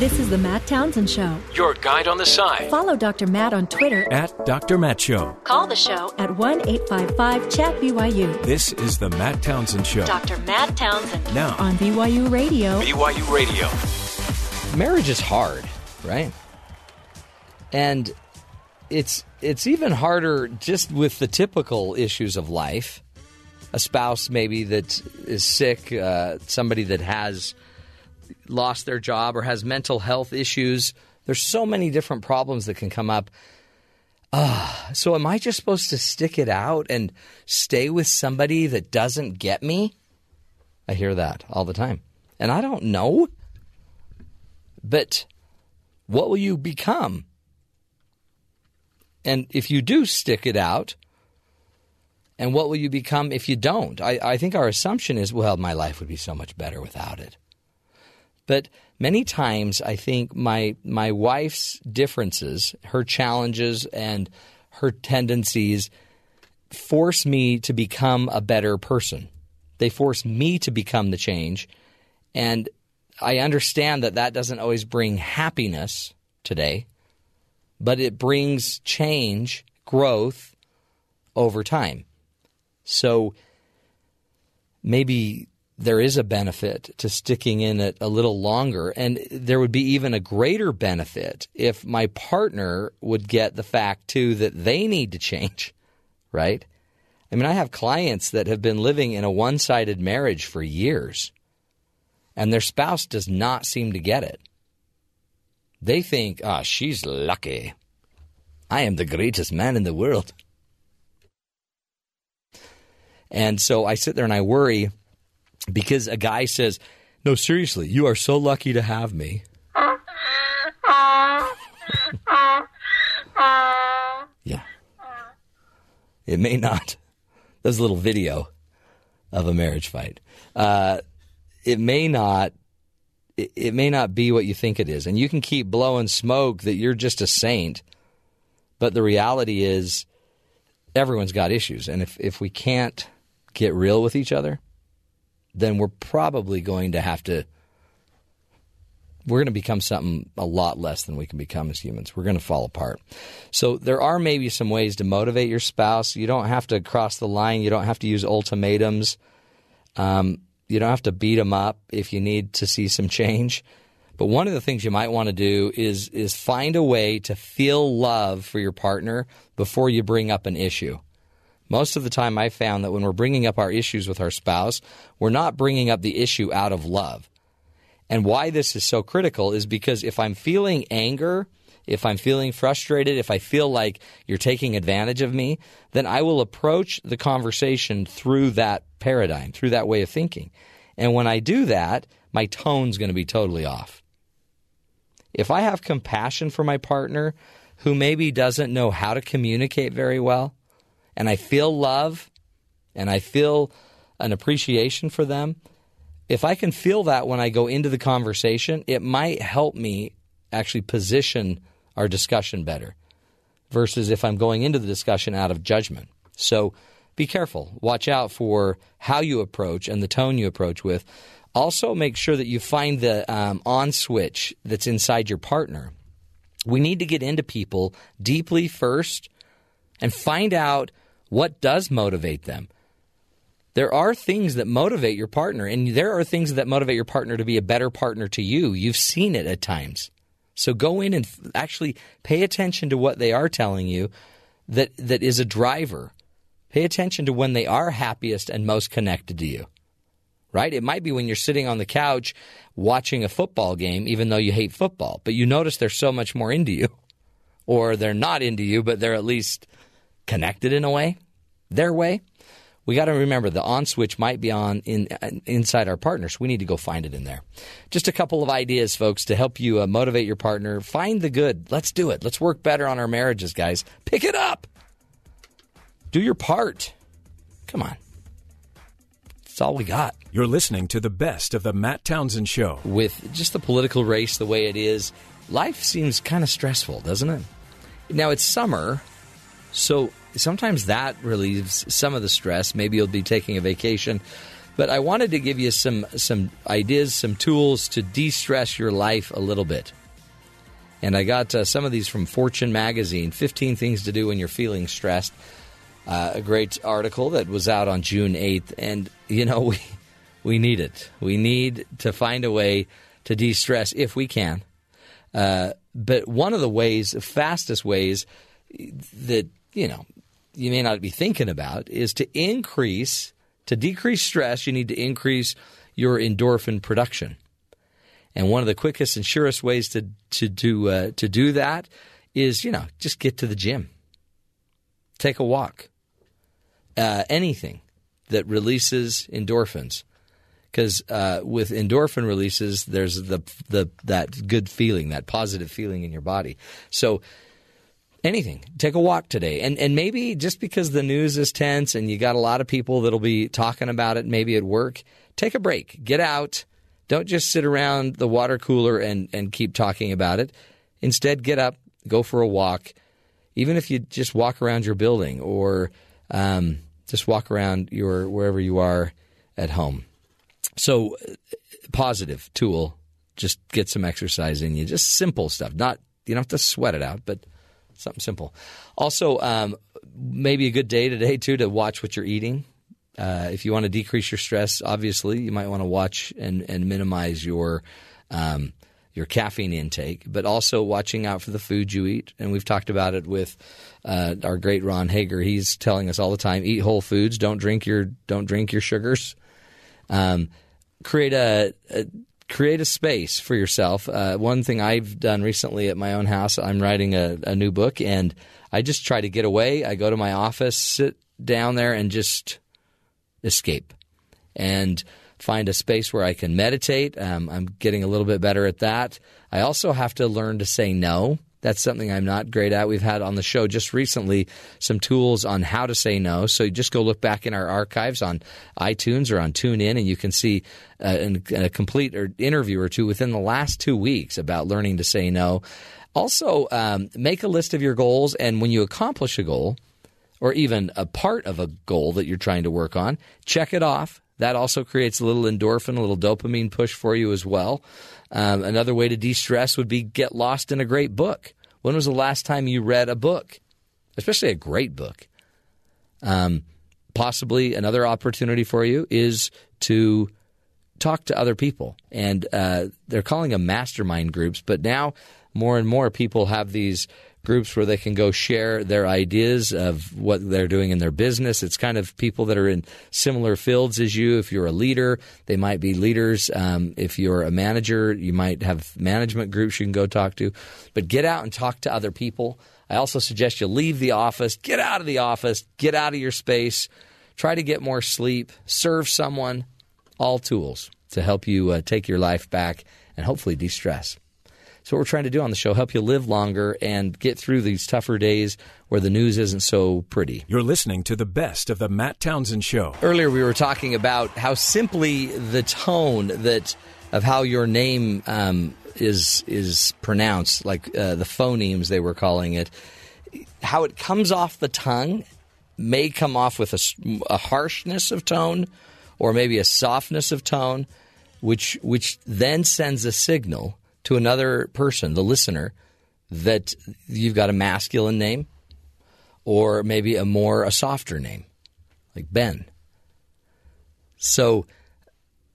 This is the Matt Townsend Show. Your guide on the side. Follow Dr. Matt on Twitter at Dr. Matt Show. Call the show at 1 855 Chat BYU. This is the Matt Townsend Show. Dr. Matt Townsend. Now on BYU Radio. BYU Radio. Marriage is hard, right? And it's it's even harder just with the typical issues of life. A spouse maybe that is sick, uh, somebody that has lost their job or has mental health issues. There's so many different problems that can come up. Uh, so, am I just supposed to stick it out and stay with somebody that doesn't get me? I hear that all the time. And I don't know. But what will you become? And if you do stick it out, and what will you become if you don't? I, I think our assumption is, well, my life would be so much better without it. But many times, I think my my wife's differences, her challenges, and her tendencies force me to become a better person. They force me to become the change, and I understand that that doesn't always bring happiness today, but it brings change, growth over time. So maybe there is a benefit to sticking in it a little longer. And there would be even a greater benefit if my partner would get the fact, too, that they need to change, right? I mean, I have clients that have been living in a one sided marriage for years, and their spouse does not seem to get it. They think, ah, oh, she's lucky. I am the greatest man in the world. And so I sit there and I worry because a guy says, No, seriously, you are so lucky to have me. yeah. It may not. There's a little video of a marriage fight. Uh, it may not. It, it may not be what you think it is, and you can keep blowing smoke that you're just a saint. But the reality is, everyone's got issues, and if if we can't get real with each other, then we're probably going to have to we're going to become something a lot less than we can become as humans. We're going to fall apart. So there are maybe some ways to motivate your spouse. You don't have to cross the line. You don't have to use ultimatums. Um, you don't have to beat them up if you need to see some change. But one of the things you might want to do is is find a way to feel love for your partner before you bring up an issue. Most of the time, I found that when we're bringing up our issues with our spouse, we're not bringing up the issue out of love. And why this is so critical is because if I'm feeling anger, if I'm feeling frustrated, if I feel like you're taking advantage of me, then I will approach the conversation through that paradigm, through that way of thinking. And when I do that, my tone's going to be totally off. If I have compassion for my partner who maybe doesn't know how to communicate very well, and I feel love and I feel an appreciation for them, if I can feel that when I go into the conversation, it might help me actually position our discussion better versus if I'm going into the discussion out of judgment. So be careful. Watch out for how you approach and the tone you approach with. Also, make sure that you find the um, on switch that's inside your partner. We need to get into people deeply first and find out what does motivate them. There are things that motivate your partner, and there are things that motivate your partner to be a better partner to you. You've seen it at times. So go in and actually pay attention to what they are telling you that, that is a driver. Pay attention to when they are happiest and most connected to you. Right? It might be when you're sitting on the couch watching a football game, even though you hate football, but you notice they're so much more into you. Or they're not into you, but they're at least connected in a way, their way. We got to remember the on switch might be on in inside our partners. We need to go find it in there. Just a couple of ideas, folks, to help you uh, motivate your partner. Find the good. Let's do it. Let's work better on our marriages, guys. Pick it up. Do your part. Come on. That's all we got. You're listening to the best of the Matt Townsend Show. With just the political race the way it is, life seems kind of stressful, doesn't it? Now it's summer, so sometimes that relieves some of the stress. Maybe you'll be taking a vacation. But I wanted to give you some some ideas, some tools to de-stress your life a little bit. And I got uh, some of these from Fortune magazine, 15 things to do when you're feeling stressed. Uh, a great article that was out on June 8th and you know we we need it. We need to find a way to de-stress if we can. Uh, but one of the ways, the fastest ways that you know you may not be thinking about is to increase, to decrease stress. You need to increase your endorphin production, and one of the quickest and surest ways to to do uh, to do that is you know just get to the gym, take a walk, uh, anything that releases endorphins because uh, with endorphin releases, there's the the that good feeling, that positive feeling in your body. So anything, take a walk today, and and maybe just because the news is tense and you got a lot of people that'll be talking about it, maybe at work, take a break, get out. Don't just sit around the water cooler and and keep talking about it. Instead, get up, go for a walk, even if you just walk around your building or um, just walk around your wherever you are at home. So, positive tool. Just get some exercise in you. Just simple stuff. Not you don't have to sweat it out, but something simple. Also, um, maybe a good day today too to watch what you're eating. Uh, if you want to decrease your stress, obviously you might want to watch and, and minimize your um, your caffeine intake, but also watching out for the food you eat. And we've talked about it with uh, our great Ron Hager. He's telling us all the time: eat whole foods. Don't drink your don't drink your sugars. Um, create a, a, create a space for yourself. Uh, one thing I've done recently at my own house, I'm writing a, a new book, and I just try to get away. I go to my office, sit down there, and just escape, and find a space where I can meditate. Um, I'm getting a little bit better at that. I also have to learn to say no. That's something I'm not great at. We've had on the show just recently some tools on how to say no. So you just go look back in our archives on iTunes or on TuneIn, and you can see uh, a, a complete interview or two within the last two weeks about learning to say no. Also, um, make a list of your goals, and when you accomplish a goal, or even a part of a goal that you're trying to work on, check it off. That also creates a little endorphin, a little dopamine push for you as well. Um, another way to de stress would be get lost in a great book. When was the last time you read a book, especially a great book? Um, possibly another opportunity for you is to talk to other people. And uh, they're calling them mastermind groups, but now more and more people have these groups where they can go share their ideas of what they're doing in their business. It's kind of people that are in similar fields as you. If you're a leader, they might be leaders. Um, if you're a manager, you might have management groups you can go talk to. But get out and talk to other people. I also suggest you leave the office, get out of the office, get out of your space, try to get more sleep, serve someone. All tools to help you uh, take your life back and hopefully de stress. So what we're trying to do on the show help you live longer and get through these tougher days where the news isn't so pretty. You're listening to the best of the Matt Townsend show. Earlier we were talking about how simply the tone that of how your name um, is is pronounced, like uh, the phonemes they were calling it, how it comes off the tongue may come off with a, a harshness of tone or maybe a softness of tone, which which then sends a signal to another person, the listener, that you've got a masculine name or maybe a more a softer name like Ben. So,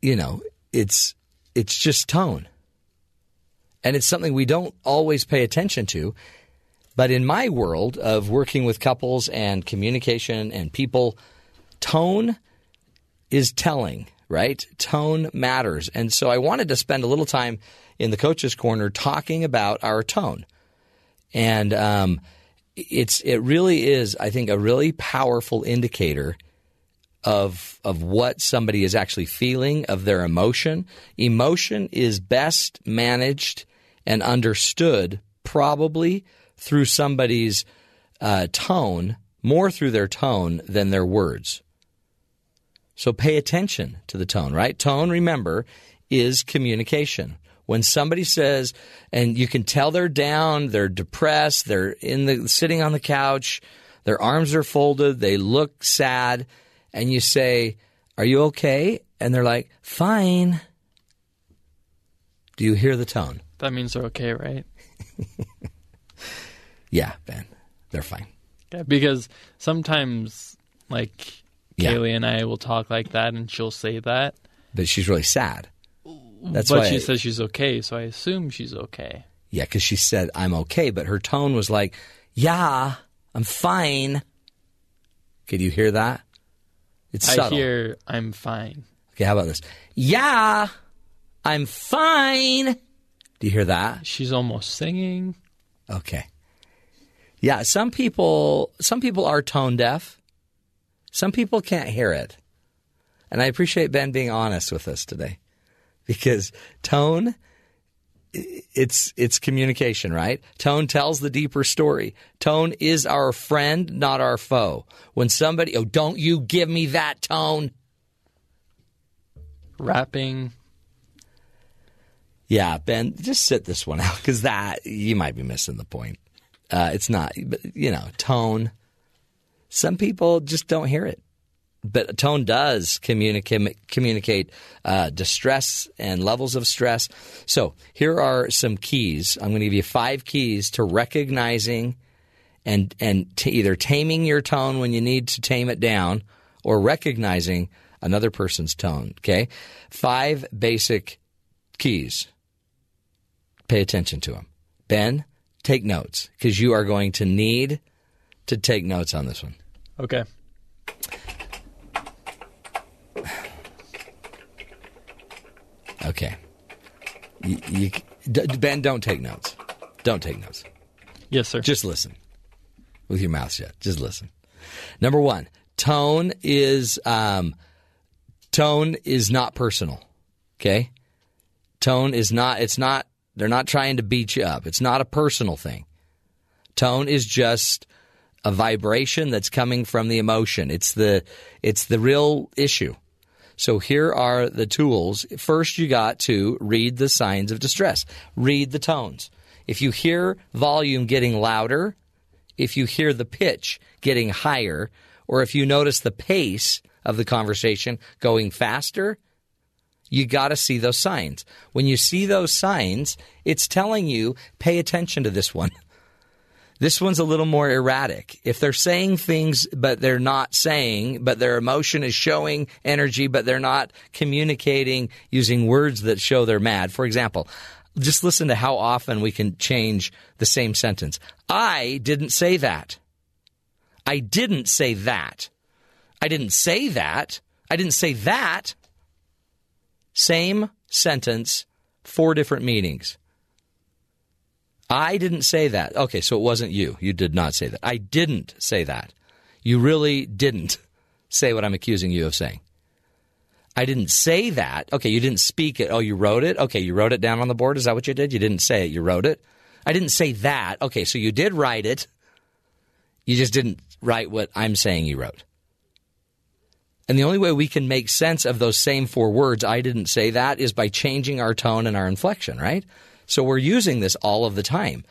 you know, it's it's just tone. And it's something we don't always pay attention to. But in my world of working with couples and communication and people, tone is telling, right? Tone matters. And so I wanted to spend a little time in the coach's corner talking about our tone. And um, it's it really is, I think, a really powerful indicator of of what somebody is actually feeling, of their emotion. Emotion is best managed and understood probably through somebody's uh, tone, more through their tone than their words. So pay attention to the tone, right? Tone, remember, is communication when somebody says, and you can tell they're down, they're depressed, they're in the sitting on the couch, their arms are folded, they look sad, and you say, Are you okay? And they're like, Fine. Do you hear the tone? That means they're okay, right? Yeah, Ben. They're fine. Yeah, because sometimes, like, Yeah. Kaylee and I will talk like that, and she'll say that. But she's really sad. That's but why she I- says she's okay, so I assume she's okay. Yeah, because she said, I'm okay. But her tone was like, Yeah, I'm fine. Could you hear that? It's I subtle. hear I'm fine. Okay, how about this? Yeah, I'm fine. Do you hear that? She's almost singing. Okay. Yeah, some people some people are tone deaf. Some people can't hear it. And I appreciate Ben being honest with us today. Because tone it's it's communication, right? Tone tells the deeper story. Tone is our friend, not our foe. When somebody, oh, don't you give me that tone. Rapping. Yeah, Ben, just sit this one out because that you might be missing the point. Uh, it's not, but you know, tone. Some people just don't hear it, but tone does communicate communicate uh, distress and levels of stress. So here are some keys. I'm going to give you five keys to recognizing and and either taming your tone when you need to tame it down, or recognizing another person's tone. Okay, five basic keys. Pay attention to them. Ben, take notes because you are going to need to take notes on this one. Okay. Okay. You, you, D- ben, don't take notes. Don't take notes. Yes, sir. Just listen with your mouth shut. Just listen. Number one, tone is um, tone is not personal. Okay, tone is not. It's not. They're not trying to beat you up. It's not a personal thing. Tone is just a vibration that's coming from the emotion. It's the it's the real issue. So here are the tools. First, you got to read the signs of distress. Read the tones. If you hear volume getting louder, if you hear the pitch getting higher, or if you notice the pace of the conversation going faster, you got to see those signs. When you see those signs, it's telling you pay attention to this one. This one's a little more erratic. If they're saying things, but they're not saying, but their emotion is showing energy, but they're not communicating using words that show they're mad. For example, just listen to how often we can change the same sentence. I didn't say that. I didn't say that. I didn't say that. I didn't say that. Same sentence, four different meanings. I didn't say that. Okay, so it wasn't you. You did not say that. I didn't say that. You really didn't say what I'm accusing you of saying. I didn't say that. Okay, you didn't speak it. Oh, you wrote it? Okay, you wrote it down on the board. Is that what you did? You didn't say it. You wrote it? I didn't say that. Okay, so you did write it. You just didn't write what I'm saying you wrote. And the only way we can make sense of those same four words, I didn't say that, is by changing our tone and our inflection, right? So we're using this all of the time.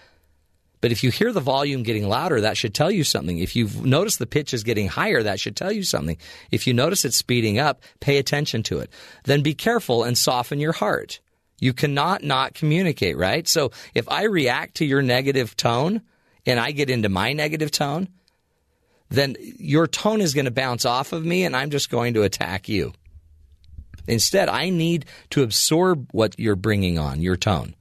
But if you hear the volume getting louder, that should tell you something. If you've noticed the pitch is getting higher, that should tell you something. If you notice it's speeding up, pay attention to it. Then be careful and soften your heart. You cannot not communicate, right? So if I react to your negative tone and I get into my negative tone, then your tone is going to bounce off of me and I'm just going to attack you. Instead, I need to absorb what you're bringing on, your tone.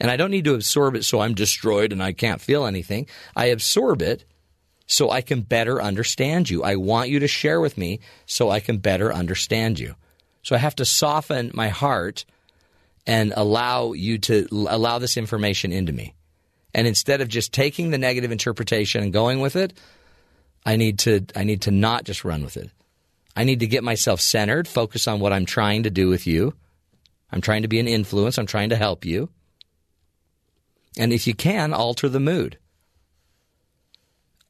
And I don't need to absorb it so I'm destroyed and I can't feel anything. I absorb it so I can better understand you. I want you to share with me so I can better understand you. So I have to soften my heart and allow you to allow this information into me. And instead of just taking the negative interpretation and going with it, I need to I need to not just run with it. I need to get myself centered, focus on what I'm trying to do with you. I'm trying to be an influence, I'm trying to help you. And if you can, alter the mood.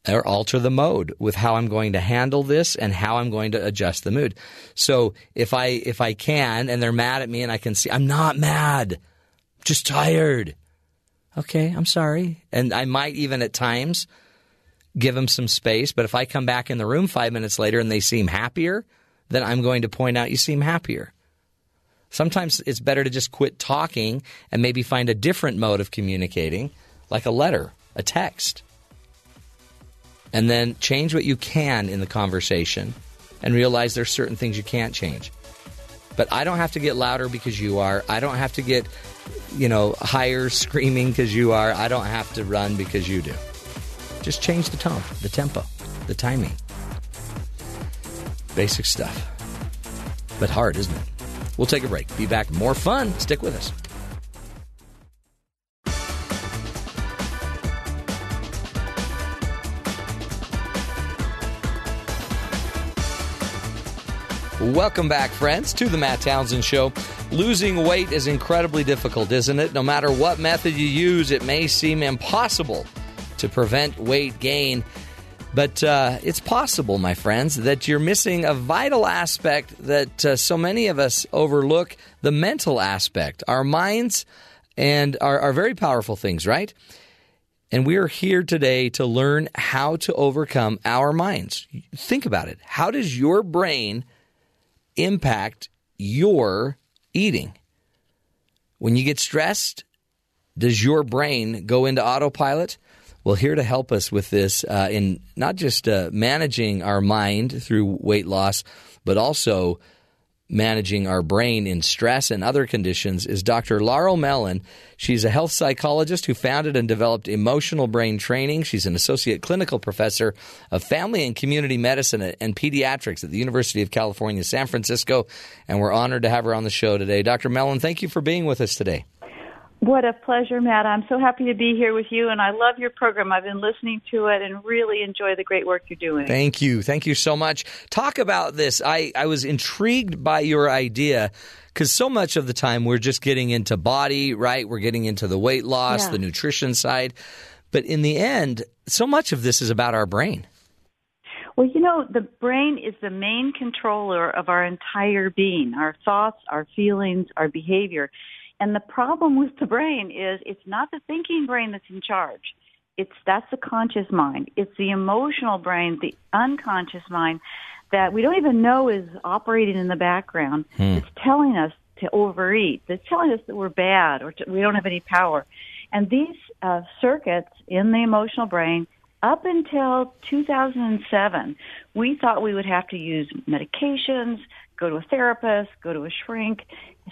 Or alter the mode with how I'm going to handle this and how I'm going to adjust the mood. So if I if I can and they're mad at me and I can see I'm not mad, I'm just tired. Okay, I'm sorry. And I might even at times give them some space, but if I come back in the room 5 minutes later and they seem happier, then I'm going to point out you seem happier. Sometimes it's better to just quit talking and maybe find a different mode of communicating, like a letter, a text. And then change what you can in the conversation and realize there's certain things you can't change. But I don't have to get louder because you are. I don't have to get, you know, higher screaming because you are. I don't have to run because you do. Just change the tone, the tempo, the timing. Basic stuff. But hard, isn't it? We'll take a break. Be back. More fun. Stick with us. Welcome back, friends, to the Matt Townsend Show. Losing weight is incredibly difficult, isn't it? No matter what method you use, it may seem impossible to prevent weight gain. But uh, it's possible, my friends, that you're missing a vital aspect that uh, so many of us overlook the mental aspect. Our minds and are, are very powerful things, right? And we are here today to learn how to overcome our minds. Think about it. How does your brain impact your eating. When you get stressed, does your brain go into autopilot? Well, here to help us with this uh, in not just uh, managing our mind through weight loss, but also managing our brain in stress and other conditions is Dr. Laurel Mellin. She's a health psychologist who founded and developed emotional brain training. She's an associate clinical professor of family and community medicine and pediatrics at the University of California, San Francisco. And we're honored to have her on the show today. Dr. Mellin, thank you for being with us today. What a pleasure, Matt. I'm so happy to be here with you, and I love your program. I've been listening to it and really enjoy the great work you're doing. Thank you. Thank you so much. Talk about this. I, I was intrigued by your idea because so much of the time we're just getting into body, right? We're getting into the weight loss, yeah. the nutrition side. But in the end, so much of this is about our brain. Well, you know, the brain is the main controller of our entire being, our thoughts, our feelings, our behavior. And the problem with the brain is it's not the thinking brain that's in charge. It's that's the conscious mind. It's the emotional brain, the unconscious mind that we don't even know is operating in the background. Hmm. It's telling us to overeat. It's telling us that we're bad or to, we don't have any power. And these uh, circuits in the emotional brain, up until 2007, we thought we would have to use medications, go to a therapist, go to a shrink,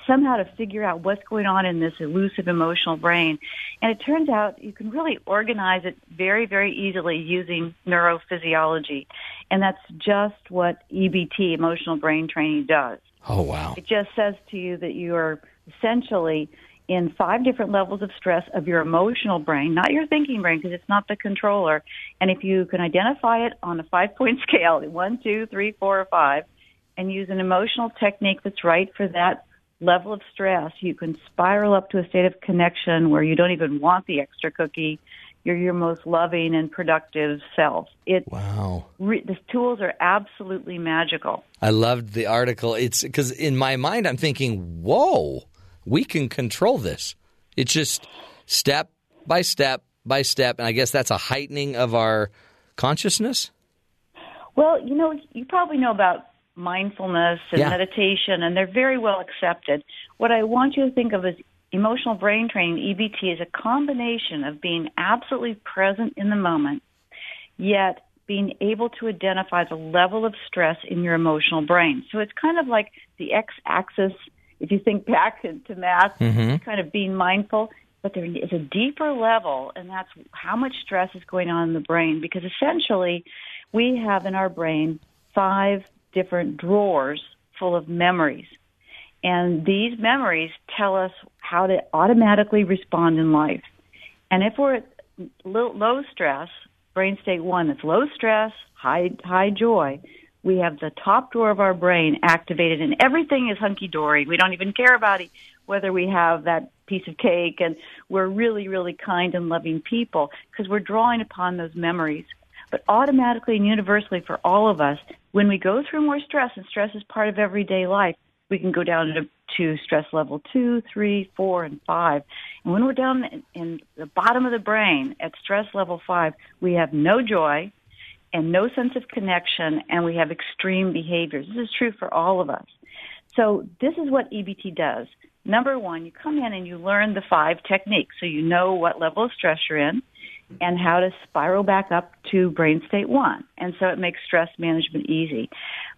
somehow to figure out what's going on in this elusive emotional brain. And it turns out you can really organize it very, very easily using neurophysiology. And that's just what EBT, emotional brain training, does. Oh, wow. It just says to you that you are essentially in five different levels of stress of your emotional brain, not your thinking brain, because it's not the controller. And if you can identify it on a five point scale, one, two, three, four, or five, and use an emotional technique that's right for that level of stress, you can spiral up to a state of connection where you don't even want the extra cookie. You're your most loving and productive self. It wow. Re, the tools are absolutely magical. I loved the article. It's because in my mind I'm thinking, whoa, we can control this. It's just step by step by step, and I guess that's a heightening of our consciousness. Well, you know, you probably know about mindfulness and yeah. meditation, and they're very well accepted. What I want you to think of as emotional brain training, EBT, is a combination of being absolutely present in the moment, yet being able to identify the level of stress in your emotional brain. So it's kind of like the x axis, if you think back to math, mm-hmm. kind of being mindful. But there is a deeper level, and that's how much stress is going on in the brain. Because essentially, we have in our brain five different drawers full of memories. And these memories tell us how to automatically respond in life. And if we're at low stress, brain state one, that's low stress, high, high joy, we have the top drawer of our brain activated and everything is hunky dory. We don't even care about it, whether we have that piece of cake and we're really, really kind and loving people because we're drawing upon those memories. But automatically and universally for all of us, when we go through more stress, and stress is part of everyday life, we can go down to, to stress level two, three, four, and five. And when we're down in, in the bottom of the brain at stress level five, we have no joy and no sense of connection, and we have extreme behaviors. This is true for all of us. So this is what EBT does. Number one, you come in and you learn the five techniques. So you know what level of stress you're in and how to spiral back up to brain state one. And so it makes stress management easy.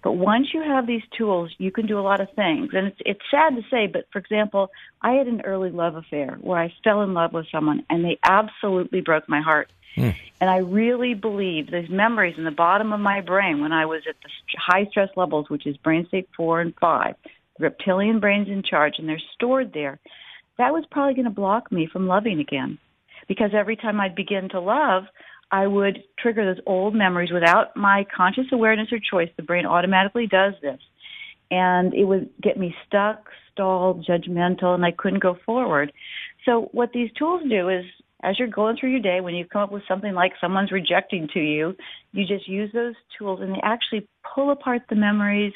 But once you have these tools, you can do a lot of things. And it's, it's sad to say, but for example, I had an early love affair where I fell in love with someone and they absolutely broke my heart. Mm. And I really believe these memories in the bottom of my brain when I was at the high stress levels, which is brain state four and five, reptilian brain's in charge and they're stored there. That was probably going to block me from loving again because every time I'd begin to love, I would trigger those old memories without my conscious awareness or choice. The brain automatically does this. And it would get me stuck, stalled, judgmental, and I couldn't go forward. So what these tools do is as you're going through your day, when you come up with something like someone's rejecting to you, you just use those tools and they actually pull apart the memories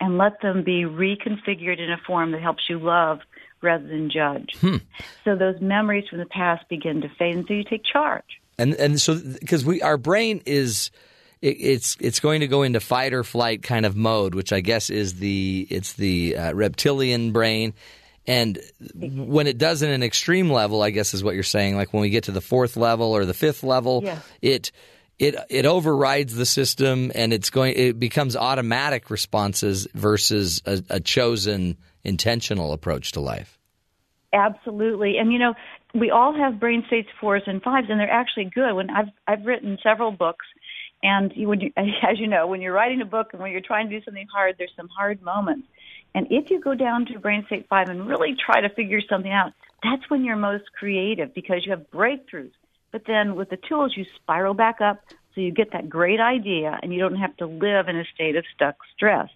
and let them be reconfigured in a form that helps you love rather than judge. Hmm. So those memories from the past begin to fade, and so you take charge. And and so because we our brain is it, it's it's going to go into fight or flight kind of mode, which I guess is the it's the uh, reptilian brain. And when it does in an extreme level, I guess is what you're saying. Like when we get to the fourth level or the fifth level, it it it overrides the system and it's going it becomes automatic responses versus a, a chosen intentional approach to life. Absolutely. And you know, we all have brain states fours and fives and they're actually good. When I've I've written several books and you, you, as you know, when you're writing a book and when you're trying to do something hard, there's some hard moments. And if you go down to brain state five and really try to figure something out, that's when you're most creative because you have breakthroughs. But then with the tools, you spiral back up so you get that great idea and you don't have to live in a state of stuck stress.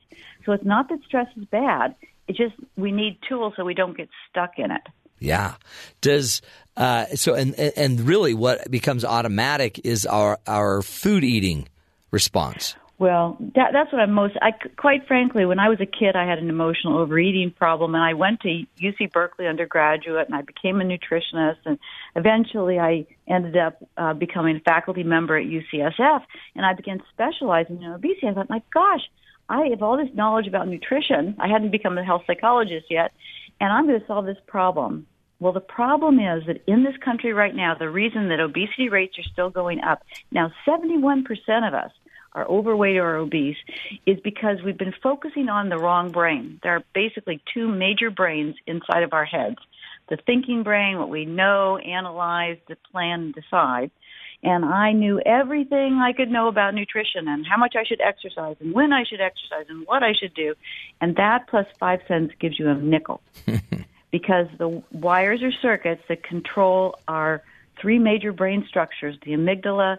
So it's not that stress is bad. It's just we need tools so we don't get stuck in it. Yeah. Does uh, so and and really what becomes automatic is our our food eating response. Well, that, that's what I'm most. I quite frankly, when I was a kid, I had an emotional overeating problem, and I went to UC Berkeley undergraduate, and I became a nutritionist, and eventually I ended up uh, becoming a faculty member at UCSF, and I began specializing in obesity. I thought, my gosh, I have all this knowledge about nutrition. I hadn't become a health psychologist yet, and I'm going to solve this problem. Well, the problem is that in this country right now, the reason that obesity rates are still going up, now 71% of us are overweight or obese, is because we've been focusing on the wrong brain. There are basically two major brains inside of our heads. The thinking brain, what we know, analyze, plan, decide, and I knew everything I could know about nutrition and how much I should exercise and when I should exercise and what I should do. And that plus five cents gives you a nickel. because the wires or circuits that control our three major brain structures, the amygdala,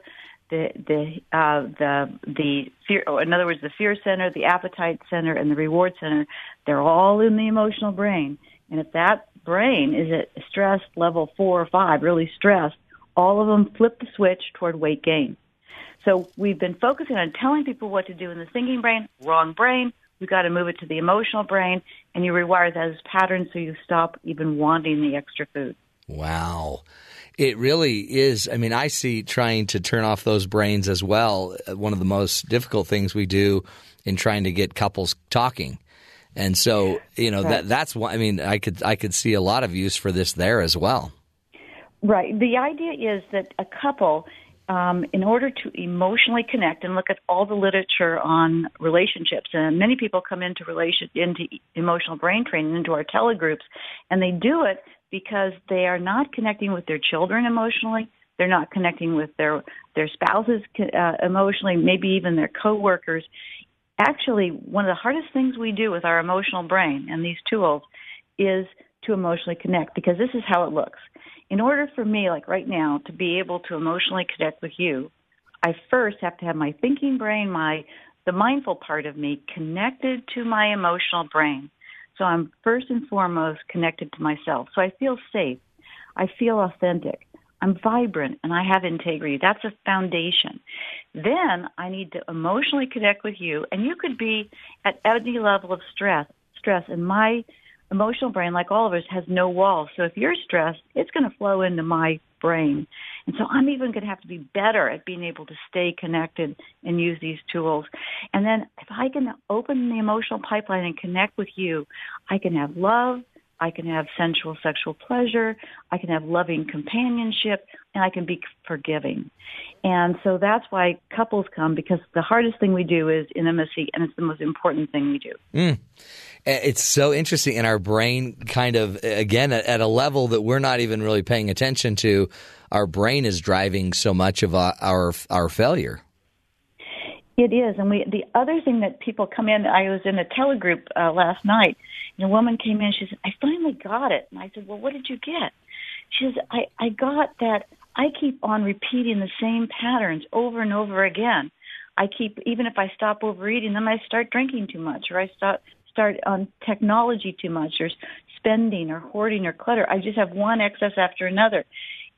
the the uh, the the fear, oh, in other words, the fear center, the appetite center, and the reward center, they're all in the emotional brain. And if that brain is at stress level four or five, really stressed, all of them flip the switch toward weight gain. So we've been focusing on telling people what to do in the thinking brain, wrong brain. We've got to move it to the emotional brain, and you rewire those patterns so you stop even wanting the extra food. Wow. It really is. I mean, I see trying to turn off those brains as well. Uh, one of the most difficult things we do in trying to get couples talking. And so, you know, that that's why I mean, I could I could see a lot of use for this there as well. Right. The idea is that a couple, um, in order to emotionally connect and look at all the literature on relationships, and many people come into relation into emotional brain training into our telegroups, and they do it because they are not connecting with their children emotionally. They're not connecting with their their spouses uh, emotionally, maybe even their coworkers. Actually, one of the hardest things we do with our emotional brain and these tools is to emotionally connect because this is how it looks in order for me, like right now, to be able to emotionally connect with you, I first have to have my thinking brain, my the mindful part of me connected to my emotional brain. So I'm first and foremost connected to myself. So I feel safe. I feel authentic. I'm vibrant and I have integrity. That's a foundation. Then I need to emotionally connect with you and you could be at any level of stress stress and my emotional brain, like all of us, has no walls. So if you're stressed, it's going to flow into my brain. And so I'm even going to have to be better at being able to stay connected and use these tools. And then if I can open the emotional pipeline and connect with you, I can have love, I can have sensual sexual pleasure, I can have loving companionship, and I can be forgiving. And so that's why couples come because the hardest thing we do is intimacy, and it's the most important thing we do. Mm. It's so interesting, and our brain kind of, again, at a level that we're not even really paying attention to, our brain is driving so much of our, our, our failure. It is, and we. The other thing that people come in, I was in a telegroup uh, last night, and a woman came in. She said, "I finally got it." And I said, "Well, what did you get?" She says, "I I got that. I keep on repeating the same patterns over and over again. I keep even if I stop overeating, then I start drinking too much, or I start start on technology too much, or spending, or hoarding, or clutter. I just have one excess after another."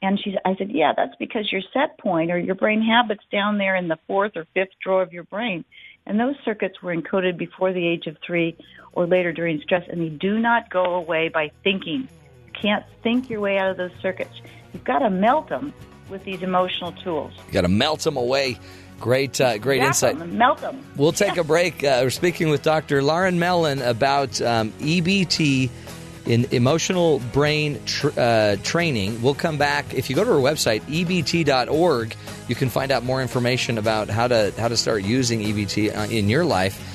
And she, I said, yeah, that's because your set point or your brain habits down there in the fourth or fifth drawer of your brain. And those circuits were encoded before the age of three or later during stress, and they do not go away by thinking. You can't think your way out of those circuits. You've got to melt them with these emotional tools. You got to melt them away. Great, uh, great Zap insight. Them melt them. We'll take a break. Uh, we're speaking with Dr. Lauren Mellin about um, EBT in emotional brain tr- uh, training. We'll come back. If you go to our website, ebt.org, you can find out more information about how to how to start using EBT uh, in your life.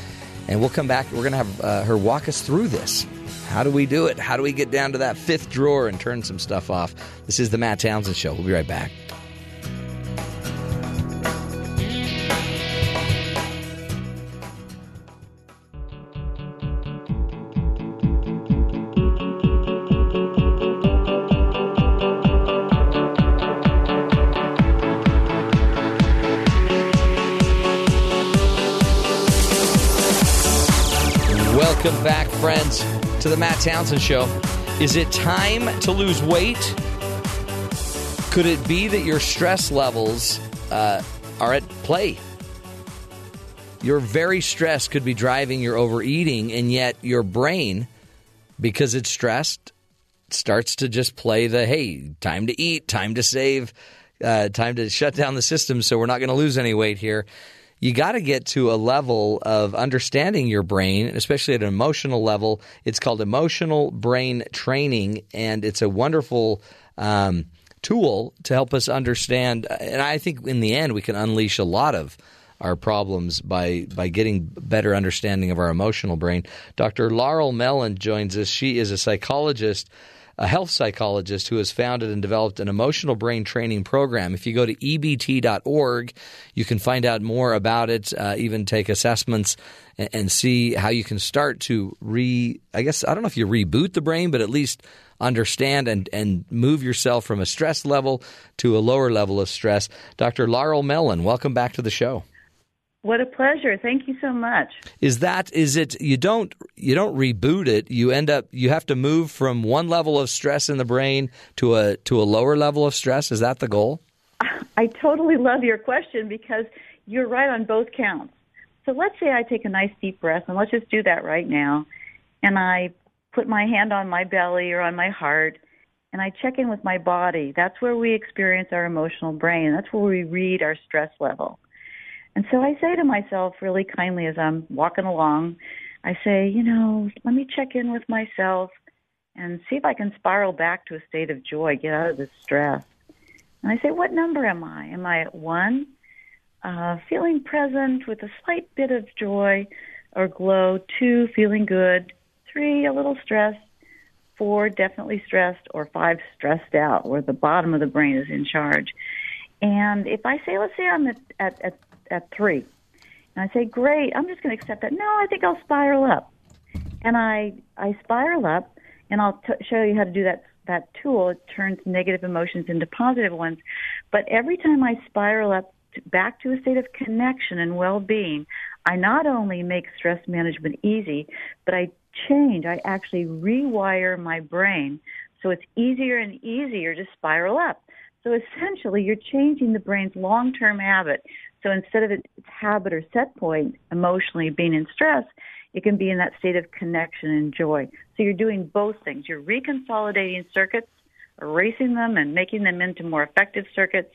And we'll come back. We're going to have uh, her walk us through this. How do we do it? How do we get down to that fifth drawer and turn some stuff off? This is the Matt Townsend Show. We'll be right back. To the Matt Townsend Show. Is it time to lose weight? Could it be that your stress levels uh, are at play? Your very stress could be driving your overeating, and yet your brain, because it's stressed, starts to just play the hey, time to eat, time to save, uh, time to shut down the system so we're not going to lose any weight here you got to get to a level of understanding your brain, especially at an emotional level. It's called emotional brain training, and it's a wonderful um, tool to help us understand. And I think in the end, we can unleash a lot of our problems by by getting better understanding of our emotional brain. Dr. Laurel Mellin joins us. She is a psychologist a health psychologist who has founded and developed an emotional brain training program. If you go to ebt.org, you can find out more about it, uh, even take assessments and, and see how you can start to re, I guess, I don't know if you reboot the brain, but at least understand and, and move yourself from a stress level to a lower level of stress. Dr. Laurel Mellin, welcome back to the show. What a pleasure. Thank you so much. Is that is it you don't you don't reboot it. You end up you have to move from one level of stress in the brain to a to a lower level of stress. Is that the goal? I totally love your question because you're right on both counts. So let's say I take a nice deep breath and let's just do that right now. And I put my hand on my belly or on my heart and I check in with my body. That's where we experience our emotional brain. That's where we read our stress level. And so I say to myself really kindly as I'm walking along, I say, you know, let me check in with myself and see if I can spiral back to a state of joy, get out of this stress. And I say, what number am I? Am I at one? Uh, feeling present with a slight bit of joy or glow. Two, feeling good. Three, a little stressed. Four, definitely stressed. Or five, stressed out, where the bottom of the brain is in charge. And if I say, let's say I'm at, at, at at three. And I say, great, I'm just going to accept that. No, I think I'll spiral up. And I, I spiral up, and I'll t- show you how to do that, that tool. It turns negative emotions into positive ones. But every time I spiral up to, back to a state of connection and well-being, I not only make stress management easy, but I change. I actually rewire my brain so it's easier and easier to spiral up. So essentially, you're changing the brain's long-term habit so instead of its habit or set point emotionally being in stress, it can be in that state of connection and joy. So you're doing both things. You're reconsolidating circuits erasing them and making them into more effective circuits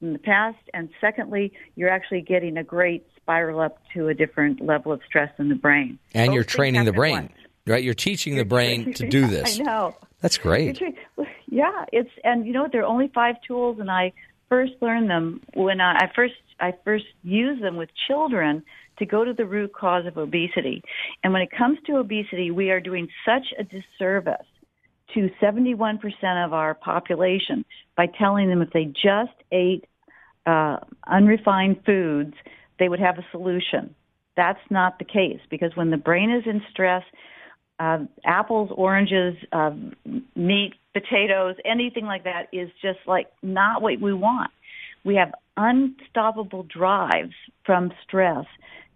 in the past. And secondly, you're actually getting a great spiral up to a different level of stress in the brain. And Both you're training the brain, once. right? You're teaching the brain to do this. I know. That's great. Yeah, it's and you know what? There are only five tools, and I first learned them when I, I first I first used them with children to go to the root cause of obesity. And when it comes to obesity, we are doing such a disservice to 71% of our population by telling them if they just ate uh, unrefined foods, they would have a solution. That's not the case because when the brain is in stress, uh, apples, oranges, uh, meat, potatoes, anything like that is just like not what we want. We have unstoppable drives from stress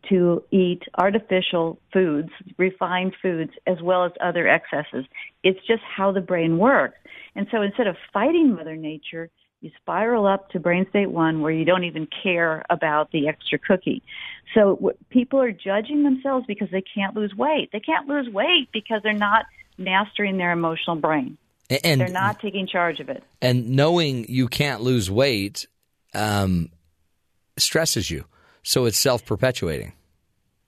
to eat artificial foods, refined foods, as well as other excesses. It's just how the brain works. And so instead of fighting Mother Nature, you spiral up to brain state one where you don't even care about the extra cookie. So w- people are judging themselves because they can't lose weight. They can't lose weight because they're not mastering their emotional brain. And They're not taking charge of it. and knowing you can't lose weight um, stresses you. So it's self perpetuating.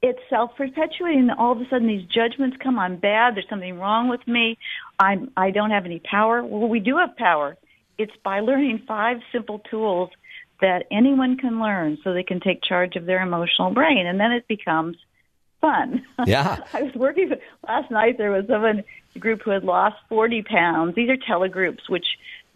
it's self perpetuating. All of a sudden, these judgments come. I'm bad. There's something wrong with me. I'm. I don't have any power. Well, we do have power. It's by learning five simple tools that anyone can learn, so they can take charge of their emotional brain, and then it becomes fun. Yeah. I was working with, last night. There was someone a group who had lost 40 pounds. These are telegroups, which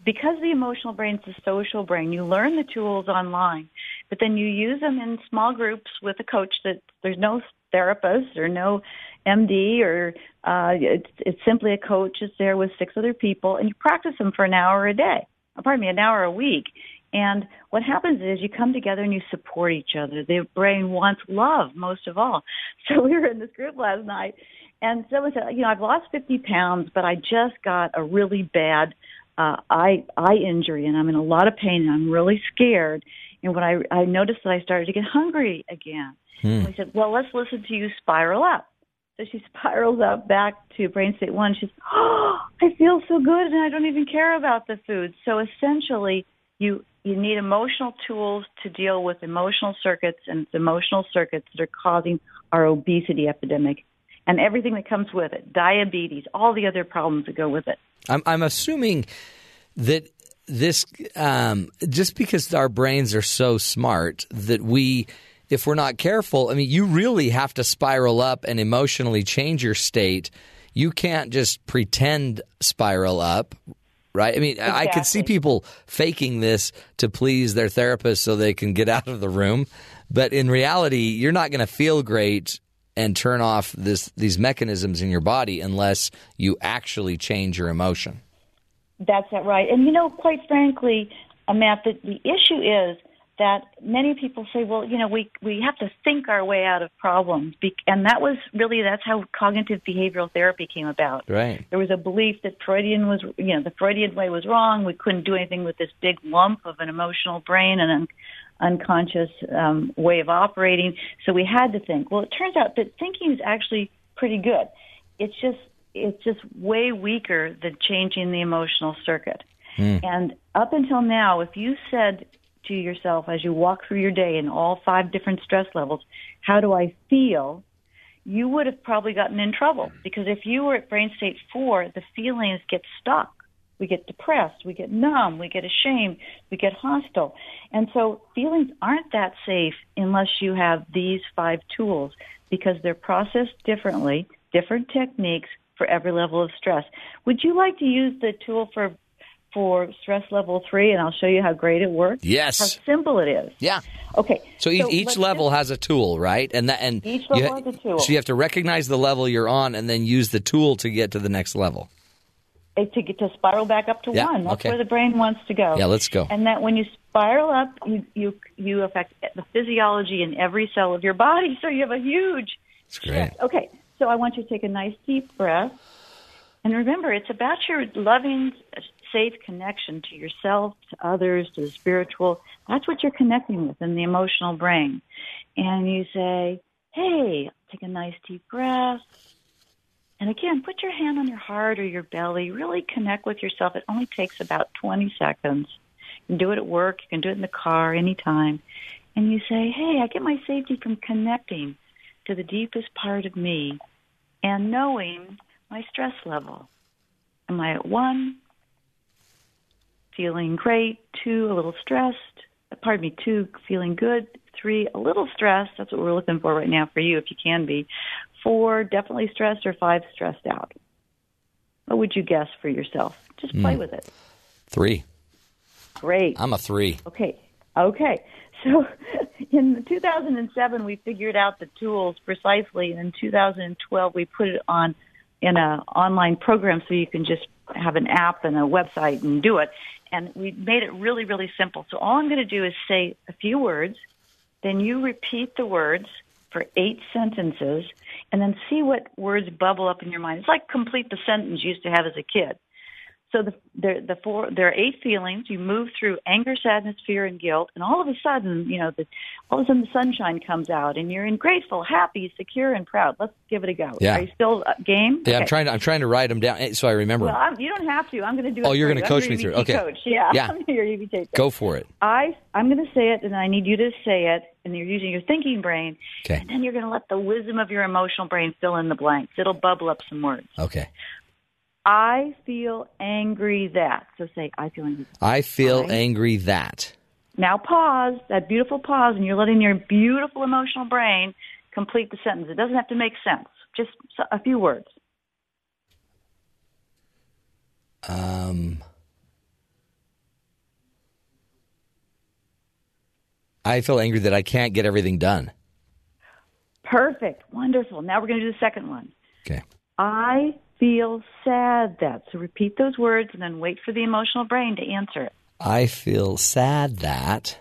because the emotional brain is the social brain, you learn the tools online, but then you use them in small groups with a coach that there's no therapist or no MD or uh, it's, it's simply a coach is there with six other people and you practice them for an hour a day, or pardon me, an hour a week. And what happens is you come together and you support each other. The brain wants love most of all. So we were in this group last night and someone said, you know, I've lost 50 pounds, but I just got a really bad uh, eye eye injury, and I'm in a lot of pain, and I'm really scared. And when I I noticed that I started to get hungry again, and we said, well, let's listen to you spiral up. So she spirals up back to brain state one. She's, oh, I feel so good, and I don't even care about the food. So essentially, you you need emotional tools to deal with emotional circuits, and it's emotional circuits that are causing our obesity epidemic and everything that comes with it, diabetes, all the other problems that go with it. I'm, I'm assuming that this, um, just because our brains are so smart, that we, if we're not careful, I mean, you really have to spiral up and emotionally change your state. You can't just pretend spiral up. Right. I mean, I could see people faking this to please their therapist so they can get out of the room. But in reality, you're not going to feel great and turn off this these mechanisms in your body unless you actually change your emotion. That's that right. And you know, quite frankly, Matt, the, the issue is that many people say, well, you know, we we have to think our way out of problems, and that was really that's how cognitive behavioral therapy came about. Right. There was a belief that Freudian was, you know, the Freudian way was wrong. We couldn't do anything with this big lump of an emotional brain and an unconscious um, way of operating. So we had to think. Well, it turns out that thinking is actually pretty good. It's just it's just way weaker than changing the emotional circuit. And up until now, if you said to yourself as you walk through your day in all five different stress levels, how do I feel? You would have probably gotten in trouble because if you were at brain state four, the feelings get stuck. We get depressed, we get numb, we get ashamed, we get hostile. And so feelings aren't that safe unless you have these five tools because they're processed differently, different techniques for every level of stress. Would you like to use the tool for for stress level 3 and I'll show you how great it works? Yes. How simple it is. Yeah. Okay. So, each, each level just- has a tool, right? And that and Each you level has a tool. So you have to recognize the level you're on and then use the tool to get to the next level. uh, to get to spiral back up to Yeah, one. That's okay. where the brain wants to go. Yeah, let's go. And that when you spiral up, you you you affect the physiology in every cell of your body. So you have a huge. That's great. shift. Okay, so I want you to take a nice deep breath, and remember, it's about your loving, safe connection to yourself, to others, to the spiritual. That's what you're connecting with in the emotional brain. And you say, "Hey, take a nice deep breath." And again, put your hand on your heart or your belly. Really connect with yourself. It only takes about 20 seconds. You can do it at work. You can do it in the car anytime. And you say, hey, I get my safety from connecting to the deepest part of me and knowing my stress level. Am I at one? Feeling great. Two, a little stressed. Pardon me, two, feeling good. Three, a little stressed. That's what we're looking for right now for you, if you can be. Four, definitely stressed, or five, stressed out. What would you guess for yourself? Just play mm. with it. Three. Great. I'm a three. Okay. Okay. So in 2007, we figured out the tools precisely. And in 2012, we put it on in an online program so you can just have an app and a website and do it. And we made it really, really simple. So all I'm going to do is say a few words, then you repeat the words for eight sentences, and then see what words bubble up in your mind. It's like complete the sentence you used to have as a kid. So the, the, the four, there are eight feelings. You move through anger, sadness, fear, and guilt, and all of a sudden, you know, the, all of a sudden the sunshine comes out, and you're in grateful, happy, secure, and proud. Let's give it a go. Yeah. Are you still uh, game? Yeah, okay. I'm trying to. I'm trying to write them down eh, so I remember. Well, I'm, you don't have to. I'm going to do. It. Oh, you're going to coach me through. Okay. Coach. Yeah. Yeah. I'm your EBT. Go for it. I I'm going to say it, and I need you to say it, and you're using your thinking brain. Okay. And then you're going to let the wisdom of your emotional brain fill in the blanks. It'll bubble up some words. Okay. I feel angry that. So say, I feel angry. I feel angry that. Now pause, that beautiful pause, and you're letting your beautiful emotional brain complete the sentence. It doesn't have to make sense, just a few words. Um, I feel angry that I can't get everything done. Perfect. Wonderful. Now we're going to do the second one. Okay. I feel sad that. So repeat those words and then wait for the emotional brain to answer it. I feel sad that.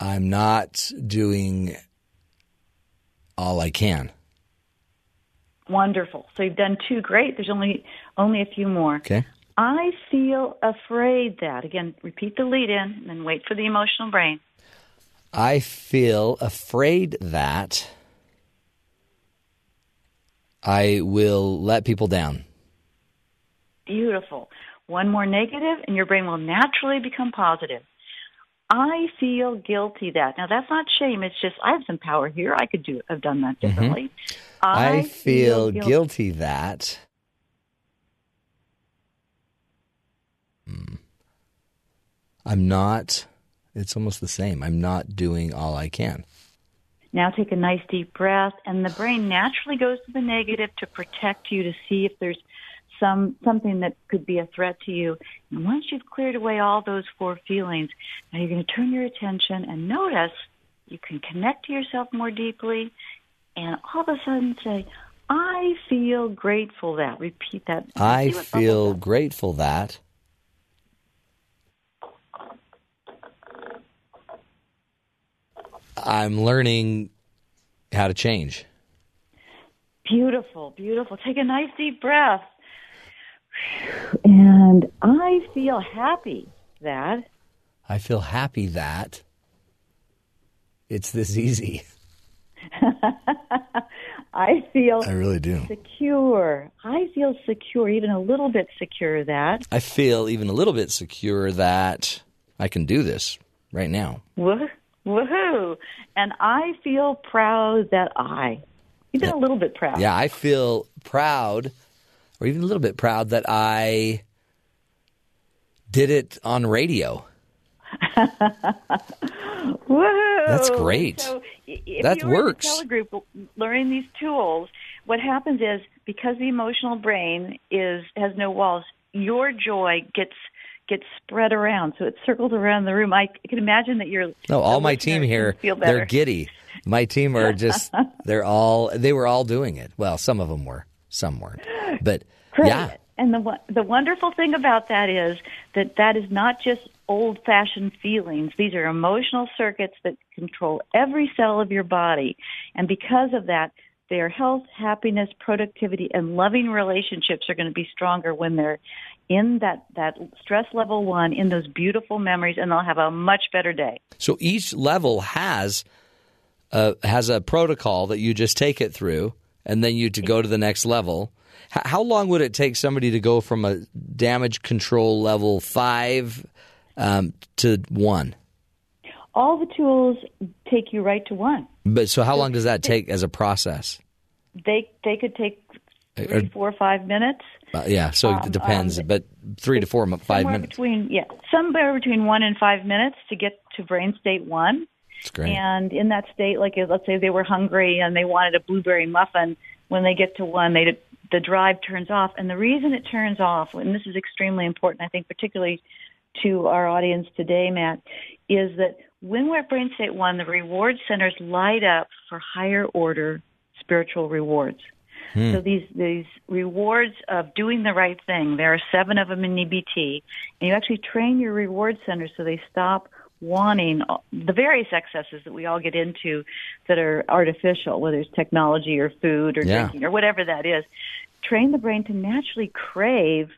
I'm not doing all I can. Wonderful. So you've done two. Great. There's only only a few more. Okay. I feel afraid that. Again, repeat the lead in and then wait for the emotional brain. I feel afraid that I will let people down. Beautiful. One more negative, and your brain will naturally become positive. I feel guilty that. Now that's not shame. It's just I have some power here. I could do have done that mm-hmm. differently. Mm-hmm. I, I, feel, feel guilty. guilty. that. Hmm. I'm not it's almost the same. I'm not doing all I can. Now take a nice deep breath, and the brain naturally goes to the negative to protect you to see if there's some something that could be a threat to you. And once you've cleared away all those four feelings, now you're going to turn your attention and notice you can connect to yourself more deeply, and all of a sudden say, "I feel grateful that." Repeat that. I feel grateful that. I'm learning how to change. Beautiful, beautiful. Take a nice deep breath. And I feel happy that. I feel happy that it's this easy. I feel I really do. Secure. I feel secure, even a little bit secure that. I feel even a little bit secure that I can do this right now. What? Woohoo! And I feel proud that I, even a little bit proud. Yeah, I feel proud, or even a little bit proud that I did it on radio. Woohoo! That's great. So that works. telegroup learning these tools. What happens is because the emotional brain is has no walls, your joy gets gets spread around, so it circles around the room. I can imagine that you're. No, all my team here, feel they're giddy. My team are just, they're all, they were all doing it. Well, some of them were, some weren't. But Great. yeah. And the the wonderful thing about that is that that is not just old fashioned feelings. These are emotional circuits that control every cell of your body. And because of that, their health, happiness, productivity, and loving relationships are going to be stronger when they're in that, that stress level one, in those beautiful memories, and they'll have a much better day. So each level has a, has a protocol that you just take it through, and then you to go to the next level. H- how long would it take somebody to go from a damage control level five um, to one? All the tools take you right to one. But so, how long does that take as a process? They they could take three, four, five minutes. Uh, yeah, so Um, it depends, um, but three to four, five minutes. between yeah, somewhere between one and five minutes to get to brain state one. That's great. And in that state, like let's say they were hungry and they wanted a blueberry muffin, when they get to one, they the drive turns off. And the reason it turns off, and this is extremely important, I think, particularly to our audience today, Matt, is that when we're at brain state one, the reward centers light up for higher order spiritual rewards. So these these rewards of doing the right thing, there are seven of them in EBT, and you actually train your reward centers so they stop wanting the various excesses that we all get into that are artificial, whether it's technology or food or Yeah. drinking or whatever that is. Train the brain to naturally crave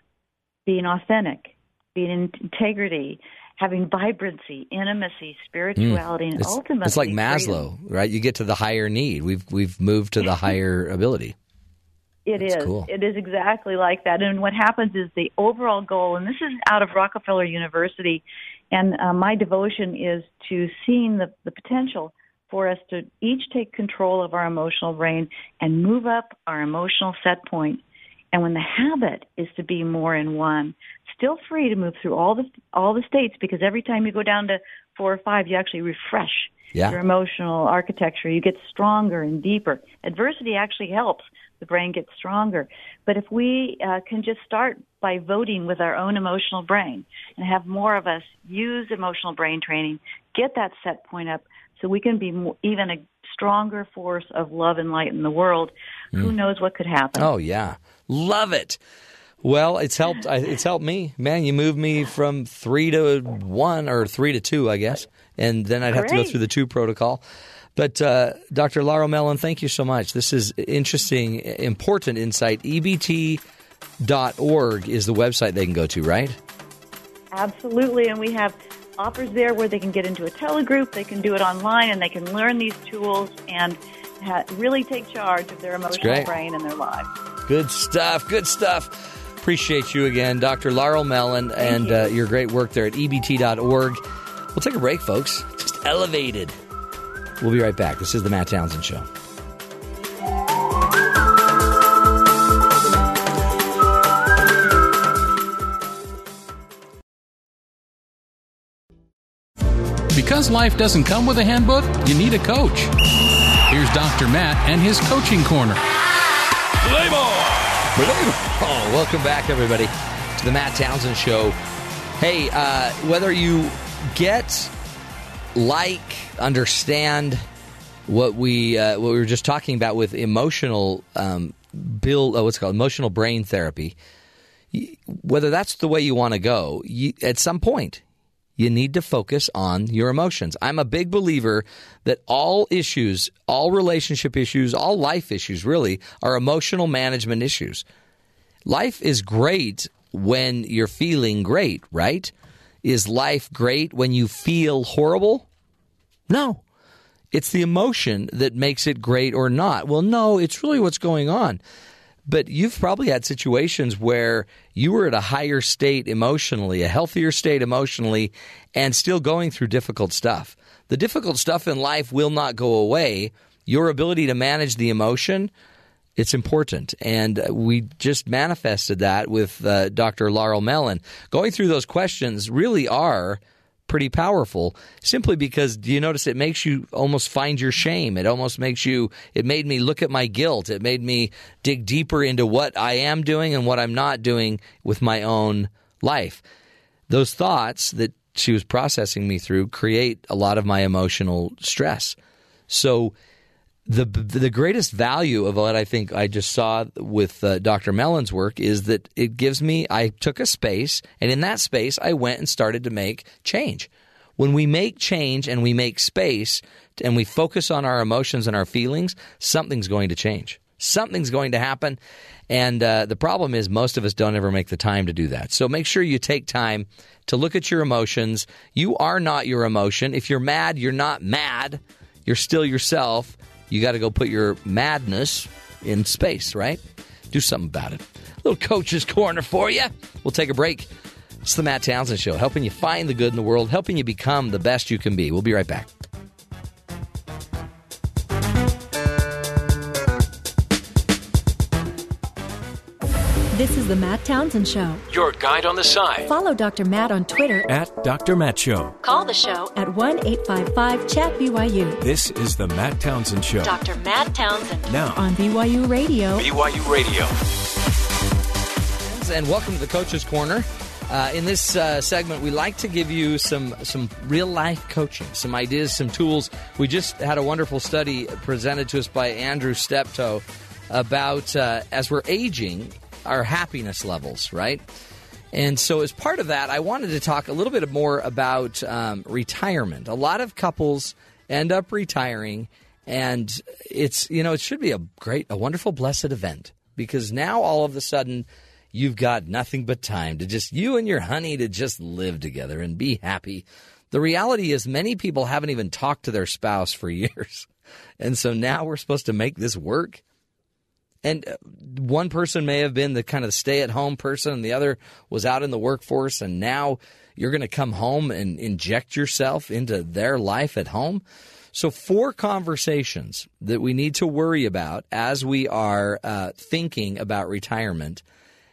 being authentic, being in integrity, having vibrancy, intimacy, spirituality, and Hmm. It's, ultimately it's like freedom. Maslow, right? You get to the higher need. We've we've moved to the higher ability. It is. That's cool. It is exactly like that. And what happens is the overall goal, and this is out of Rockefeller University, and uh, my devotion is to seeing the, the potential for us to each take control of our emotional brain and move up our emotional set point. And when the habit is to be more in one, still free to move through all the all the states because every time you go down to four or five, you actually refresh Yeah. your emotional architecture. You get stronger and deeper. Adversity actually helps the brain gets stronger. But if we uh, can just start by voting with our own emotional brain and have more of us use emotional brain training, get that set point up so we can be more, even a stronger force of love and light in the world, who knows what could happen. Oh yeah, love it. Well, it's helped. It's helped me, man. You moved me from three to one or three to two, I guess, and then I'd have to go through the two protocol. But uh, Dr. Laurel Mellin, thank you so much. This is interesting, important insight. EBT.org is the website they can go to, right? Absolutely, and we have offers there where they can get into a telegroup, they can do it online, and they can learn these tools and ha- really take charge of their emotional brain and their lives. Good stuff. Good stuff. Appreciate you again, Dr. Laurel Mellin, and uh, your great work there at EBT.org. We'll take a break, folks. Just elevated. We'll be right back. This is the Matt Townsend Show. Because life doesn't come with a handbook, you need a coach. Here's Dr. Matt and his coaching corner. Oh, welcome back, everybody, to the Matt Townsend Show. Hey, uh, whether you get, like, understand what we uh, what we were just talking about with emotional um, build, uh, what's called emotional brain therapy, whether that's the way you want to go, you, at some point you need to focus on your emotions. I'm a big believer that all issues, all relationship issues, all life issues really are emotional management issues. Life is great when you're feeling great, right? Is life great when you feel horrible? No. It's the emotion that makes it great or not. Well, no, it's really what's going on. But you've probably had situations where you were at a higher state emotionally, a healthier state emotionally, and still going through difficult stuff. The difficult stuff in life will not go away. Your ability to manage the emotion, it's important. And we just manifested that with uh, Dr. Laurel Mellin. Going through those questions really are pretty powerful simply because do you notice it makes you almost find your shame it almost makes you it made me look at my guilt it made me dig deeper into what i am doing and what i'm not doing with my own life those thoughts that she was processing me through create a lot of my emotional stress so the the greatest value of what I think I just saw with uh, Dr. Mellin's work is that it gives me I took a space and in that space I went and started to make change. When we make change and we make space and we focus on our emotions and our feelings, something's going to change. Something's going to happen. And uh, the problem is, most of us don't ever make the time to do that. So make sure you take time to look at your emotions. You are not your emotion. If you're mad, you're not mad. You're still yourself. You got to go put your madness in space, right? Do something about it. Little coach's corner for you. We'll take a break. It's the Matt Townsend Show, helping you find the good in the world, helping you become the best you can be. We'll be right back. This is the Matt Townsend Show. Your guide on the side. Follow Dr. Matt on Twitter. At Dr. Matt Show. Call the show at 1 855 Chat BYU. This is the Matt Townsend Show. Dr. Matt Townsend. Now. On BYU Radio. BYU Radio. And welcome to the Coach's Corner. Uh, in this uh, segment, we like to give you some some real life coaching, some ideas, some tools. We just had a wonderful study presented to us by Andrew Steptoe about uh, as we're aging, our happiness levels, right? And so, as part of that, I wanted to talk a little bit more about um, retirement. A lot of couples end up retiring, and it's you know it should be a great, a wonderful, blessed event because now all of a sudden you've got nothing but time to just you and your honey to just live together and be happy. The reality is, many people haven't even talked to their spouse for years, and so now we're supposed to make this work. And uh, one person may have been the kind of stay at home person, and the other was out in the workforce. And now you're going to come home and inject yourself into their life at home. So, four conversations that we need to worry about as we are uh, thinking about retirement.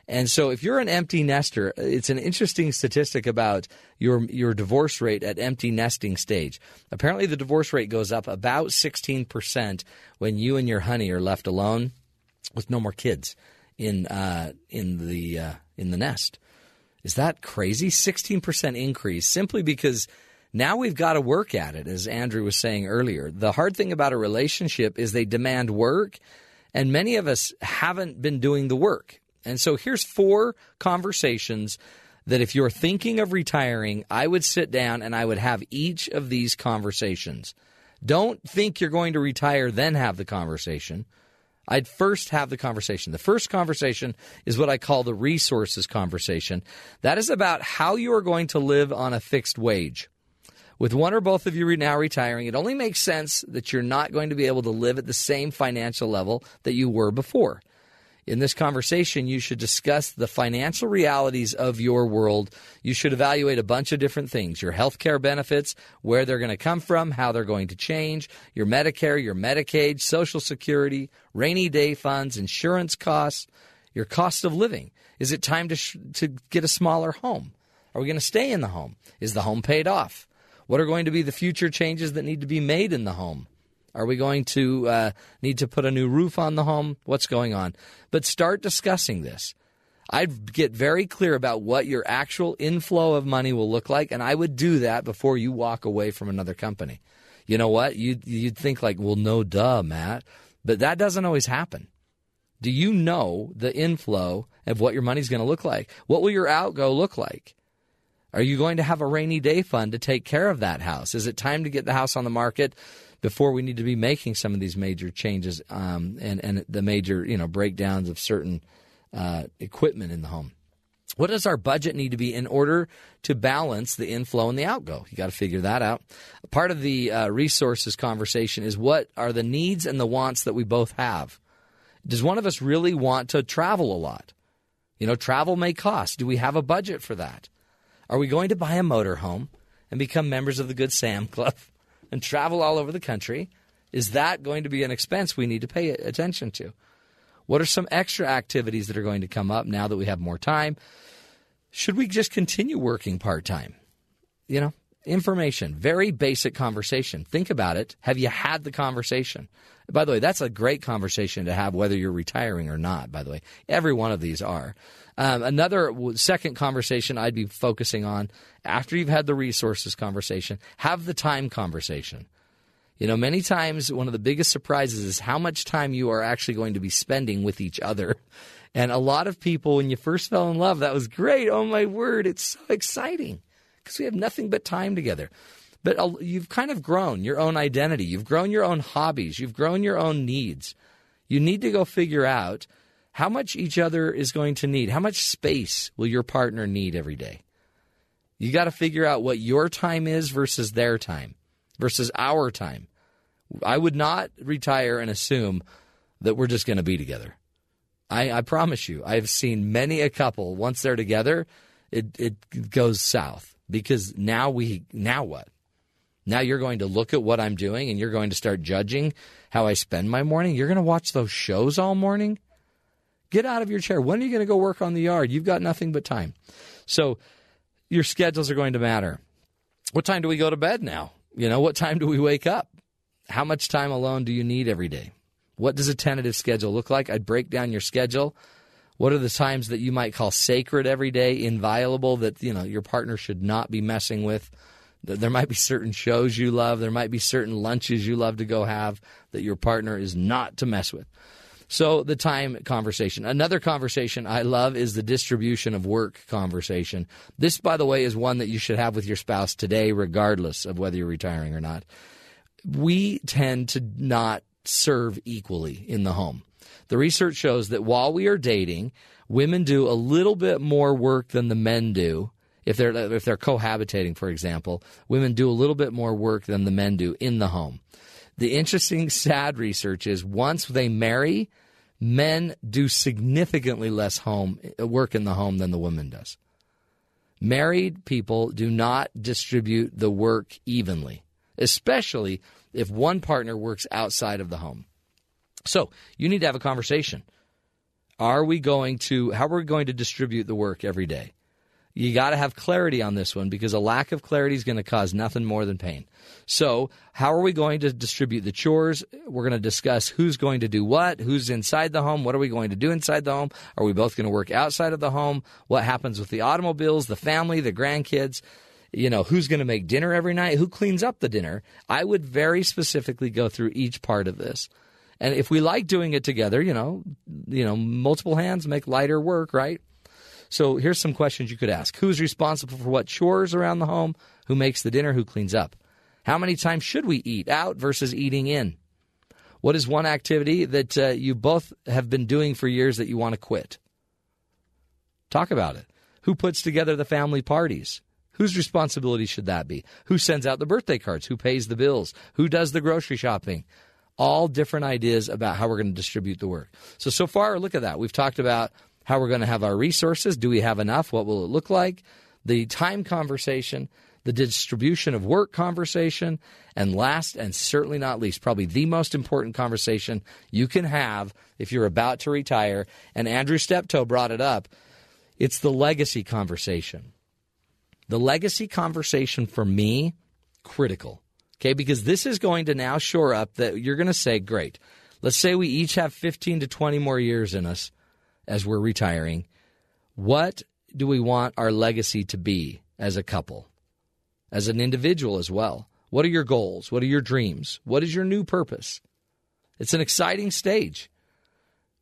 And so, if you're an empty nester, it's an interesting statistic about your your divorce rate at empty nesting stage. Apparently, the divorce rate goes up about 16% when you and your honey are left alone with no more kids in uh, in the uh, in the nest. Is that crazy? Sixteen percent increase simply because now we've got to work at it, as Andrew was saying earlier. The hard thing about a relationship is they demand work, and many of us haven't been doing the work. And so here's four conversations that if you're thinking of retiring, I would sit down and I would have each of these conversations. Don't think you're going to retire, then have the conversation. I'd first have the conversation. The first conversation is what I call the resources conversation. That is about how you are going to live on a fixed wage. With one or both of you now retiring, it only makes sense that you're not going to be able to live at the same financial level that you were before. In this conversation, you should discuss the financial realities of your world. You should evaluate a bunch of different things your health care benefits, where they're going to come from, how they're going to change, your Medicare, your Medicaid, Social Security, rainy day funds, insurance costs, your cost of living. Is it time to, sh- to get a smaller home? Are we going to stay in the home? Is the home paid off? What are going to be the future changes that need to be made in the home? Are we going to uh, need to put a new roof on the home? What's going on? But start discussing this. I'd get very clear about what your actual inflow of money will look like, and I would do that before you walk away from another company. You know what? You'd, you'd think like, well, no, duh, Matt. But that doesn't always happen. Do you know the inflow of what your money's going to look like? What will your outgo look like? Are you going to have a rainy day fund to take care of that house? Is it time to get the house on the market before we need to be making some of these major changes um, and, and the major you know breakdowns of certain uh, equipment in the home. What does our budget need to be in order to balance the inflow and the outgo? You got to figure that out. Part of the uh, resources conversation is what are the needs and the wants that we both have. Does one of us really want to travel a lot? You know, travel may cost. Do we have a budget for that? Are we going to buy a motorhome and become members of the Good Sam Club? and travel all over the country, is that going to be an expense we need to pay attention to? What are some extra activities that are going to come up now that we have more time? Should we just continue working part time? You know, information, very basic conversation. Think about it. Have you had the conversation? By the way, that's a great conversation to have whether you're retiring or not, by the way. Every one of these are. Um, another second conversation I'd be focusing on after you've had the resources conversation, have the time conversation. You know, many times one of the biggest surprises is how much time you are actually going to be spending with each other. And a lot of people, when you first fell in love, that was great. Oh my word, it's so exciting. because we have nothing but time together. But you've kind of grown your own identity. You've grown your own hobbies. You've grown your own needs. You need to go figure out how much each other is going to need. How much space will your partner need every day? You got to figure out what your time is versus their time versus our time. I would not retire and assume that we're just going to be together. I, I promise you, I've seen many a couple once they're together, it, it goes south because now we now what? Now you're going to look at what I'm doing and you're going to start judging how I spend my morning. You're going to watch those shows all morning. Get out of your chair. When are you going to go work on the yard? You've got nothing but time. So your schedules are going to matter. What time do we go to bed now? You know, what time do we wake up? How much time alone do you need every day? What does a tentative schedule look like? I'd break down your schedule. What are the times that you might call sacred every day, inviolable that you know your partner should not be messing with? There might be certain shows you love. There might be certain lunches you love to go have that your partner is not to mess with. So the time conversation. Another conversation I love is the distribution of work conversation. This, by the way, is one that you should have with your spouse today, regardless of whether you're retiring or not. We tend to not serve equally in the home. The research shows that while we are dating, women do a little bit more work than the men do. If they're if they're cohabitating, for example, women do a little bit more work than the men do in the home. The interesting, sad research is once they marry, men do significantly less home work in the home than the woman does. Married people do not distribute the work evenly, especially if one partner works outside of the home. So you need to have a conversation. Are we going to, how are we going to distribute the work every day? You got to have clarity on this one because a lack of clarity is going to cause nothing more than pain. So, how are we going to distribute the chores? We're going to discuss who's going to do what, who's inside the home, what are we going to do inside the home? Are we both going to work outside of the home? What happens with the automobiles, the family, the grandkids? You know, who's going to make dinner every night? Who cleans up the dinner? I would very specifically go through each part of this. And if we like doing it together, you know, you know, multiple hands make lighter work, right? So here's some questions you could ask. Who's responsible for what chores around the home? Who makes the dinner? Who cleans up? How many times should we eat out versus eating in? What is one activity that uh, you both have been doing for years that you want to quit? Talk about it. Who puts together the family parties? Whose responsibility should that be? Who sends out the birthday cards? Who pays the bills? Who does the grocery shopping? All different ideas about how we're going to distribute the work. So, so far, look at that. We've talked about how we're going to have our resources. Do we have enough? What will it look like? The time conversation, the distribution of work conversation, and last and certainly not least, probably the most important conversation you can have if you're about to retire. And Andrew Steptoe brought it up. It's the legacy conversation. The legacy conversation for me, critical. Okay, because this is going to now shore up that you're going to say, great. Let's say we each have 15 to 20 more years in us as we're retiring. What do we want our legacy to be as a couple, as an individual as well? What are your goals? What are your dreams? What is your new purpose? It's an exciting stage.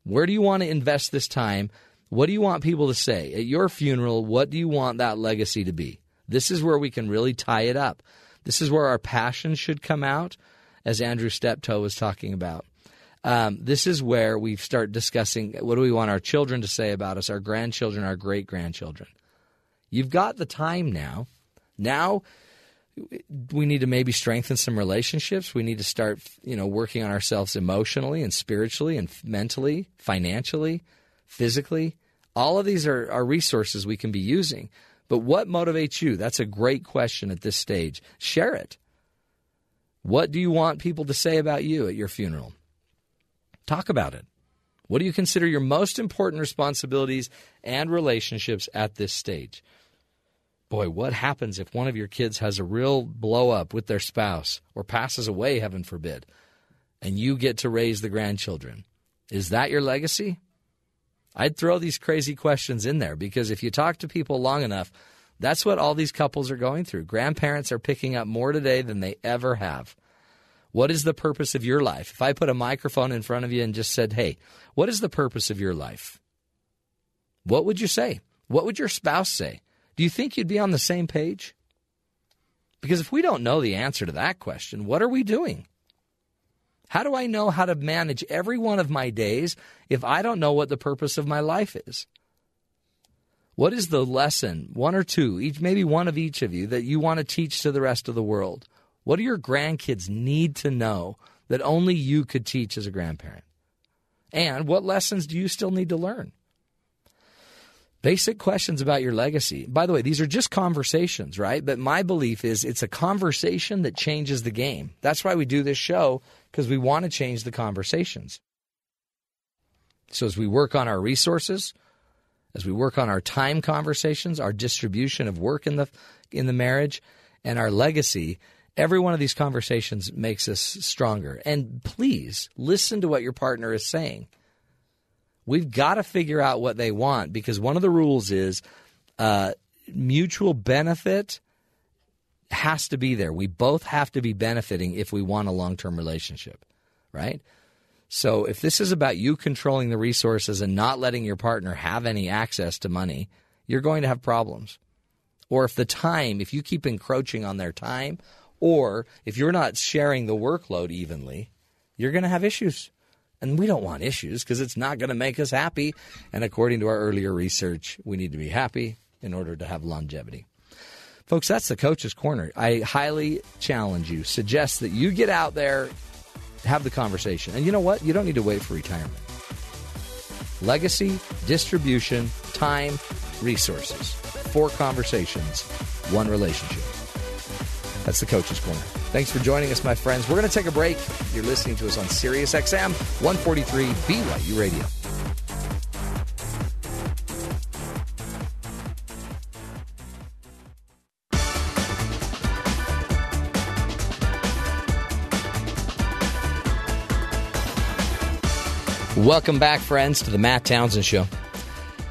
Where do you want to invest this time? What do you want people to say? At your funeral, what do you want that legacy to be? This is where we can really tie it up. This is where our passion should come out, as Andrew Steptoe was talking about um, this is where we start discussing what do we want our children to say about us, our grandchildren, our great grandchildren. You've got the time now. Now we need to maybe strengthen some relationships. We need to start, you know, working on ourselves emotionally and spiritually and mentally, financially, physically. All of these are, are resources we can be using. But what motivates you? That's a great question at this stage. Share it. What do you want people to say about you at your funeral? Talk about it. What do you consider your most important responsibilities and relationships at this stage? Boy, what happens if one of your kids has a real blow up with their spouse or passes away, heaven forbid, and you get to raise the grandchildren? Is that your legacy? I'd throw these crazy questions in there because if you talk to people long enough, that's what all these couples are going through. Grandparents are picking up more today than they ever have. What is the purpose of your life? If I put a microphone in front of you and just said, hey, what is the purpose of your life? What would you say? What would your spouse say? Do you think you'd be on the same page? Because if we don't know the answer to that question, what are we doing? How do I know how to manage every one of my days if I don't know what the purpose of my life is? What is the lesson, one or two, each maybe one of each of you, that you want to teach to the rest of the world? What do your grandkids need to know that only you could teach as a grandparent? And what lessons do you still need to learn? Basic questions about your legacy. By the way, these are just conversations, right? But my belief is it's a conversation that changes the game. That's why we do this show, because we want to change the conversations. So as we work on our resources, as we work on our time conversations, our distribution of work in the in the marriage, and our legacy, every one of these conversations makes us stronger. And please listen to what your partner is saying. We've got to figure out what they want because one of the rules is uh, mutual benefit has to be there. We both have to be benefiting if we want a long term relationship, right? So if this is about you controlling the resources and not letting your partner have any access to money, you're going to have problems. Or if the time, if you keep encroaching on their time, or if you're not sharing the workload evenly, you're going to have issues. And we don't want issues because it's not going to make us happy. And according to our earlier research, we need to be happy in order to have longevity. Folks, that's the coach's corner. I highly challenge you, suggest that you get out there have the conversation. And you know what? You don't need to wait for retirement. Legacy, distribution, time, resources. Four conversations, one relationship. That's the Coach's Corner. Thanks for joining us, my friends. We're going to take a break. You're listening to us on Sirius XM 143 BYU Radio. Welcome back, friends, to the Matt Townsend Show.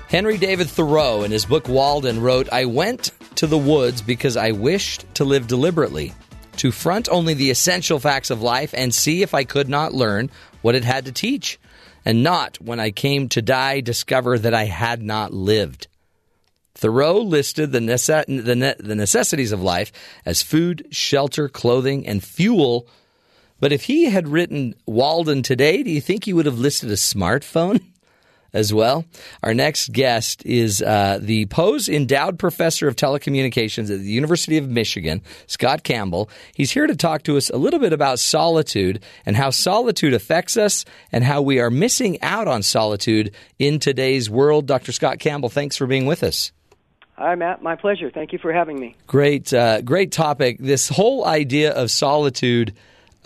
Henry David Thoreau, in his book Walden, wrote I went to the woods because I wished to live deliberately, to front only the essential facts of life and see if I could not learn what it had to teach, and not, when I came to die, discover that I had not lived. Thoreau listed the, nece- the, ne- the necessities of life as food, shelter, clothing, and fuel but if he had written Walden today, do you think he would have listed a smartphone as well? Our next guest is uh, the Pohs Endowed Professor of Telecommunications at the University of Michigan, Scott Campbell. He's here to talk to us a little bit about solitude and how solitude affects us and how we are missing out on solitude in today's world. Dr. Scott Campbell, thanks for being with us. Hi, Matt. My pleasure. Thank you for having me. Great, uh, great topic. This whole idea of solitude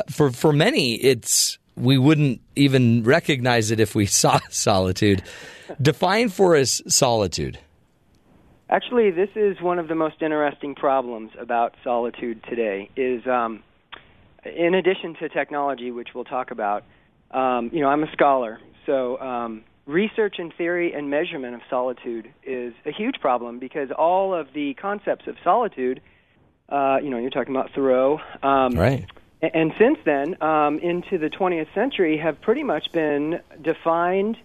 for for many, it's we wouldn't even recognize it if we saw solitude. Define for us solitude. Actually, this is one of the most interesting problems about solitude today. Is um, in addition to technology, which we'll talk about. Um, you know, I'm a scholar, so um, research and theory and measurement of solitude is a huge problem because all of the concepts of solitude, uh, you know, you're talking about Thoreau, um, right? And since then, um, into the 20th century, have pretty much been defined,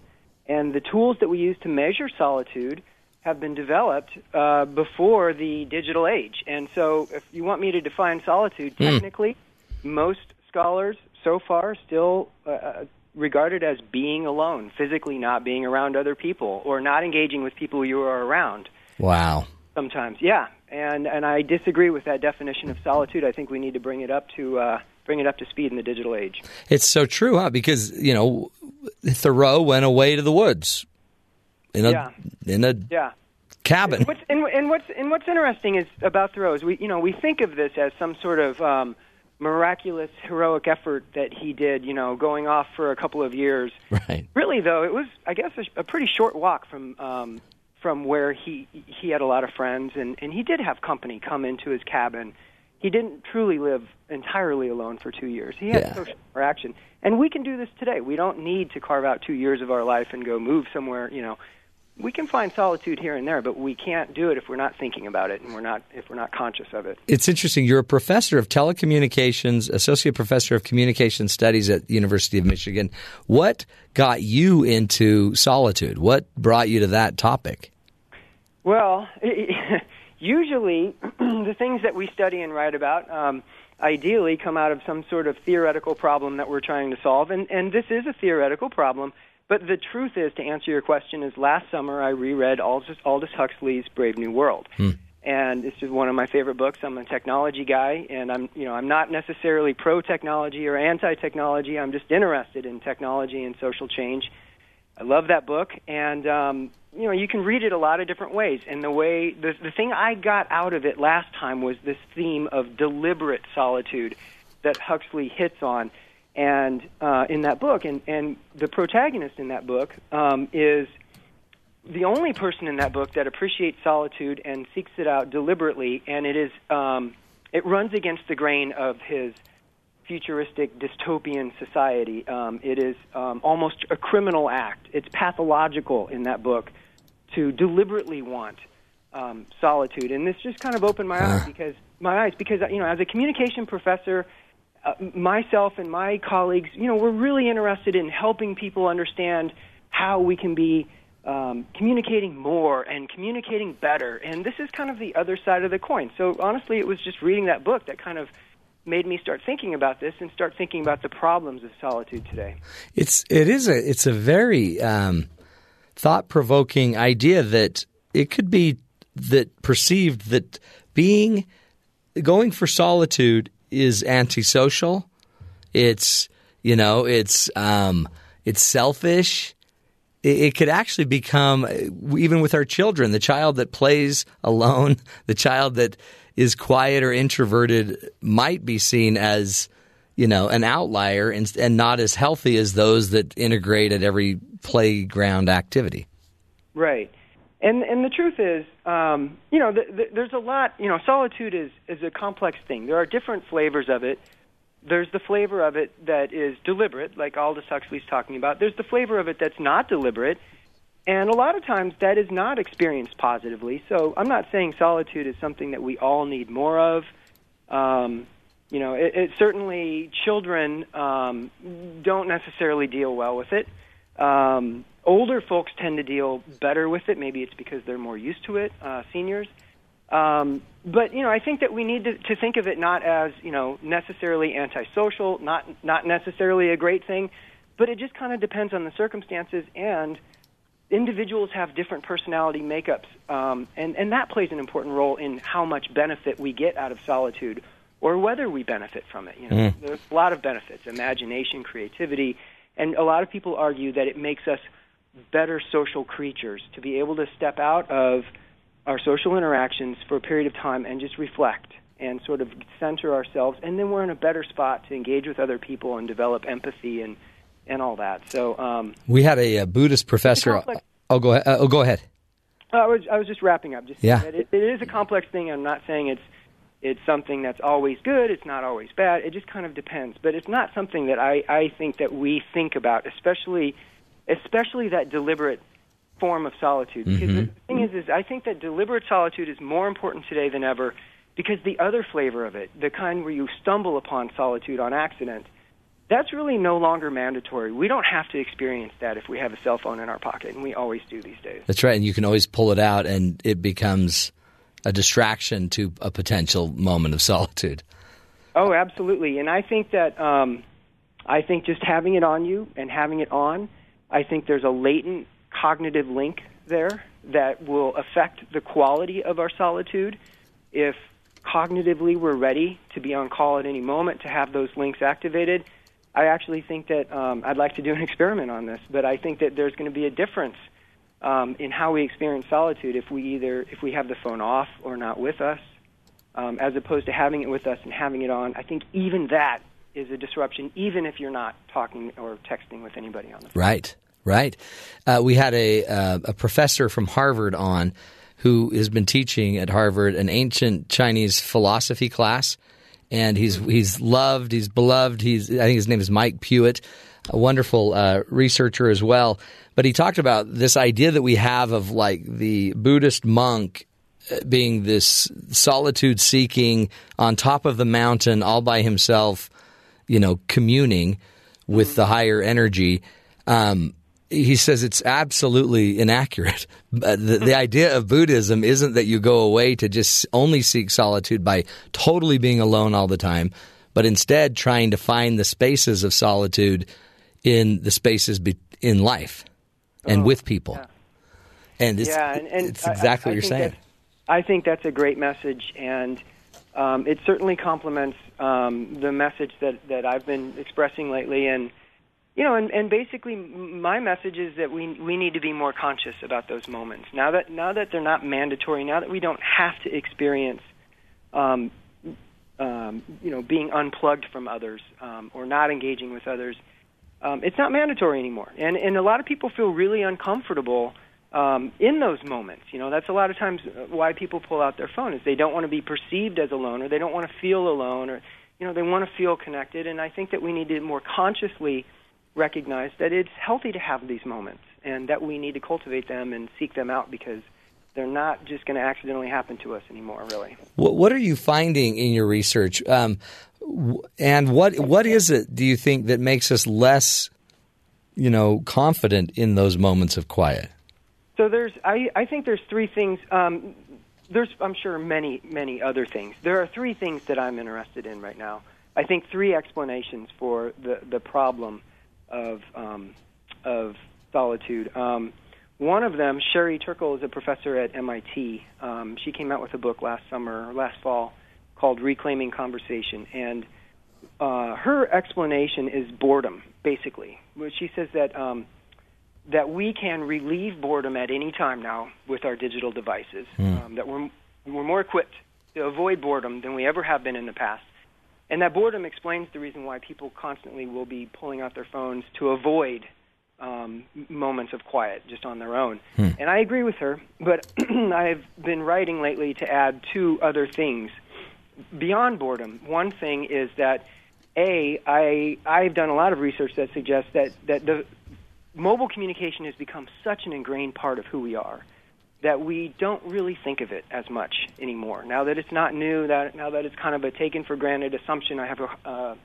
and the tools that we use to measure solitude have been developed uh, before the digital age. And so, if you want me to define solitude, mm. technically, most scholars so far still uh, uh, regard it as being alone, physically not being around other people, or not engaging with people you are around. Wow. Sometimes, yeah, and and I disagree with that definition of solitude. I think we need to bring it up to uh, bring it up to speed in the digital age. It's so true, huh? Because you know, Thoreau went away to the woods in a yeah. in a yeah. cabin. And what's, and, and what's and what's interesting is about Thoreau is we you know we think of this as some sort of um, miraculous heroic effort that he did, you know, going off for a couple of years. Right. Really, though, it was I guess a, a pretty short walk from um, from where he he had a lot of friends and and he did have company come into his cabin. He didn't truly live entirely alone for two years. He had yeah. social interaction, and we can do this today. We don't need to carve out two years of our life and go move somewhere. You know, we can find solitude here and there, but we can't do it if we're not thinking about it and we're not if we're not conscious of it. It's interesting. You're a professor of telecommunications, associate professor of communication studies at the University of Michigan. What got you into solitude? What brought you to that topic? Well, usually the things that we study and write about um, ideally come out of some sort of theoretical problem that we're trying to solve, and, and this is a theoretical problem. But the truth is, to answer your question, is last summer I reread Aldous, Aldous Huxley's Brave New World. Hmm. And this is one of my favorite books. I'm a technology guy, and I'm, you know, I'm not necessarily pro technology or anti technology. I'm just interested in technology and social change. I love that book, and um, you know, you can read it a lot of different ways. And the way the the thing I got out of it last time was this theme of deliberate solitude that Huxley hits on, and uh, in that book, and and the protagonist in that book um, is the only person in that book that appreciates solitude and seeks it out deliberately, and it is um, it runs against the grain of his futuristic dystopian society. Um, it is um, almost a criminal act. It's pathological in that book to deliberately want um, solitude, and this just kind of opened my eyes because my eyes because you know as a communication professor. Uh, myself and my colleagues, you know, we're really interested in helping people understand how we can be um, communicating more and communicating better. And this is kind of the other side of the coin. So honestly, it was just reading that book that kind of made me start thinking about this and start thinking about the problems of solitude today. It's it is a it's a very um, thought provoking idea that it could be that perceived that being going for solitude is antisocial. It's you know it's um, it's selfish. It, it could actually become even with our children, the child that plays alone, the child that is quiet or introverted might be seen as you know an outlier and, and not as healthy as those that integrate at every playground activity. Right. And and the truth is, um, you know, the, the, there's a lot. You know, solitude is is a complex thing. There are different flavors of it. There's the flavor of it that is deliberate, like Aldous Huxley's talking about. There's the flavor of it that's not deliberate, and a lot of times that is not experienced positively. So I'm not saying solitude is something that we all need more of. Um, you know, it, it certainly children um, don't necessarily deal well with it. Um, older folks tend to deal better with it. Maybe it's because they're more used to it. Uh, seniors, um, but you know, I think that we need to, to think of it not as you know necessarily antisocial, not not necessarily a great thing, but it just kind of depends on the circumstances and individuals have different personality makeups, um, and and that plays an important role in how much benefit we get out of solitude or whether we benefit from it. You know, Mm. there's a lot of benefits: imagination, creativity, and a lot of people argue that it makes us better social creatures to be able to step out of our social interactions for a period of time and just reflect and sort of center ourselves, and then we're in a better spot to engage with other people and develop empathy and and all that. So. Um, We had a, uh Buddhist professor. complex- Oh, go ahead. Uh, oh, go ahead. I was I was just wrapping up. Just Yeah. it, it is a complex thing. I'm not saying it's it's something that's always good. It's not always bad. It just kind of depends. But it's not something that I I think that we think about, especially especially that deliberate form of solitude. Because Mm-hmm. the thing is, is I think that deliberate solitude is more important today than ever. Because the other flavor of it, the kind where you stumble upon solitude on accident, that's really no longer mandatory. We don't have to experience that if we have a cell phone in our pocket, and we always do these days. That's right, and you can always pull it out, and it becomes a distraction to a potential moment of solitude. Oh, absolutely. And I think that um, I think just having it on you and having it on, I think there's a latent cognitive link there that will affect the quality of our solitude. If cognitively we're ready to be on call at any moment to have those links activated, I actually think that um, I'd like to do an experiment on this. But I think that there's going to be a difference um, in how we experience solitude if we either if we have the phone off or not with us um, as opposed to having it with us and having it on. I think even that is a disruption, even if you're not talking or texting with anybody on the phone. Right, right. Uh, we had a uh, a professor from Harvard on who has been teaching at Harvard an ancient Chinese philosophy class, and he's he's loved, he's beloved. He's I think his name is Mike Puett, a wonderful uh, researcher as well. But he talked about this idea that we have of like the Buddhist monk uh, being this solitude seeking on top of the mountain all by himself, you know, communing with the higher energy. Um, he says it's absolutely inaccurate. the, the idea of Buddhism isn't that you go away to just only seek solitude by totally being alone all the time, but instead trying to find the spaces of solitude in the spaces be, in life and Oh, with people. yeah. And it's, yeah, and, and it's exactly I, I what you're saying. I think that's a great message, and um, it certainly complements um, the message that, that I've been expressing lately. And you know, and, and basically, my message is that we we need to be more conscious about those moments now that now that they're not mandatory, now that we don't have to experience. Um, um, you know, being unplugged from others um, or not engaging with others, um, it's not mandatory anymore. And and a lot of people feel really uncomfortable um, in those moments. You know, that's a lot of times uh, why people pull out their phone is they don't want to be perceived as alone, or they don't want to feel alone, or you know, they want to feel connected. And I think that we need to more consciously recognize that it's healthy to have these moments, and that we need to cultivate them and seek them out because they're not just going to accidentally happen to us anymore. Really. What, what are you finding in your research? Um, and what what is it? Do you think that makes us less, you know, confident in those moments of quiet? So there's, I, I think there's three things. Um, there's, I'm sure, many, many other things. There are three things that I'm interested in right now. I think three explanations for the the problem of um, of solitude. Um, one of them, Sherry Turkle, is a professor at MIT. Um, she came out with a book last summer, or last fall, called Reclaiming Conversation, and uh, her explanation is boredom, basically. She says that um, that we can relieve boredom at any time now with our digital devices. Um, that we're we're more equipped to avoid boredom than we ever have been in the past. And that boredom explains the reason why people constantly will be pulling out their phones to avoid um, moments of quiet just on their own. And I agree with her, but I've been writing lately to add two other things beyond boredom. One thing is that a I I've done a lot of research that suggests that that the mobile communication has become such an ingrained part of who we are that we don't really think of it as much anymore. Now that it's not new, that now that it's kind of a taken for granted assumption, I have uh,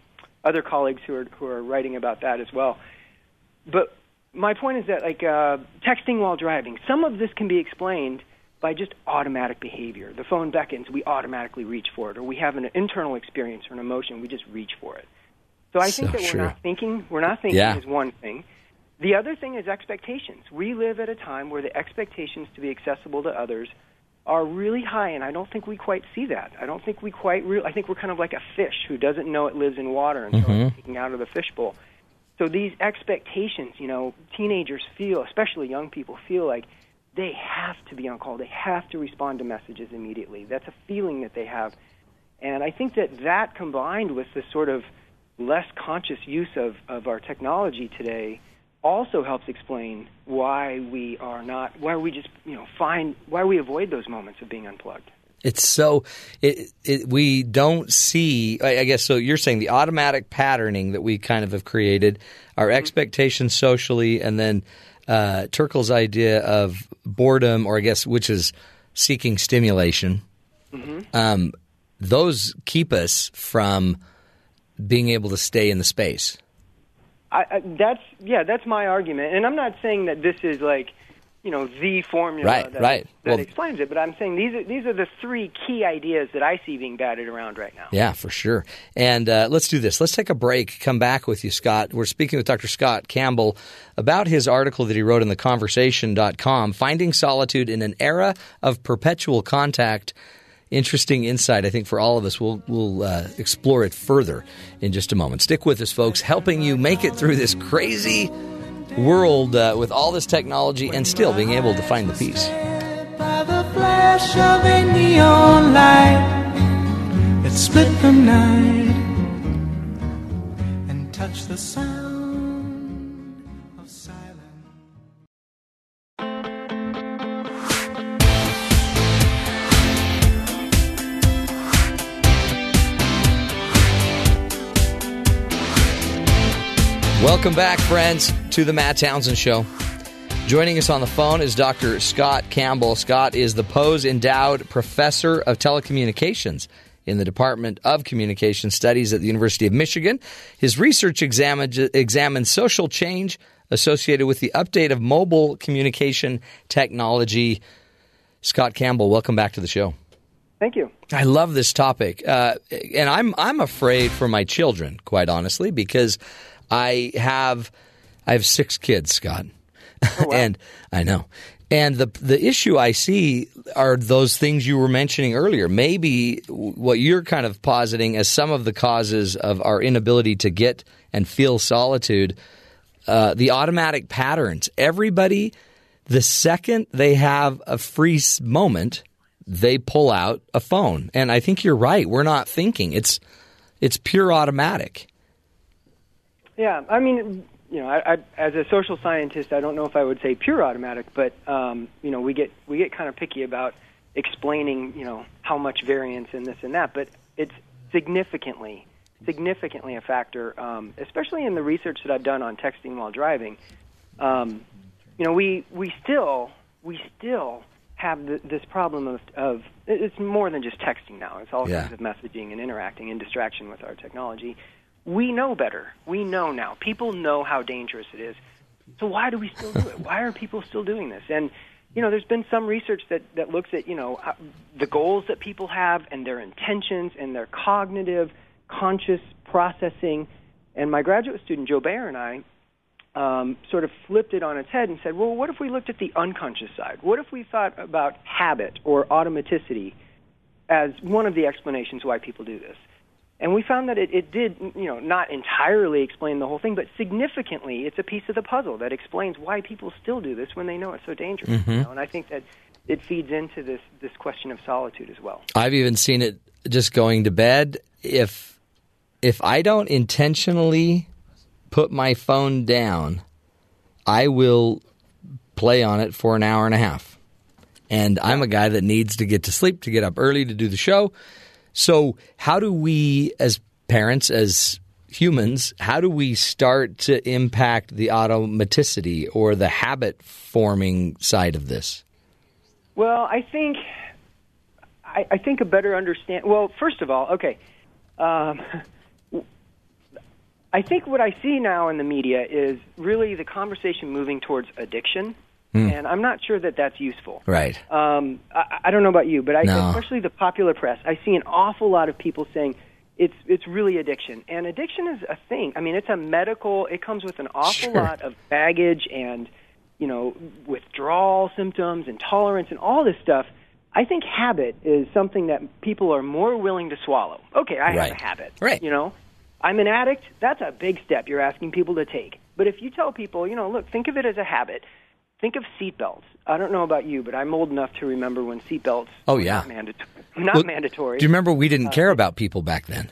other colleagues who are who are writing about that as well. But my point is that like uh, texting while driving, some of this can be explained by just automatic behavior. The phone beckons, we automatically reach for it, or we have an internal experience or an emotion, we just reach for it. So I think So that we're not thinking. We're not thinking Yeah. is one thing. The other thing is expectations. We live at a time where the expectations to be accessible to others are really high, and I don't think we quite see that. I don't think we quite. Re- I think we're kind of like a fish who doesn't know it lives in water until it's mm-hmm. taken out of the fishbowl. So these expectations, you know, teenagers feel, especially young people, feel like they have to be on call. They have to respond to messages immediately. That's a feeling that they have, and I think that that combined with the sort of less conscious use of, of our technology today also helps explain why we are not why we just you know find why we avoid those moments of being unplugged. It's so it, it we don't see. I guess so. You're saying the automatic patterning that we kind of have created, our expectations socially, and then uh, Turkle's idea of boredom, or I guess which is seeking stimulation. Um, those keep us from being able to stay in the space. I, I, that's yeah, that's my argument, and I'm not saying that this is like you know the formula Right, that, right. that Well- explains it, but I'm saying these are these are the three key ideas that I see being batted around right now. Yeah, for sure. And uh, let's do this. Let's take a break. Come back with you, Scott. We're speaking with Dr. Scott Campbell about his article that he wrote in theconversation.com, Finding Solitude in an Era of Perpetual Contact. Interesting insight, I think, for all of us. We'll, we'll uh, explore it further in just a moment. Stick with us, folks, helping you make it through this crazy world uh, with all this technology and still being able to find the peace. by the flash of a neon light split night and touched the sound Welcome back, friends, to the Matt Townsend Show. Joining us on the phone is Dr. Scott Campbell. Scott is the Pohs Endowed Professor of Telecommunications in the Department of Communication Studies at the University of Michigan. His research examines, examines social change associated with the update of mobile communication technology. Scott Campbell, welcome back to the show. Thank you. I love this topic, uh, and I'm I'm afraid for my children, quite honestly, because I have I have six kids, Scott, Oh, wow. and I know. And the the issue I see are those things you were mentioning earlier. Maybe what you're kind of positing as some of the causes of our inability to get and feel solitude, uh, the automatic patterns. Everybody, the second they have a free moment, they pull out a phone. And I think you're right. We're not thinking. It's it's pure automatic. Yeah, I mean, you know, I, I, as a social scientist, I don't know if I would say pure automatic, but um, you know, we get we get kind of picky about explaining, you know, how much variance in this and that, but it's significantly, significantly a factor, um, especially in the research that I've done on texting while driving. Um, you know, we we still we still have th- this problem of, of it's more than just texting now. It's all Yeah. kinds of messaging and interacting and distraction with our technology. We know better. We know now. People know how dangerous it is. So why do we still do it? Why are people still doing this? And you know, there's been some research that that looks at you know the goals that people have and their intentions and their cognitive, conscious processing. And my graduate student Joe Bayer and I um, sort of flipped it on its head and said, well, what if we looked at the unconscious side? What if we thought about habit or automaticity as one of the explanations why people do this? And we found that it, it did, you know, not entirely explain the whole thing, but significantly, it's a piece of the puzzle that explains why people still do this when they know it's so dangerous. You mm-hmm. know? And I think that it feeds into this this question of solitude as well. I've even seen it just going to bed. If if I don't intentionally put my phone down, I will play on it for an hour and a half. And I'm a guy that needs to get to sleep to get up early to do the show. So, how do we as parents as humans, how do we start to impact the automaticity or the habit forming side of this? Well, I think I, I think a better understand. Well, first of all, okay. Um, I think what I see now in the media is really the conversation moving towards addiction, and I'm not sure that that's useful. Right. Um, I, I don't know about you, but I, No. especially the popular press, I see an awful lot of people saying it's it's really addiction, and addiction is a thing. I mean, it's a medical. It comes with an awful Sure. lot of baggage and you know withdrawal symptoms, intolerance, and all this stuff. I think habit is something that people are more willing to swallow. Okay, I Right. have a habit. Right. You know, I'm an addict. That's a big step you're asking people to take. But if you tell people, you know, look, think of it as a habit. Think of seatbelts. I don't know about you, but I'm old enough to remember when seatbelts Oh, yeah. not mandatory. Not Well, mandatory. Do you remember we didn't care about people back then?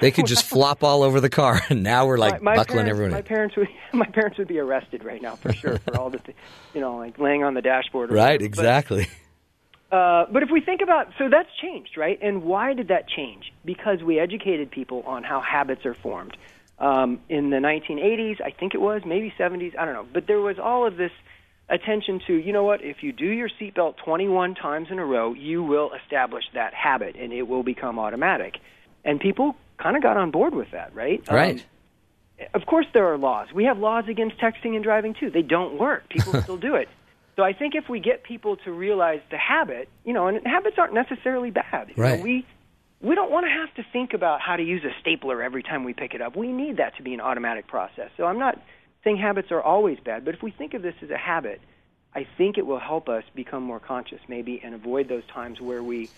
They could just flop all over the car, and now we're like my, my buckling parents, everyone My in. parents would my parents would be arrested right now for sure for all the, th- you know, like laying on the dashboard. Or Right, whatever. But, exactly. Uh, but if we think about, so that's changed, right? And why did that change? Because we educated people on how habits are formed. Um, in the 1980s, I think it was, maybe 70s, I don't know. But there was all of this attention to, you know what, if you do your seatbelt 21 times in a row, you will establish that habit and it will become automatic. And people kind of got on board with that, right? Um, Right. of course there are laws. We have laws against texting and driving too. They don't work. People still do it. So I think if we get people to realize the habit, you know, and habits aren't necessarily bad. You know, Right. we we don't want to have to think about how to use a stapler every time we pick it up. We need that to be an automatic process. So I'm not saying habits are always bad, but if we think of this as a habit, I think it will help us become more conscious maybe and avoid those times where we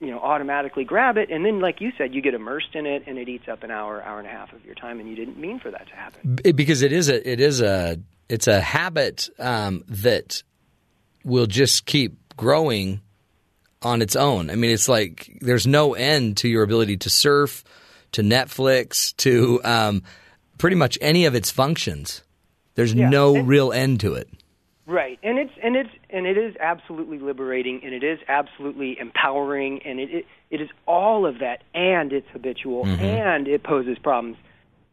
you know automatically grab it and then like you said you get immersed in it and it eats up an hour hour and a half of your time and you didn't mean for that to happen because it is a it is a it's a habit um, that will just keep growing on its own. I mean, it's like there's no end to your ability to surf, to Netflix, to um, pretty much any of its functions. There's Yeah. no And- real end to it. right and it's and it's and it is absolutely liberating and it is absolutely empowering and it it, it is all of that and it's habitual Mm-hmm. and it poses problems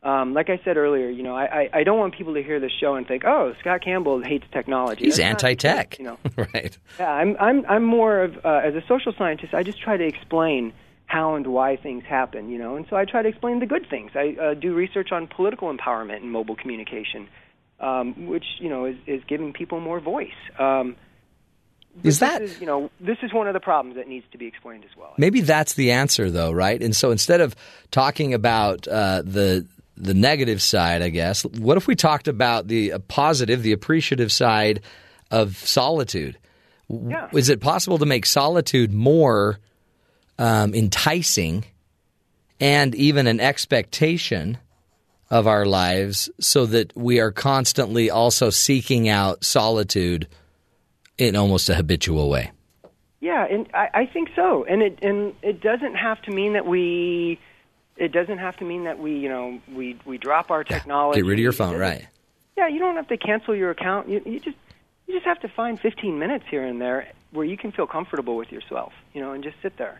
um, like I said earlier, you know, I, I, I don't want people to hear this show and think, "Oh, Scott Campbell hates technology." He's That's anti-tech, You know, right? Yeah, I'm I'm I'm more of uh, as a social scientist. I just try to explain how and why things happen, you know, and so I try to explain the good things. I uh, do research on political empowerment and mobile communication, um, which you know is, is giving people more voice. Um, Is this that is, you know this is one of the problems that needs to be explained as well. maybe that's the answer though, right? And so instead of talking about uh, the the negative side, I guess, what if we talked about the uh, positive, the appreciative side of solitude? Yeah. Is it possible to make solitude more um, enticing and even an expectation of our lives so that we are constantly also seeking out solitude in almost a habitual way? Yeah, and I, I think so. And it and it doesn't have to mean that we. It doesn't have to mean that we, you know, we we drop our technology. Get rid of your phone, right? Yeah, you don't have to cancel your account. You, you just you just have to find 15 minutes here and there where you can feel comfortable with yourself, you know, and just sit there.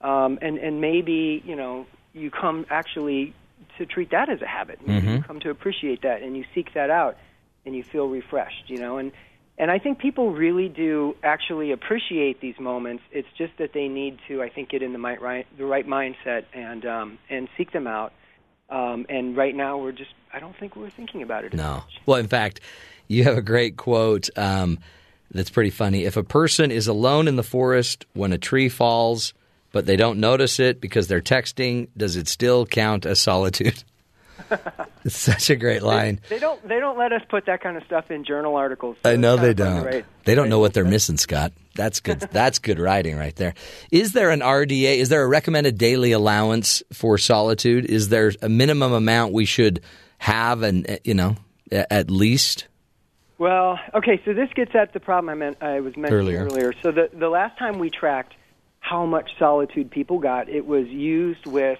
Um, and and maybe you know you come actually to treat that as a habit. Maybe You come to appreciate that, and you seek that out, and you feel refreshed, you know. And and I think people really do actually appreciate these moments. It's just that they need to, I think, get in the right, right the right mindset and um, and seek them out. Um, and right now, we're just I don't think we're thinking about it. as No. much. Well, in fact, you have a great quote um, that's pretty funny. If a person is alone in the forest when a tree falls, but they don't notice it because they're texting, does it still count as solitude? it's such a great line. They don't. They don't let us put that kind of stuff in journal articles. so I know they kind of fun don't. They don't know what they're missing, Scott. That's good. That's good writing right there. Is there an RDA? Is there a recommended daily allowance for solitude? Is there a minimum amount we should have, and uh, you know, at least? Well, okay, so this gets at the problem I meant I was mentioning Earlier. earlier. So the the last time we tracked how much solitude people got, it was used with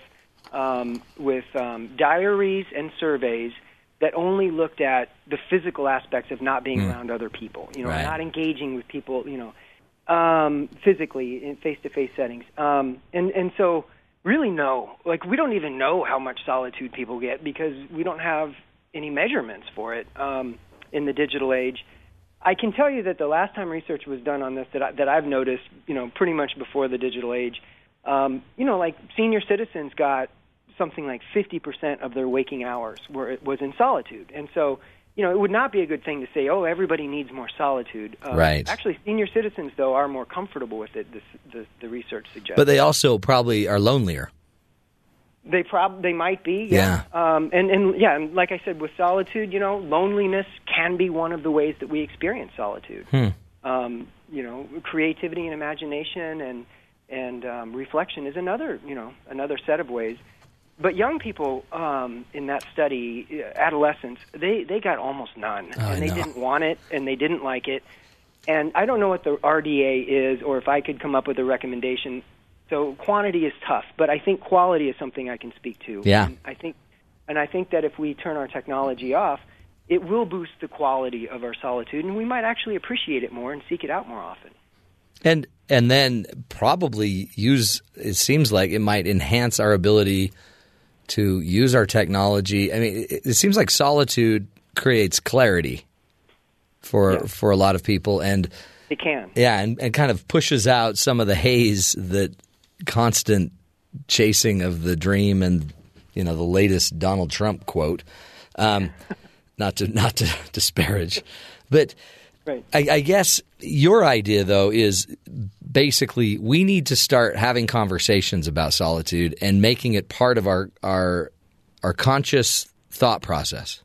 um, with um, diaries and surveys that only looked at the physical aspects of not being around other people. You know, Right. not engaging with people. You know, um, physically in face-to-face settings. Um, and and so really no, like we don't even know how much solitude people get because we don't have any measurements for it um, in the digital age. I can tell you that the last time research was done on this that I, that I've noticed, you know, pretty much before the digital age, um, you know, like senior citizens got something like 50% of their waking hours were was in solitude, and so you know it would not be a good thing to say, oh, everybody needs more solitude. Um, Right. Actually, senior citizens though are more comfortable with it. This, the the research suggests. But they also probably are lonelier. They prob they might be, yeah. Um, and and yeah, and like I said, with solitude, you know, loneliness can be one of the ways that we experience solitude. Um, you know, creativity and imagination and and um, reflection is another, you know, another set of ways. But young people um, in that study, uh, adolescents, they they got almost none, Oh, and they didn't want it, and they didn't like it. And I don't know what the RDA is, or if I could come up with a recommendation. So quantity is tough, but I think quality is something I can speak to. Yeah. And I think, and I think that if we turn our technology off, it will boost the quality of our solitude, and we might actually appreciate it more and seek it out more often. And and then probably use it seems like it might enhance our ability to use our technology. I mean, it, it seems like solitude creates clarity for Yeah. for a lot of people and It can. yeah, and, and kind of pushes out some of the haze that constant chasing of the dream and you know the latest Donald Trump quote. Um, not to not to disparage, but Right. I, I guess your idea though is basically we need to start having conversations about solitude and making it part of our our our conscious thought process.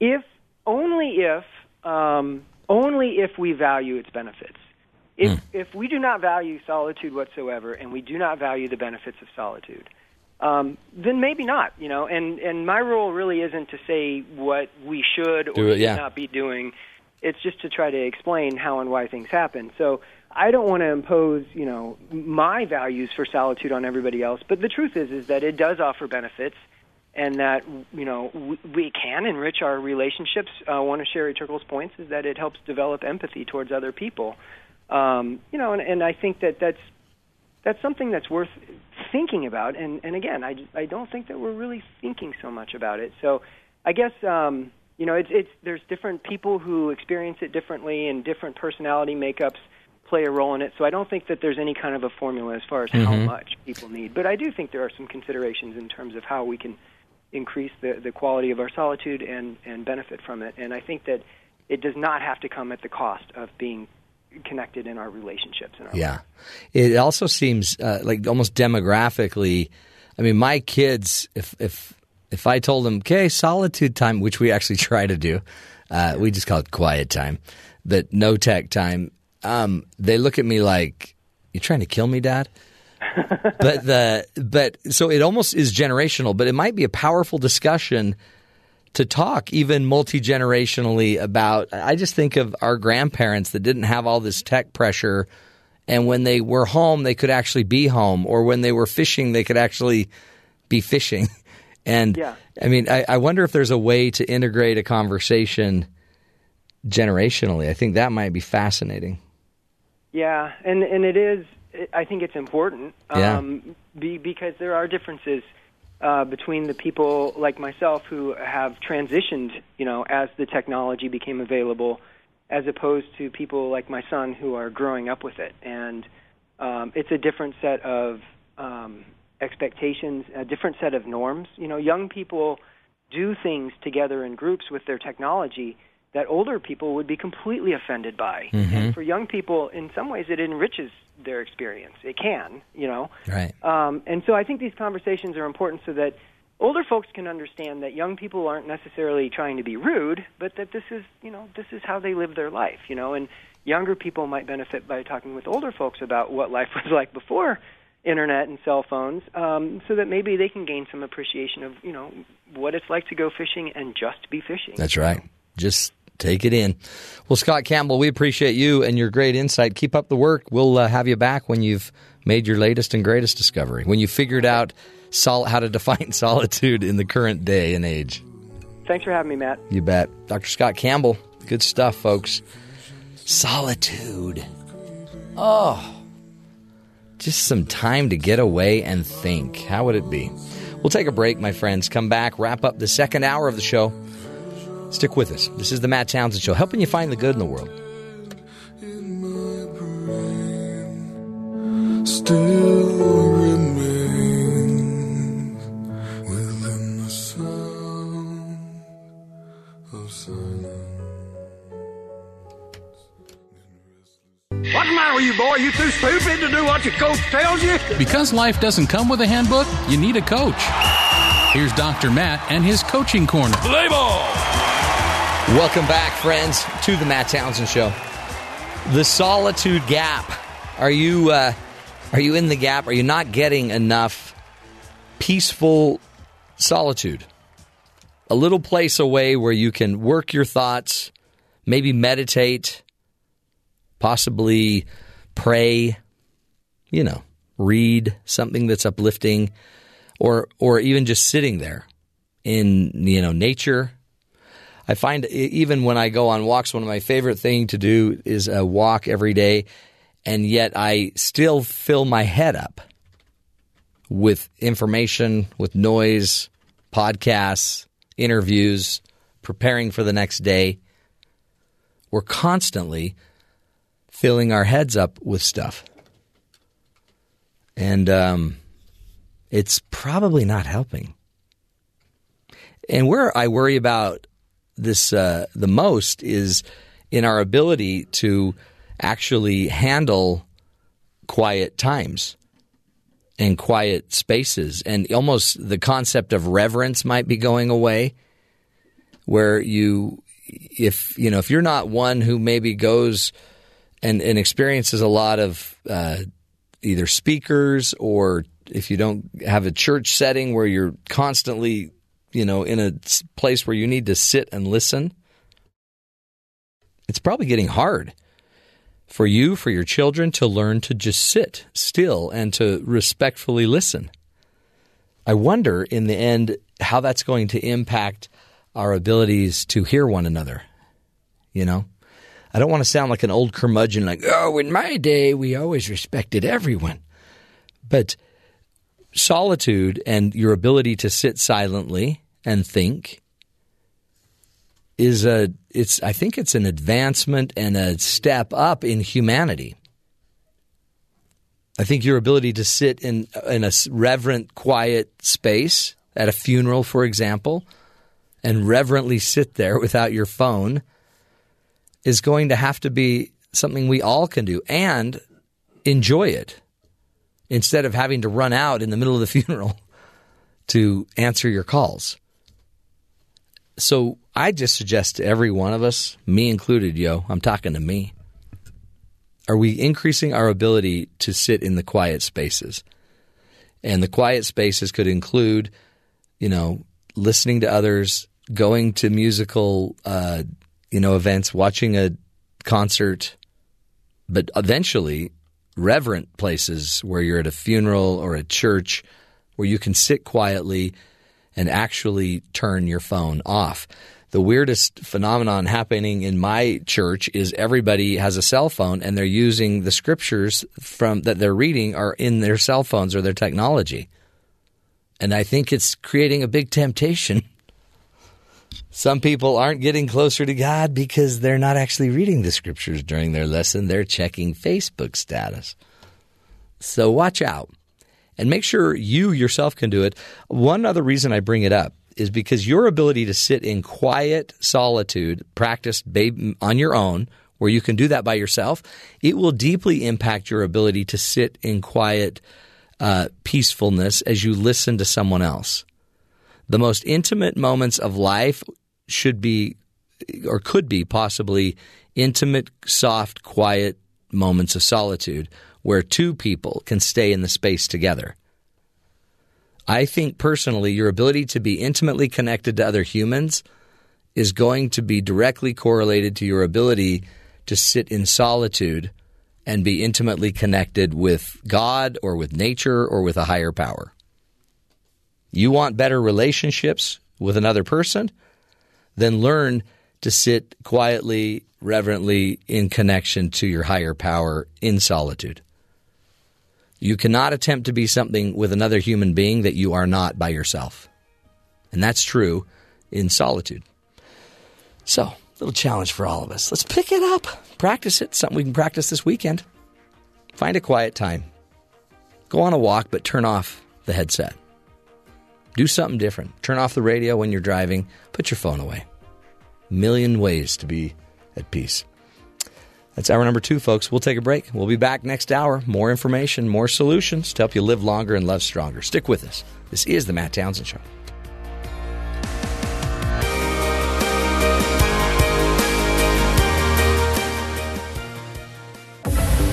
if only if um, only if we value its benefits. If if we do not value solitude whatsoever, and we do not value the benefits of solitude, um, then maybe not. You know, and and my role really isn't to say what we should or Do it, should yeah. not be doing. It's just to try to explain how and why things happen. So I don't want to impose, you know, my values for solitude on everybody else. But the truth is, is that it does offer benefits and that you know we, we can enrich our relationships. Uh, one of Sherry Turkle's points is that it helps develop empathy towards other people. Um, you know, and, and I think that that's that's something that's worth thinking about. And and again, I I don't think that we're really thinking so much about it. So I guess um, you know it's it's there's different people who experience it differently, and different personality makeups play a role in it. So I don't think that there's any kind of a formula as far as how much people need. But I do think there are some considerations in terms of how we can increase the, the quality of our solitude and, and benefit from it. And I think that it does not have to come at the cost of being connected in our relationships. In our Yeah. life. It also seems uh, like almost demographically. I mean, my kids, if if if I told them, okay, solitude time, which we actually try to do, uh, we just call it quiet time, but no tech time. Um, they look at me like, "You're trying to kill me, Dad?" but the but so it almost is generational, but it might be a powerful discussion to talk even multi generationally about. I just think of our grandparents that didn't have all this tech pressure, and when they were home, they could actually be home, or when they were fishing, they could actually be fishing. And Yeah. I mean, I, I wonder if there's a way to integrate a conversation generationally. I think that might be fascinating. Yeah, and and it is. I think it's important. Yeah. Um, be, because there are differences uh, between the people like myself who have transitioned, you know, as the technology became available, as opposed to people like my son who are growing up with it. And um, it's a different set of um, expectations, a different set of norms. You know, young people do things together in groups with their technology that older people would be completely offended by. And for young people, in some ways, it enriches their experience. It can, you know. Right. Um, and so I think these conversations are important so that older folks can understand that young people aren't necessarily trying to be rude, but that this is, you know, this is how they live their life, you know. And younger people might benefit by talking with older folks about what life was like before internet and cell phones, um, so that maybe they can gain some appreciation of, you know, what it's like to go fishing and just be fishing. That's right. Just take it in. Well, Scott Campbell, we appreciate you and your great insight. Keep up the work. We'll uh, have you back when you've made your latest and greatest discovery, when you figured out sol- how to define solitude in the current day and age. Thanks for having me, Matt. You bet. Dr. Scott Campbell, good stuff, folks. Solitude. Oh, just some time to get away and think. How would it be? We'll take a break, my friends. Come back, wrap up the second hour of the show. Stick with us. This is the Matt Townsend Show, helping you find the good in the world. still remains within the sound of silence. What's the matter with you, boy? You too stupid to do what your coach tells you? Because life doesn't come with a handbook, you need a coach. Here's Dr. Matt and his coaching corner. Play ball! Welcome back, friends, to the Matt Townsend Show. The solitude gap. Are you uh, are you in the gap? Are you not getting enough peaceful solitude? A little place away where you can work your thoughts, maybe meditate, possibly pray, you know, read something that's uplifting or or even just sitting there in, you know, nature. I find even when I go on walks, one of my favorite thing to do is a walk every day, and yet I still fill my head up with information, with noise, podcasts, interviews, preparing for the next day. We're constantly filling our heads up with stuff, and um, it's probably not helping. And where I worry about this uh, the most is in our ability to actually handle quiet times and quiet spaces. And almost the concept of reverence might be going away where you if you know if you're not one who maybe goes and, and experiences a lot of uh, either speakers or if you don't have a church setting where you're constantly you know in a place where you need to sit and listen it's probably getting hard for you for your children to learn to just sit still and to respectfully listen. I wonder in the end how that's going to impact our abilities to hear one another you know? I don't want to sound like an old curmudgeon like oh in my day we always respected everyone. But solitude and your ability to sit silently and think is a it's I think it's an advancement and a step up in humanity. I think your ability to sit in in a reverent, quiet space at a funeral, for example, and reverently sit there without your phone is going to have to be something we all can do and enjoy it instead of having to run out in the middle of the funeral to answer your calls. So I just suggest to every one of us, me included, yo, I'm talking to me. Are we increasing our ability to sit in the quiet spaces? And the quiet spaces could include, you know, listening to others, going to musical, uh, you know, events, watching a concert, but eventually reverent places where you're at a funeral or a church where you can sit quietly and actually turn your phone off. The weirdest phenomenon happening in my church is everybody has a cell phone and they're using the scriptures from that they're reading are in their cell phones or their technology. And I think it's creating a big temptation. Some people aren't getting closer to God because they're not actually reading the scriptures during their lesson. They're checking Facebook status. So watch out and make sure you yourself can do it. One other reason I bring it up is because your ability to sit in quiet solitude, practice on your own, where you can do that by yourself, it will deeply impact your ability to sit in quiet uh, peacefulness as you listen to someone else. The most intimate moments of life should be, or could be possibly, intimate, soft, quiet moments of solitude where two people can stay in the space together. I think personally, your ability to be intimately connected to other humans is going to be directly correlated to your ability to sit in solitude and be intimately connected with God or with nature or with a higher power. You want better relationships with another person? Then learn to sit quietly, reverently in connection to your higher power in solitude. You cannot attempt to be something with another human being that you are not by yourself. And that's true in solitude. So, little challenge for all of us. Let's pick it up. Practice it. Something we can practice this weekend. Find a quiet time. Go on a walk, but turn off the headset. Do something different. Turn off the radio when you're driving. Put your phone away. Million ways to be at peace. That's hour number two, folks. We'll take a break. We'll be back next hour. More information, more solutions to help you live longer and love stronger. Stick with us. This is The Matt Townsend Show.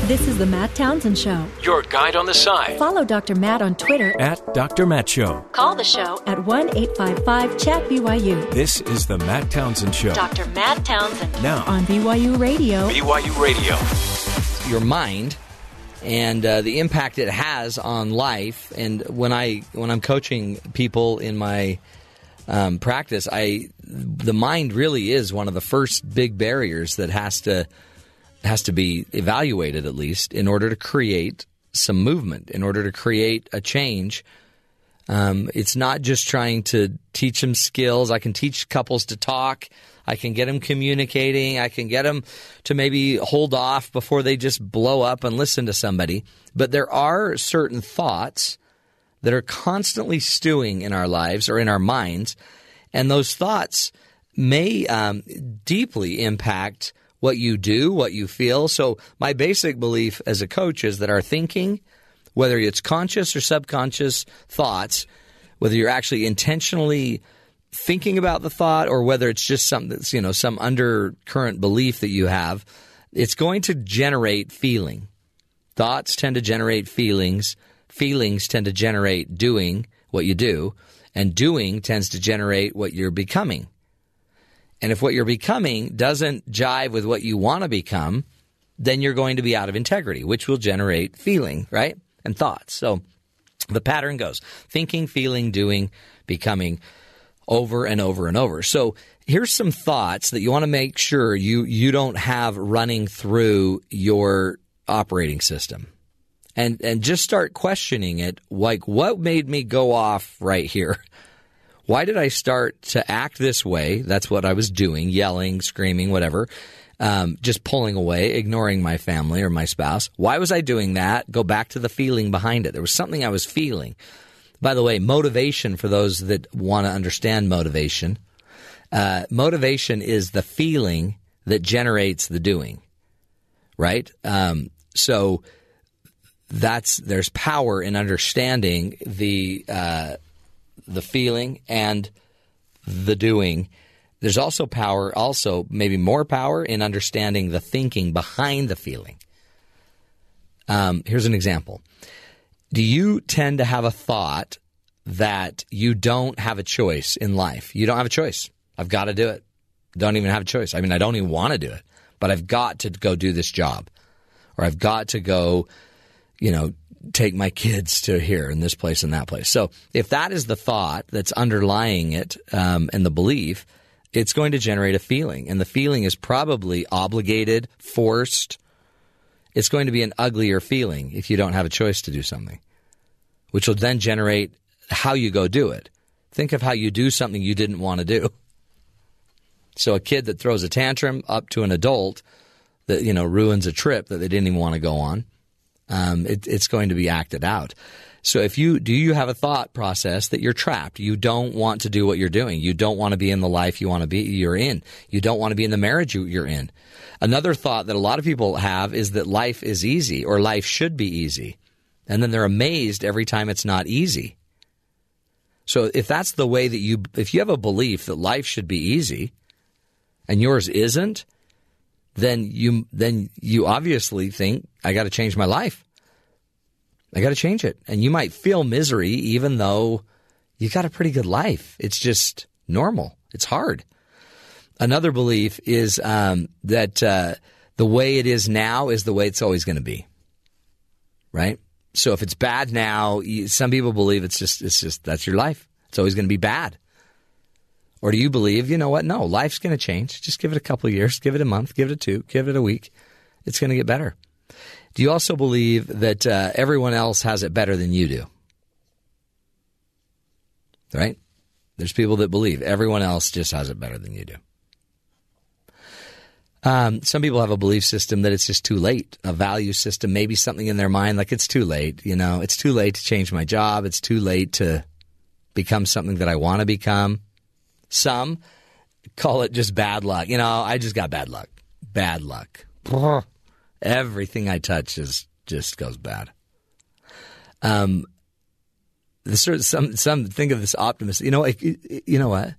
This is the Matt Townsend Show. Your guide on the side. Follow Dr. Matt on Twitter at Dr. Matt Show. Call the show at 1 855 Chat BYU. This is the Matt Townsend Show. Dr. Matt Townsend. Now on BYU Radio. BYU Radio. Your mind and uh, the impact it has on life. And when I when I'm coaching people in my um, practice, I the mind really is one of the first big barriers that has to has to be evaluated at least in order to create some movement, in order to create a change. Um, it's not just trying to teach them skills. I can teach couples to talk. I can get them communicating. I can get them to maybe hold off before they just blow up and listen to somebody. But there are certain thoughts that are constantly stewing in our lives or in our minds, and those thoughts may um, deeply impact what you do, what you feel. So, my basic belief as a coach is that our thinking, whether it's conscious or subconscious thoughts, whether you're actually intentionally thinking about the thought or whether it's just something that's, you know, some undercurrent belief that you have, it's going to generate feeling. Thoughts tend to generate feelings. Feelings tend to generate doing what you do. And doing tends to generate what you're becoming. And if what you're becoming doesn't jive with what you want to become, then you're going to be out of integrity, which will generate feeling, right? And thoughts. So the pattern goes thinking, feeling, doing, becoming over and over and over. So here's some thoughts that you want to make sure you, you don't have running through your operating system. And, and just start questioning it like, what made me go off right here? Why did I start to act this way? That's what I was doing, yelling, screaming, whatever. Um, just pulling away, ignoring my family or my spouse. Why was I doing that? Go back to the feeling behind it. There was something I was feeling. By the way, motivation for those that want to understand motivation, uh, motivation is the feeling that generates the doing, right? Um, so that's there's power in understanding the uh, the feeling and the doing. There's also power, also maybe more power in understanding the thinking behind the feeling. Um, here's an example. Do you tend to have a thought that you don't have a choice in life? You don't have a choice. I've got to do it. Don't even have a choice. I mean, I don't even want to do it, but I've got to go do this job, or I've got to go, you know, take my kids to here and this place and that place. So if that is the thought that's underlying it um, and the belief, it's going to generate a feeling, and the feeling is probably obligated, forced. It's going to be an uglier feeling if you don't have a choice to do something, which will then generate how you go do it. Think of how you do something you didn't want to do. So a kid that throws a tantrum up to an adult that you know ruins a trip that they didn't even want to go on, um, it, it's going to be acted out. So if you do you have a thought process that you're trapped, you don't want to do what you're doing. You don't want to be in the life you want to be you're in. You don't want to be in the marriage you're in. Another thought that a lot of people have is that life is easy or life should be easy. And then they're amazed every time it's not easy. So if that's the way that you if you have a belief that life should be easy and yours isn't, then you then you obviously think I got to change my life. I got to change it. And you might feel misery even though you got a pretty good life. It's just normal. It's hard. Another belief is um, that uh, the way it is now is the way it's always going to be. Right? So if it's bad now, some people believe it's just it's just that's your life. It's always going to be bad. Or do you believe, you know what? No, life's going to change. Just give it a couple years, give it a month, give it a two, give it a week. It's going to get better. Do you also believe that uh, everyone else has it better than you do? Right? There's people that believe everyone else just has it better than you do. Um, some people have a belief system that it's just too late, a value system, maybe something in their mind like it's too late. You know, it's too late to change my job. It's too late to become something that I want to become. Some call it just bad luck. You know, I just got bad luck. Bad luck. Everything I touch is just goes bad. Um, the sort of some some think of this optimist. You know, you know what?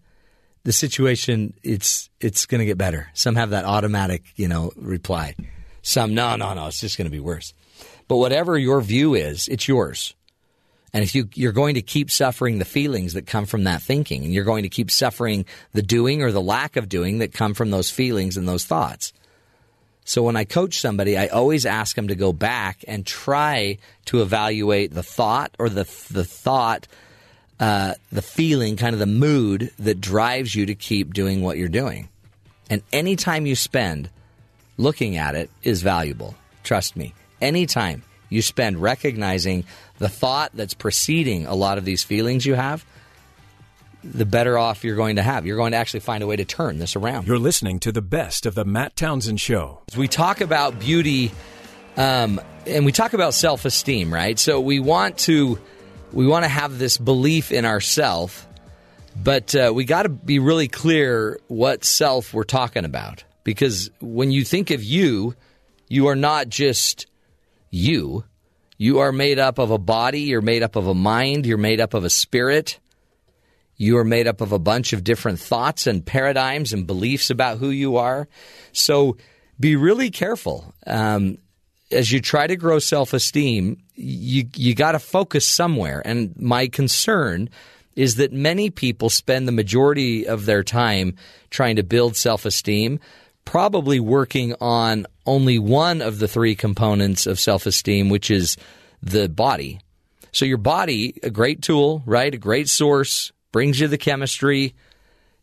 The situation it's it's going to get better. Some have that automatic, you know, reply. Some no, no, no. It's just going to be worse. But whatever your view is, it's yours. And if you, you're going to keep suffering the feelings that come from that thinking, and you're going to keep suffering the doing or the lack of doing that come from those feelings and those thoughts. So when I coach somebody, I always ask them to go back and try to evaluate the thought or the the thought, uh, the feeling, kind of the mood that drives you to keep doing what you're doing. And any time you spend looking at it is valuable. Trust me. Anytime you spend recognizing the thought that's preceding a lot of these feelings you have, the better off you're going to have. You're going to actually find a way to turn this around. You're listening to the best of the Matt Townsend Show. We talk about beauty, um, and we talk about self-esteem, right? So we want to we want to have this belief in ourself, but uh, we got to be really clear what self we're talking about. Because when you think of you, you are not just you. You are made up of a body, you're made up of a mind, you're made up of a spirit. You are made up of a bunch of different thoughts and paradigms and beliefs about who you are. So be really careful. Um, as you try to grow self esteem, you, you got to focus somewhere. And my concern is that many people spend the majority of their time trying to build self esteem, probably working on only one of the three components of self esteem, which is the body. So, your body, a great tool, right? A great source, brings you the chemistry.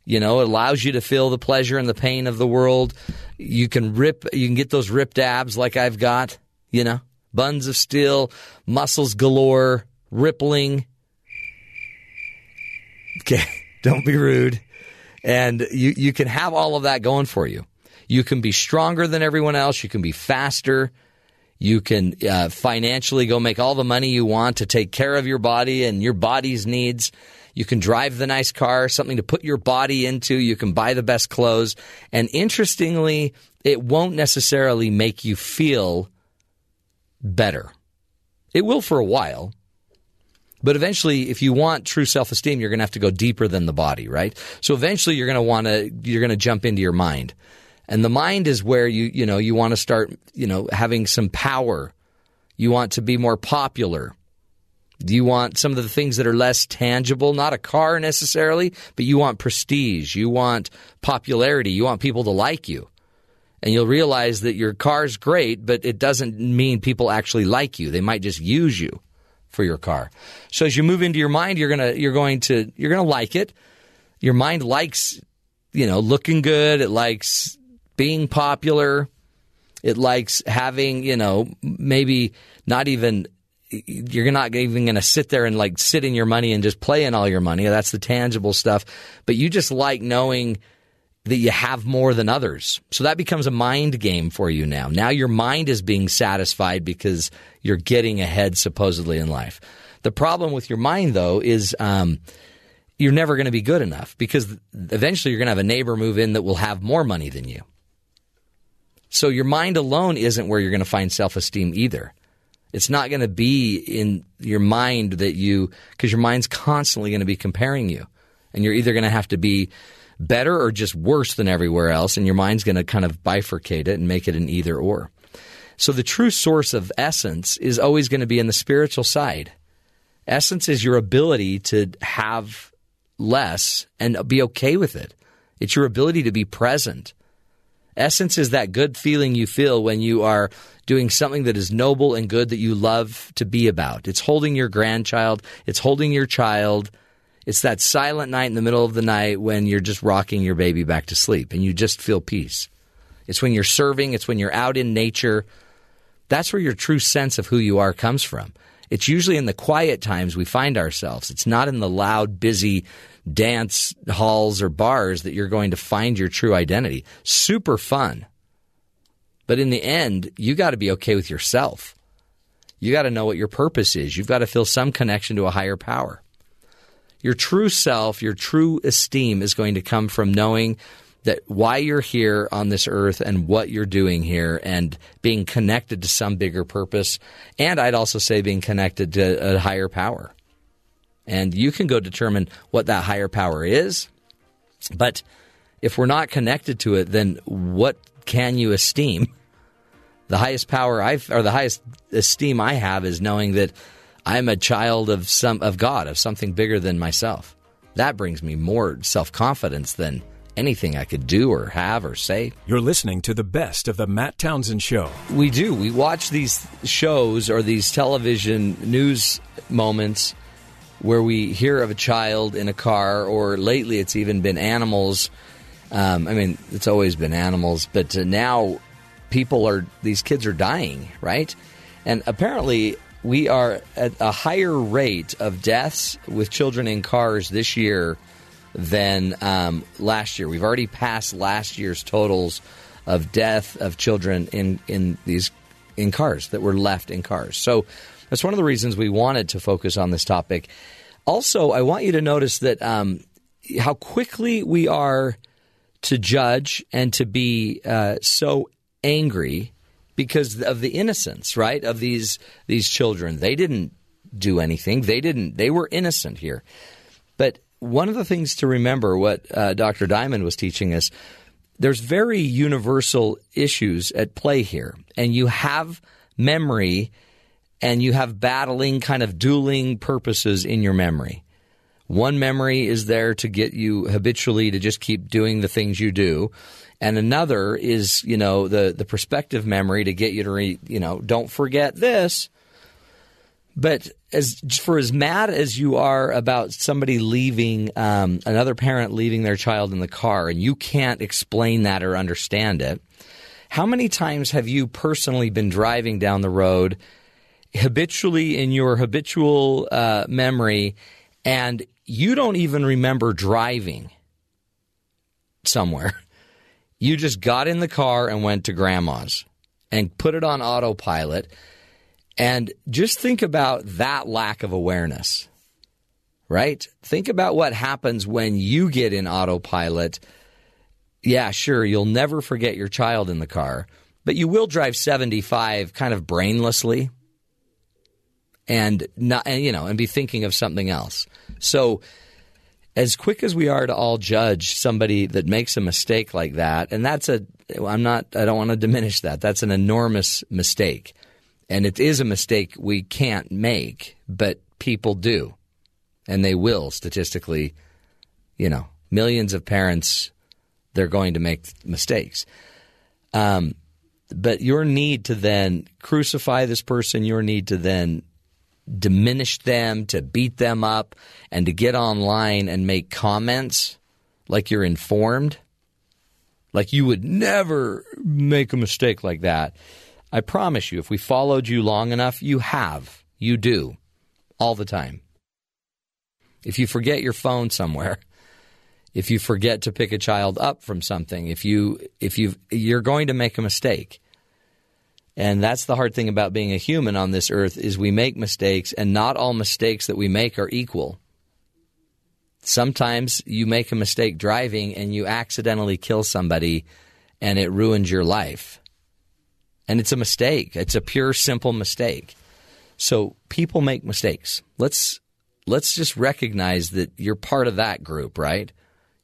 You know, it allows you to feel the pleasure and the pain of the world. You can rip, you can get those ripped abs like I've got, you know, buns of steel, muscles galore, rippling. Okay, don't be rude. And you, you can have all of that going for you. You can be stronger than everyone else. You can be faster. You can uh, financially go make all the money you want to take care of your body and your body's needs. You can drive the nice car, something to put your body into. You can buy the best clothes. And interestingly, it won't necessarily make you feel better. It will for a while. But eventually, if you want true self esteem, you're going to have to go deeper than the body, right? So eventually, you're going to want to, you're going to jump into your mind. And the mind is where you, you know, you want to start, you know, having some power. You want to be more popular. Do you want some of the things that are less tangible? Not a car necessarily, but you want prestige. You want popularity. You want people to like you. And you'll realize that your car's great, but it doesn't mean people actually like you. They might just use you for your car. So as you move into your mind, you're gonna you're going to you're gonna like it. Your mind likes, you know, looking good. It likes being popular. It likes having, you know, maybe not even you're not even going to sit there and like sit in your money and just play in all your money. That's the tangible stuff. But you just like knowing that you have more than others. So that becomes a mind game for you now. Now your mind is being satisfied because you're getting ahead supposedly in life. The problem with your mind though is um, you're never going to be good enough because eventually you're going to have a neighbor move in that will have more money than you. So your mind alone isn't where you're going to find self esteem either. It's not going to be in your mind that you, because your mind's constantly going to be comparing you. And you're either going to have to be better or just worse than everywhere else. And your mind's going to kind of bifurcate it and make it an either or. So the true source of essence is always going to be in the spiritual side. Essence is your ability to have less and be okay with it. It's your ability to be present. Essence is that good feeling you feel when you are doing something that is noble and good that you love to be about. It's holding your grandchild, it's holding your child. It's that silent night in the middle of the night when you're just rocking your baby back to sleep and you just feel peace. It's when you're serving, it's when you're out in nature. That's where your true sense of who you are comes from. It's usually in the quiet times we find ourselves. It's not in the loud, busy dance halls or bars that you're going to find your true identity. Super fun. But in the end, you got to be okay with yourself. You got to know what your purpose is. You've got to feel some connection to a higher power. Your true self, your true esteem is going to come from knowing that why you're here on this earth and what you're doing here and being connected to some bigger purpose. And I'd also say being connected to a higher power. And you can go determine what that higher power is. But if we're not connected to it, then what can you esteem? The highest power I've, or the highest esteem I have is knowing that I'm a child of some, of God, of something bigger than myself. That brings me more self confidence than anything I could do or have or say. You're listening to the best of the Matt Townsend Show. We do. We watch these shows or these television news moments where we hear of a child in a car, or lately it's even been animals. Um, I mean, it's always been animals, but uh, now people are, these kids are dying, right? And apparently, we are at a higher rate of deaths with children in cars this year than um, last year. We've already passed last year's totals of death of children in, in these in cars that were left in cars. So that's one of the reasons we wanted to focus on this topic. Also, I want you to notice that um, how quickly we are to judge and to be uh, so angry because of the innocence, right, of these these children. They didn't do anything. They didn't. They were innocent here. But one of the things to remember, what uh, Dr. Diamond was teaching us, there's very universal issues at play here, and you have memory and you have battling, kind of dueling purposes in your memory. One memory is there to get you habitually to just keep doing the things you do. And another is, you know, the, the perspective memory to get you to, re, you know, don't forget this. But as for as mad as you are about somebody leaving, um, another parent leaving their child in the car, and you can't explain that or understand it, how many times have you personally been driving down the road habitually in your habitual uh, memory, and you don't even remember driving somewhere. You just got in the car and went to grandma's. and put it on autopilot and just think about that lack of awareness. Right? Think about what happens when you get in autopilot. Yeah, sure, you'll never forget your child in the car, but you will drive 75 kind of brainlessly and not and, you know and be thinking of something else. So as quick as we are to all judge somebody that makes a mistake like that, and that's a I'm not I don't want to diminish that. That's an enormous mistake. And it is a mistake we can't make, but people do. And they will statistically, you know, millions of parents they're going to make mistakes. Um, but your need to then crucify this person, your need to then diminish them, to beat them up, and to get online and make comments like you're informed, like you would never make a mistake like that. I promise you, if we followed you long enough, you have. You do. All the time. If you forget your phone somewhere, if you forget to pick a child up from something, if you if you you're going to make a mistake. And that's the hard thing about being a human on this earth is we make mistakes and not all mistakes that we make are equal. Sometimes you make a mistake driving and you accidentally kill somebody and it ruins your life. And it's a mistake. It's a pure simple mistake. So people make mistakes. Let's let's just recognize that you're part of that group, right?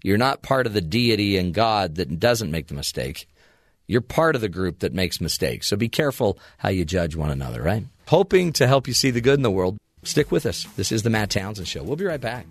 You're not part of the deity and God that doesn't make the mistake. You're part of the group that makes mistakes. So be careful how you judge one another, right? Hoping to help you see the good in the world. Stick with us. This is the Matt Townsend Show. We'll be right back.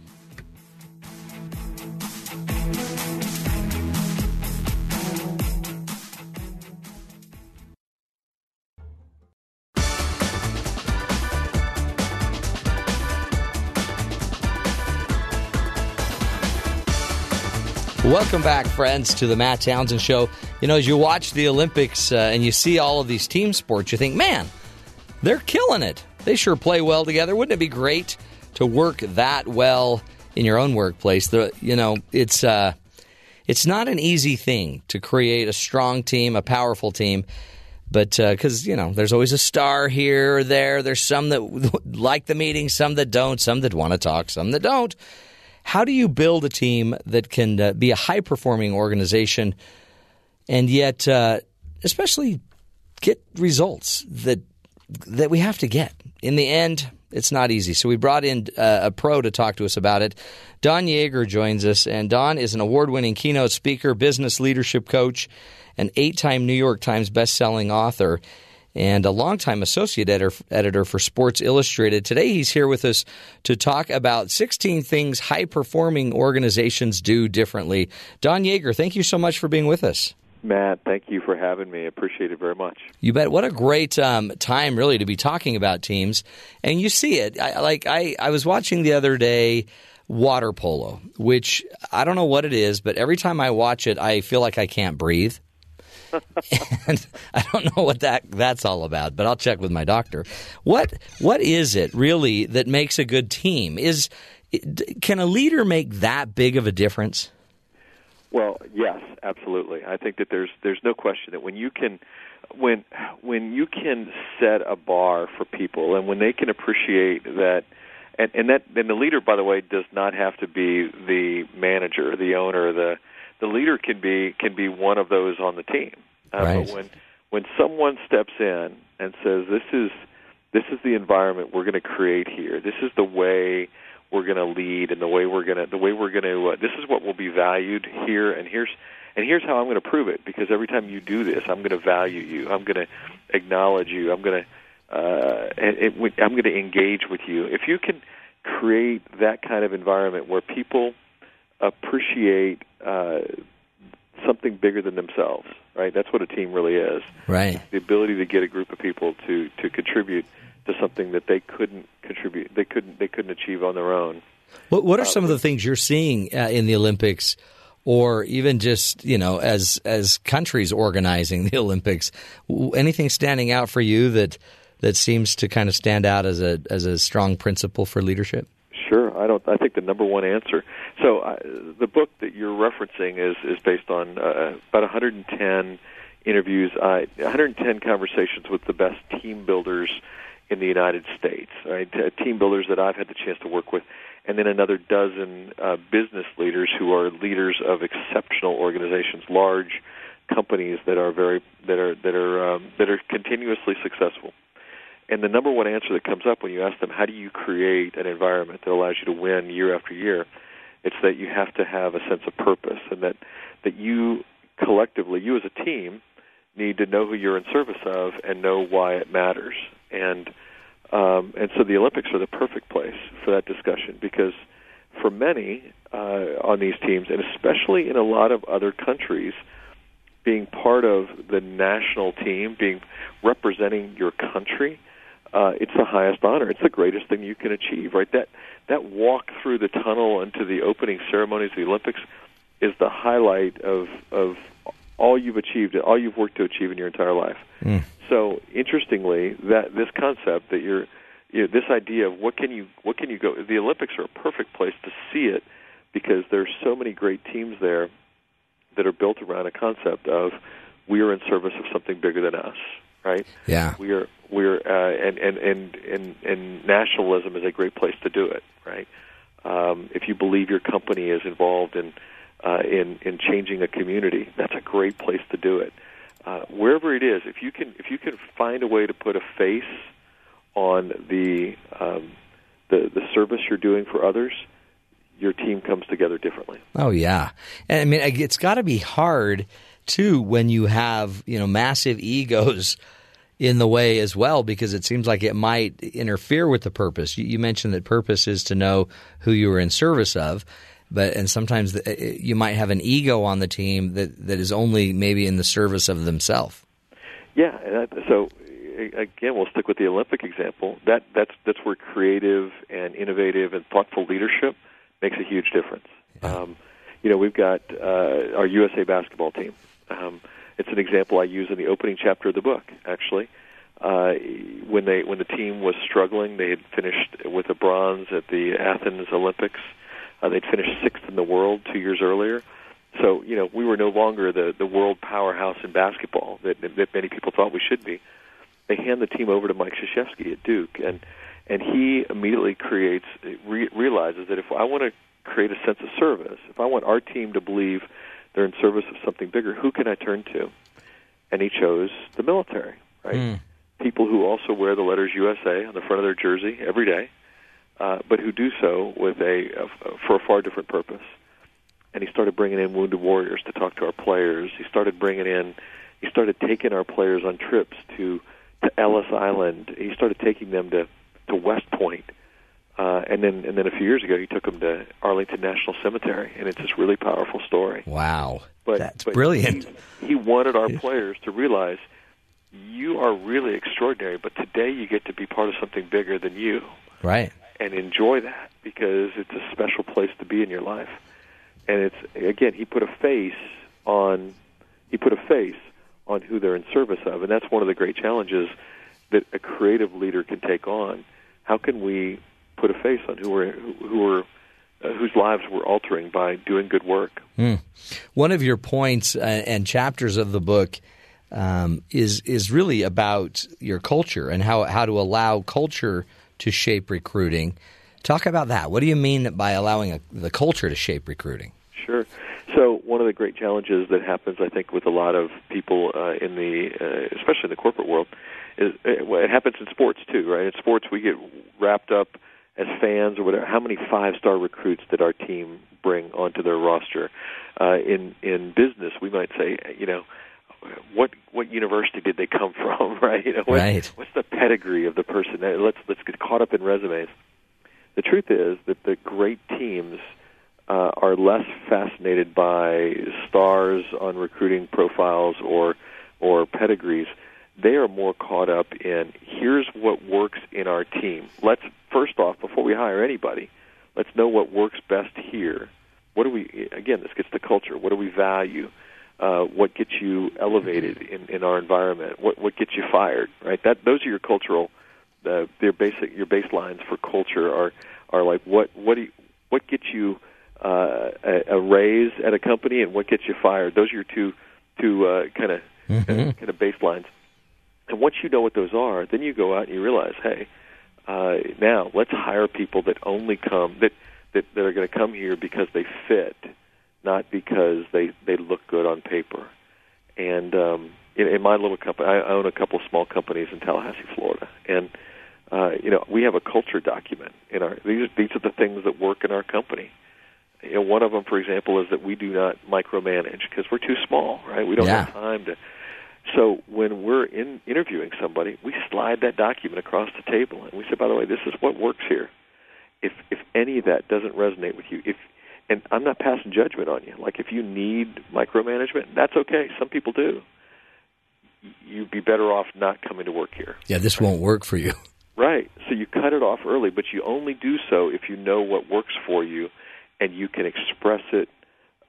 Welcome back, friends, to the Matt Townsend Show. You know, as you watch the Olympics uh, and you see all of these team sports, you think, man, they're killing it. They sure play well together. Wouldn't it be great to work that well in your own workplace? The, you know, it's uh, it's not an easy thing to create a strong team, a powerful team. But because, uh, you know, there's always a star here or there. There's some that like the meeting, some that don't, some that want to talk, some that don't. How do you build a team that can uh, be a high performing organization and yet, uh, especially, get results that that we have to get? In the end, it's not easy. So we brought in uh, a pro to talk to us about it. Don Yaeger joins us, and Don is an award-winning keynote speaker, business leadership coach, an eight-time New York Times best-selling author and a longtime associate editor, editor for Sports Illustrated. Today, he's here with us to talk about 16 things high performing organizations do differently. Don Yaeger, thank you so much for being with us. Matt, thank you for having me. Appreciate it very much. You bet. What a great um, time, really, to be talking about teams. And you see it. I, like I, I was watching the other day water polo, which I don't know what it is, but every time I watch it, I feel like I can't breathe. And I don't know what that that's all about, but I'll check with my doctor. What what is it really that makes a good team? Is can a leader make that big of a difference? Well, yes, absolutely. I think that there's there's no question that when you can when when you can set a bar for people and when they can appreciate that and, and that and the leader by the way does not have to be the manager, the owner, the the leader can be can be one of those on the team. Uh, right. But when when someone steps in and says, "This is this is the environment we're going to create here. This is the way we're going to lead, and the way we're going to the way we're going to. Uh, this is what will be valued here, and here's and here's how I'm going to prove it. Because every time you do this, I'm going to value you. I'm going to acknowledge you. I'm going to uh, and it, I'm going to engage with you. If you can create that kind of environment where people appreciate uh, something bigger than themselves. Right. That's what a team really is. Right. The ability to get a group of people to to contribute to something that they couldn't contribute. They couldn't. They couldn't achieve on their own. What What are uh, some of the things you're seeing uh, in the Olympics? Or even just you know, as as countries organizing the Olympics, anything standing out for you that that seems to kind of stand out as a as a strong principle for leadership? Sure, I don't. I think the number one answer. So uh, the book that you're referencing is is based on uh, about 110 interviews, uh, 110 conversations with the best team builders in the United States, right? Uh, team builders that I've had the chance to work with, and then another dozen uh, business leaders who are leaders of exceptional organizations, large companies that are very that are that are um, that are continuously successful. And the number one answer that comes up when you ask them, how do you create an environment that allows you to win year after year? It's that you have to have a sense of purpose, and that that you collectively, you as a team, need to know who you're in service of and know why it matters. And um, and so the Olympics are the perfect place for that discussion because for many uh, on these teams, and especially in a lot of other countries, being part of the national team, being representing your country, uh, it's the highest honor. It's the greatest thing you can achieve, right? That that walk through the tunnel into the opening ceremonies of the Olympics is the highlight of of all you've achieved, all you've worked to achieve in your entire life. Mm. So interestingly, that this concept that you're, you know, this idea of what can you what can you go the Olympics are a perfect place to see it because there's so many great teams there that are built around a concept of we are in service of something bigger than us, right? Yeah. We are we're uh, and, and and and and nationalism is a great place to do it, right? Um, if you believe your company is involved in uh, in in changing a community, that's a great place to do it uh, wherever it is, if you can if you can find a way to put a face on the um, the the service you're doing for others, your team comes together differently. Oh yeah, and I mean it's got to be hard too when you have you know massive egos in the way as well because it seems like it might interfere with the purpose. You, you mentioned that purpose is to know who you are in service of but and sometimes the, you might have an ego on the team that that is only maybe in the service of themselves. Yeah, so again, we'll stick with the Olympic example. That that's that's where creative and innovative and thoughtful leadership makes a huge difference. Yeah. Um, you know, we've got uh, our USA basketball team. Um, it's an example I use in the opening chapter of the book. Actually, uh, when they when the team was struggling, they had finished with a bronze at the Athens Olympics. Uh, they'd finished sixth in the world two years earlier. So you know we were no longer the the world powerhouse in basketball that that many people thought we should be. They hand the team over to Mike Krzyzewski at Duke, and and he immediately creates re- realizes that if I want to create a sense of service, if I want our team to believe they're in service of something bigger, who can I turn to? And he chose the military, right? Mm. People who also wear the letters USA on the front of their jersey every day uh, but who do so with a, a for a far different purpose. And he started bringing in wounded warriors to talk to our players. He started bringing in, he started taking our players on trips to to Ellis Island. He started taking them to to West Point. Uh, and then, and then a few years ago, he took them to Arlington National Cemetery, and it's this really powerful story. Wow, but, that's but brilliant. He, he wanted our players to realize you are really extraordinary, but today you get to be part of something bigger than you. Right and enjoy that because it's a special place to be in your life. And it's again, he put a face on he put a face on who they're in service of, and that's one of the great challenges that a creative leader can take on. How can we put a face on who we're who are uh, whose lives we're altering by doing good work? Mm. One of your points uh, and chapters of the book um, is is really about your culture and how how to allow culture to shape recruiting. Talk about that. What do you mean by allowing a, the culture to shape recruiting? Sure. So one of the great challenges that happens, I think, with a lot of people uh, in the, uh, especially in the corporate world, is uh, well, it happens in sports too, right? In sports, we get wrapped up as fans or whatever. How many five-star recruits did our team bring onto their roster? Uh, in in business, we might say, you know, what what university did they come from, right? You know, what, right. what's the pedigree of the person? Let's let's get caught up in resumes. The truth is that the great teams uh, are less fascinated by stars on recruiting profiles or or pedigrees. They are more caught up in here's what works in our team. Let's first off, before we hire anybody, let's know what works best here. What do we again? This gets to culture. What do we value? uh, what gets you elevated in, in our environment, what what gets you fired, right? That those are your cultural, uh, their basic your baselines for culture are are like what what do you, what gets you uh, a, a raise at a company and what gets you fired. Those are your two two uh, kind of Mhm. kind of baselines. And once you know what those are, then you go out and you realize, hey, uh, now let's hire people that only come that that, that are going to come here because they fit, not because they they look good on paper. And um, in, in my little company, I own a couple small companies in Tallahassee, Florida, and uh, you know we have a culture document in our these these are the things that work in our company. You know, one of them, for example, is that we do not micromanage because we're too small, right? We don't Yeah. have time to. So when we're in interviewing somebody, we slide that document across the table and we say, by the way, this is what works here. If if any of that doesn't resonate with you, if and I'm not passing judgment on you. Like if you need micromanagement, that's okay. Some people do. You'd be better off not coming to work here. Yeah, this won't work for you. Right. So you cut it off early, but you only do so if you know what works for you and you can express it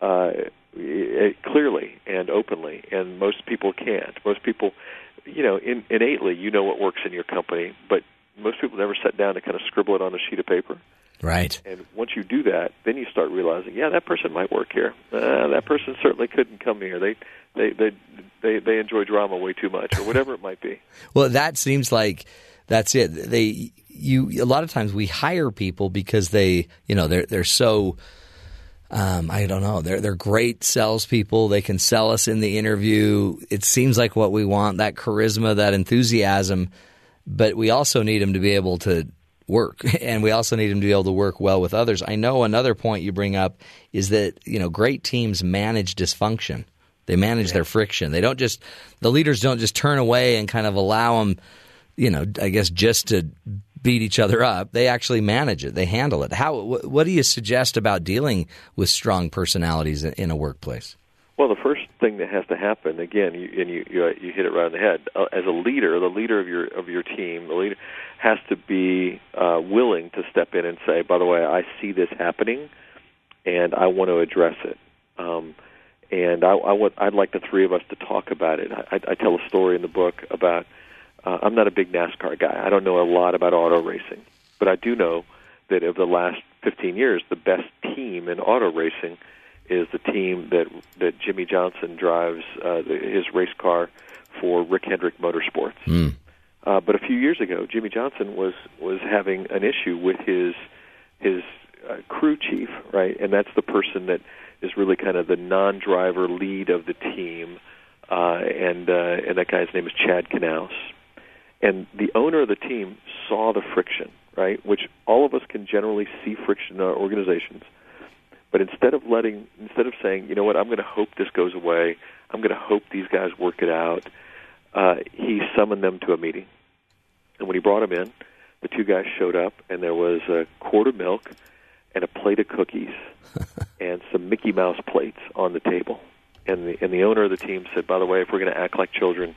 uh, clearly and openly. And most people can't. Most people, you know, in, innately, you know what works in your company, but most people never sit down to kind of scribble it on a sheet of paper. Right. And once you do that, then you start realizing, yeah, that person might work here. Uh, that person certainly couldn't come here. They, they, they, they, they enjoy drama way too much, or whatever it might be. Well, that seems like that's it. They you a lot of times we hire people because they you know they're they're so um, I don't know they're they're great salespeople. They can sell us in the interview. It seems like what we want that charisma, that enthusiasm, but we also need them to be able to work and we also need them to be able to work well with others. I know another point you bring up is that you know great teams manage dysfunction. They manage their friction. They don't just the leaders don't just turn away and kind of allow them, you know, I guess just to beat each other up. They actually manage it. They handle it. How? Wh- what do you suggest about dealing with strong personalities in, a workplace? Well, the first thing that has to happen, again, you, and you, you you hit it right on the head. Uh, as a leader, the leader of your of your team, the leader has to be uh, willing to step in and say, "By the way, I see this happening, and I want to address it." Um, and I, I want, I'd like the three of us to talk about it. I, I tell a story in the book about. Uh, I'm not a big NASCAR guy. I don't know a lot about auto racing, but I do know that over the last 15 years, the best team in auto racing is the team that that Jimmie Johnson drives uh, the, his race car for Rick Hendrick Motorsports. Mm. Uh, but a few years ago, Jimmie Johnson was was having an issue with his his uh, crew chief, right? And that's the person that is really kind of the non-driver lead of the team, uh, and uh, and that guy's name is Chad Knaus. And the owner of the team saw the friction, right? Which all of us can generally see friction in our organizations. But instead of letting, instead of saying, you know what, I'm going to hope this goes away. I'm going to hope these guys work it out. Uh, he summoned them to a meeting, and when he brought them in, the two guys showed up, and there was a quart of milk and a plate of cookies and some Mickey Mouse plates on the table. And the and the owner of the team said, by the way, if we're going to act like children,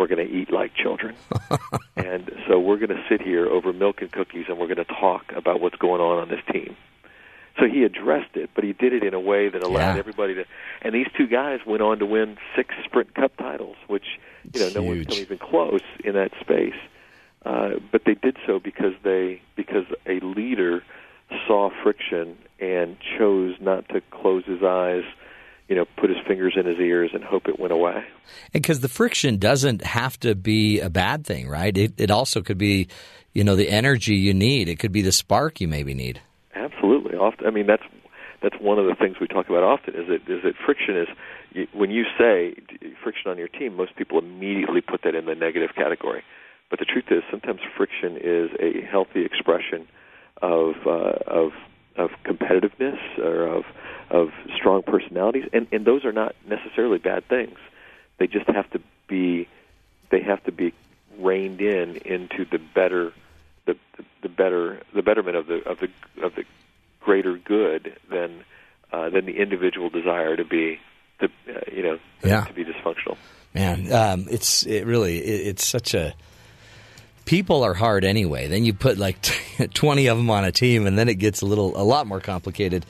we're going to eat like children. and so we're going to sit here over milk and cookies, and we're going to talk about what's going on on this team. So he addressed it, but he did it in a way that allowed Yeah. everybody to. And these two guys went on to win six Sprint Cup titles, which you know no one's Huge. come even close in that space. Uh, but they did so because they because a leader saw friction and chose not to close his eyes, you know, put his fingers in his ears and hope it went away. Because the friction doesn't have to be a bad thing, right? It, it also could be, you know, the energy you need. It could be the spark you maybe need. Absolutely. Often, I mean, that's that's one of the things we talk about often. Is that is that friction is you, when you say friction on your team, most people immediately put that in the negative category. But the truth is, sometimes friction is a healthy expression of uh, of of competitiveness or of of strong personalities, and and those are not necessarily bad things. They just have to be they have to be reined in into the better the the better the betterment of the of the of the greater good than uh, than the individual desire to be to uh, you know Yeah. to be dysfunctional. Man, um, it's it really it, it's such a people are hard anyway. Then you put like 20 of them on a team, and then it gets a little, a lot more complicated.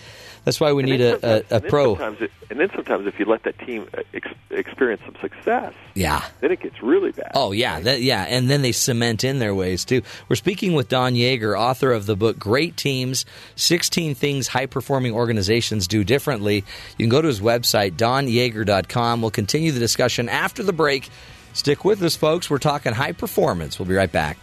That's why we And need a, a, a and pro. Sometimes it, and then sometimes if you let that team uh, ex- experience some success, Yeah. then it gets really bad. Oh yeah, that, yeah, and then they cement in their ways too. We're speaking with Don Yaeger, author of the book "Great Teams: 16 Things High Performing Organizations Do Differently." You can go to his website donyaeger.com. We'll continue the discussion after the break. Stick with us, folks. We're talking high performance. We'll be right back.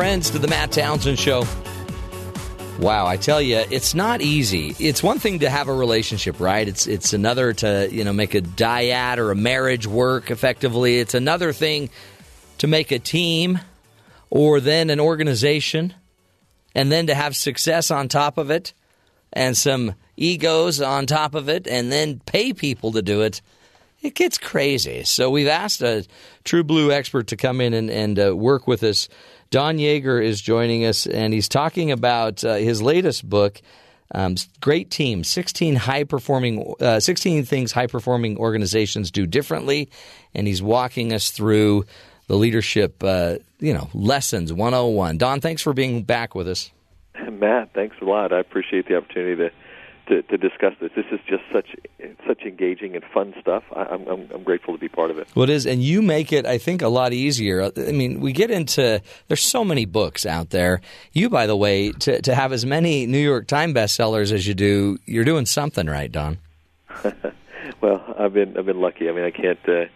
Friends, to the Matt Townsend Show. Wow, I tell you, it's not easy. It's one thing to have a relationship, right? It's it's another to you know make a dyad or a marriage work effectively. It's another thing to make a team or then an organization, and then to have success on top of it, and some egos on top of it, and then pay people to do it it gets crazy. So we've asked a true blue expert to come in and, and uh, work with us. Don Yaeger is joining us, and he's talking about uh, his latest book, um, "Great Team: 16 High Performing, uh, 16 Things High Performing Organizations Do Differently," and he's walking us through the leadership, uh, you know, lessons 101. Don, thanks for being back with us. Matt, thanks a lot. I appreciate the opportunity to, to, to discuss this. This is just such such engaging and fun stuff. I, I'm, I'm I'm grateful to be part of it. Well, it is, and you make it, I think, a lot easier. I mean, we get into there's so many books out there. You, by the way, to to have as many New York Times bestsellers as you do, you're doing something right, Don. well, I've been I've been lucky. I mean, I can't. Uh,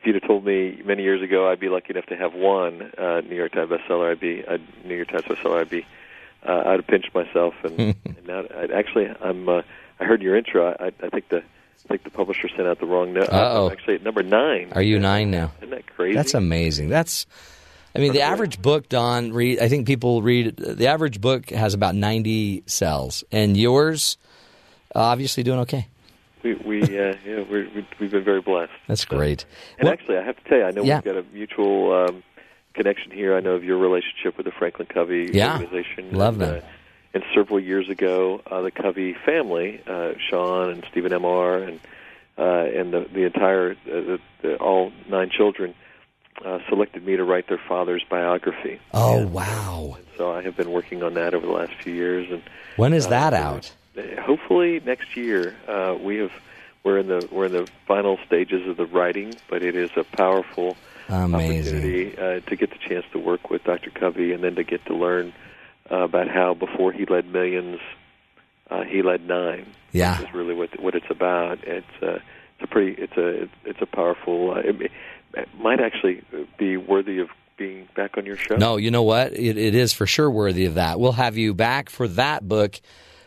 if you'd have told me many years ago I'd be lucky enough to have one uh, New York Times bestseller, I'd be I'd, New York Times bestseller. I'd be uh, I'd have pinched myself. And, and now, I'd, actually, I'm. Uh, I heard your intro. I, I think the I think the publisher sent out the wrong note. I'm actually at number nine. Are you nine now? Isn't that crazy? That's amazing. That's, I mean, the average book, Don, read. I think people read. The average book has about ninety cells, and yours, obviously, doing okay. We we uh, yeah we're, we we've been very blessed. That's great. And What- actually, I have to tell you, I know Yeah. we've got a mutual um, connection here. I know of your relationship with the Franklin Covey Yeah. organization. Love and, them. Uh, and several years ago, uh, the Covey family, uh, Sean and Stephen M.R. and uh, and the the entire uh, the, the, all nine children uh, selected me to write their father's biography. Oh wow! So I have been working on that over the last few years, and When is uh, that out? hopefully next year. Uh, we have we're in the we're in the final stages of the writing, but it is a powerful Amazing. opportunity uh, to get the chance to work with Dr. Covey, and then to get to learn uh, about how before he led millions, uh, he led nine. Yeah. is really what what it's about. It's uh, it's a pretty it's a it's a powerful. Uh, it, it might actually be worthy of being back on your show. No, you know what? It, it is for sure worthy of that. We'll have you back for that book.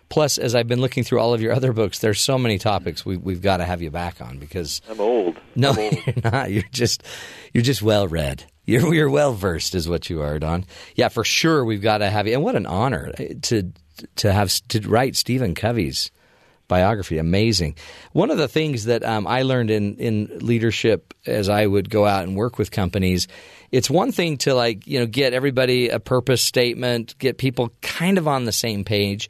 Plus, as I've been looking through all of your other books, there's so many topics we, we've got to have you back on because I'm old. no, I'm old. you're not. You're just you're just well read. You're you're well versed, is what you are, Don. Yeah, for sure, we've got to have you. And what an honor to to have to write Stephen Covey's biography. Amazing. One of the things that um, I learned in in leadership as I would go out and work with companies, it's one thing to like you know get everybody a purpose statement, get people kind of on the same page,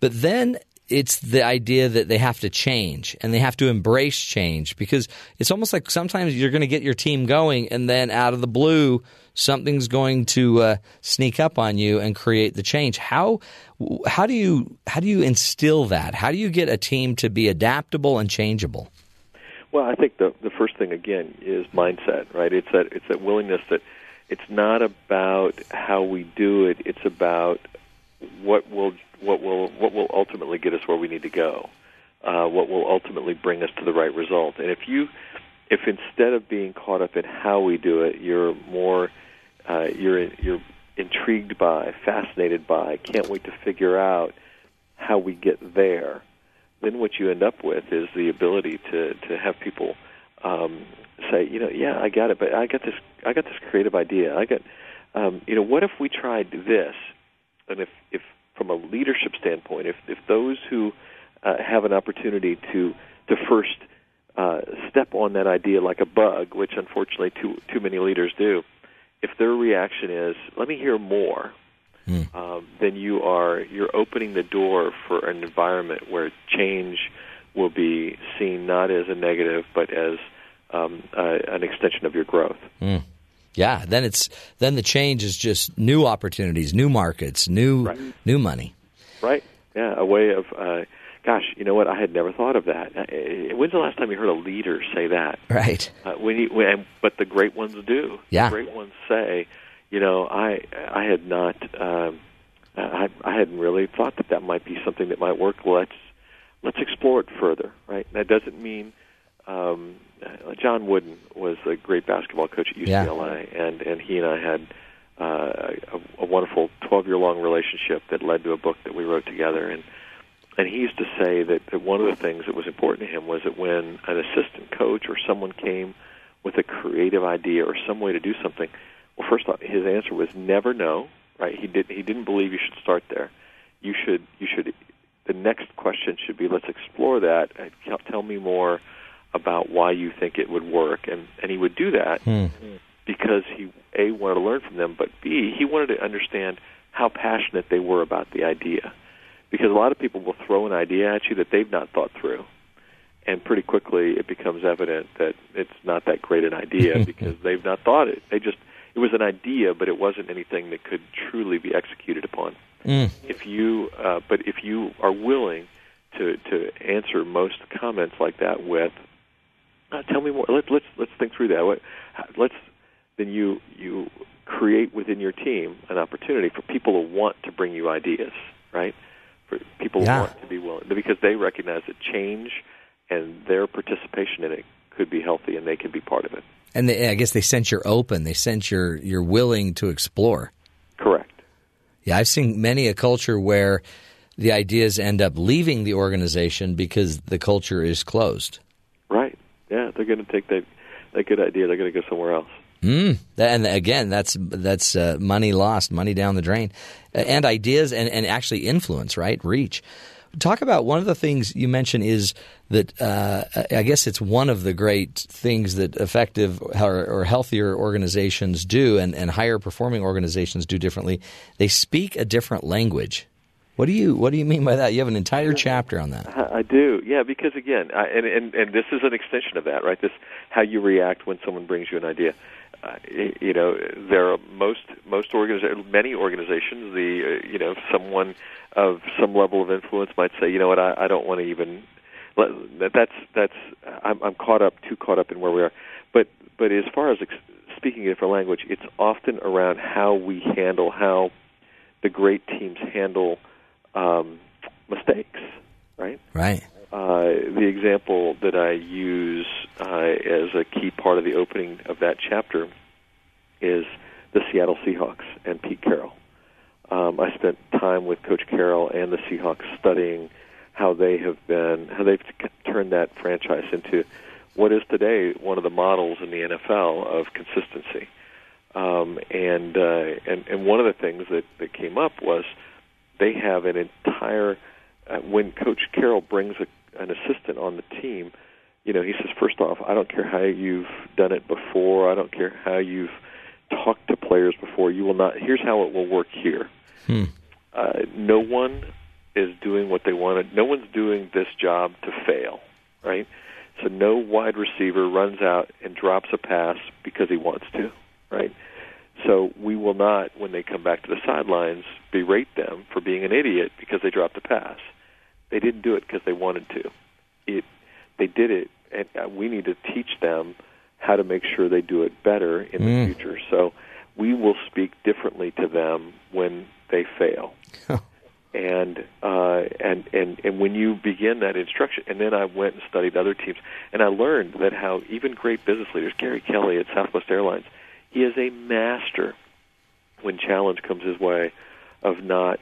but then it's the idea that they have to change and they have to embrace change because it's almost like sometimes you're going to get your team going and then out of the blue something's going to uh, sneak up on you and create the change. How how do you how do you instill that? How do you get a team to be adaptable and changeable? Well, I think the the first thing again is mindset, right? It's that it's that willingness that it's not about how we do it; it's about what will what will what will ultimately get us where we need to go, uh, what will ultimately bring us to the right result. And if you if instead of being caught up in how we do it, you're more uh, you're you're intrigued by, fascinated by, can't wait to figure out how we get there, then what you end up with is the ability to to have people um, say, you know, yeah, I got it, but I got this I got this creative idea. I got, um, you know, what if we tried this? and if if from a leadership standpoint, if if those who uh, have an opportunity to to first uh, step on that idea like a bug, which unfortunately too too many leaders do, if their reaction is "Let me hear more," mm. um, then you are you're opening the door for an environment where change will be seen not as a negative but as um, uh, an extension of your growth. Mm. Yeah, then it's then the change is just new opportunities, new markets, new right. new money. Right. Yeah, a way of. Uh, gosh, you know what? I had never thought of that. Uh, when's the last time you heard a leader say that? Right. Uh, when you, when, but the great ones do. Yeah. The great ones say, you know, I I had not, um, I I hadn't really thought that that might be something that might work. Let's let's explore it further. Right. That doesn't mean um, uh, John Wooden was a great basketball coach at UCLA, yeah. and and he and I had uh, a, a wonderful 12 year long relationship that led to a book that we wrote together. And and he used to say that, that one of the things that was important to him was that when an assistant coach or someone came with a creative idea or some way to do something, well, first off, his answer was never no. Right? He did. He didn't believe you should start there. You should. You should. The next question should be, let's explore that. Tell me more about why you think it would work, and and he would do that hmm. because he a wanted to learn from them, but b he wanted to understand how passionate they were about the idea, because a lot of people will throw an idea at you that they've not thought through, and pretty quickly it becomes evident that it's not that great an idea because they've not thought it. They just it was an idea, but it wasn't anything that could truly be executed upon. Mm. If you, uh, but if you are willing to to answer most comments like that with uh, tell me more. Let's let's let's think through that. What, let's then you you create within your team an opportunity for people to want to bring you ideas, right? For people yeah. want to be willing because they recognize that change and their participation in it could be healthy and they can be part of it. And they, I guess they sense you're open. They sense you're you're willing to explore. Correct. Yeah, I've seen many a culture where the ideas end up leaving the organization because the culture is closed. Yeah, they're going to take that that good idea. They're going to go somewhere else. Mm. And again, that's that's uh, money lost, money down the drain, and ideas and, and actually influence, right? Reach. Talk about one of the things you mentioned is that uh, I guess it's one of the great things that effective or, or healthier organizations do, and, and higher performing organizations do differently. They speak a different language. What do you What do you mean by that? You have an entire chapter on that. I do, yeah. Because again, I, and and and this is an extension of that, right? This how you react when someone brings you an idea. Uh, you know, there are most most organizations, many organizations. The uh, you know, someone of some level of influence might say, you know what, I, I don't want to even. Let, that's that's I'm, I'm caught up too caught up in where we are. But but as far as ex- speaking a different language, it's often around how we handle how the great teams handle um, mistakes, right? Right. Uh, the example that I use uh, as a key part of the opening of that chapter is the Seattle Seahawks and Pete Carroll. Um, I spent time with Coach Carroll and the Seahawks studying how they have been, how they've t- turned that franchise into what is today one of the models in the NFL of consistency. Um, and uh, and and one of the things that that came up was they have an entire uh, when Coach Carroll brings a, an assistant on the team, you know, he says first off, I don't care how you've done it before, I don't care how you've talked to players before. You will not. Here's how it will work here. Hmm. Uh, no one is doing what they wanted. No one's doing this job to fail, right? So no wide receiver runs out and drops a pass because he wants to, right? So we will not, when they come back to the sidelines, berate them for being an idiot because they dropped a pass. They didn't do it because they wanted to. It, they did it, and uh, we need to teach them how to make sure they do it better in the Mm. future. So we will speak differently to them when they fail. and uh, and and and when you begin that instruction, and then I went and studied other teams, and I learned that how even great business leaders, Gary Kelly at Southwest Airlines, he is a master when challenge comes his way of not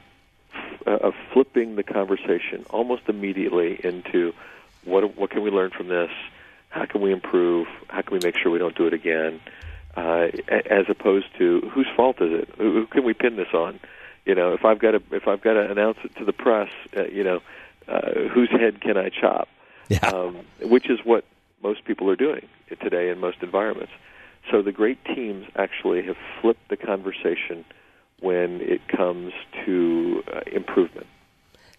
uh, of flipping the conversation almost immediately into what what can we learn from this? How can we improve? How can we make sure we don't do it again? Uh, as opposed to whose fault is it? Who, who can we pin this on? You know, if I've got to if I've got to announce it to the press, uh, you know, uh, whose head can I chop? Yeah. Um, which is what most people are doing today in most environments. So the great teams actually have flipped the conversation when it comes to uh, improvement.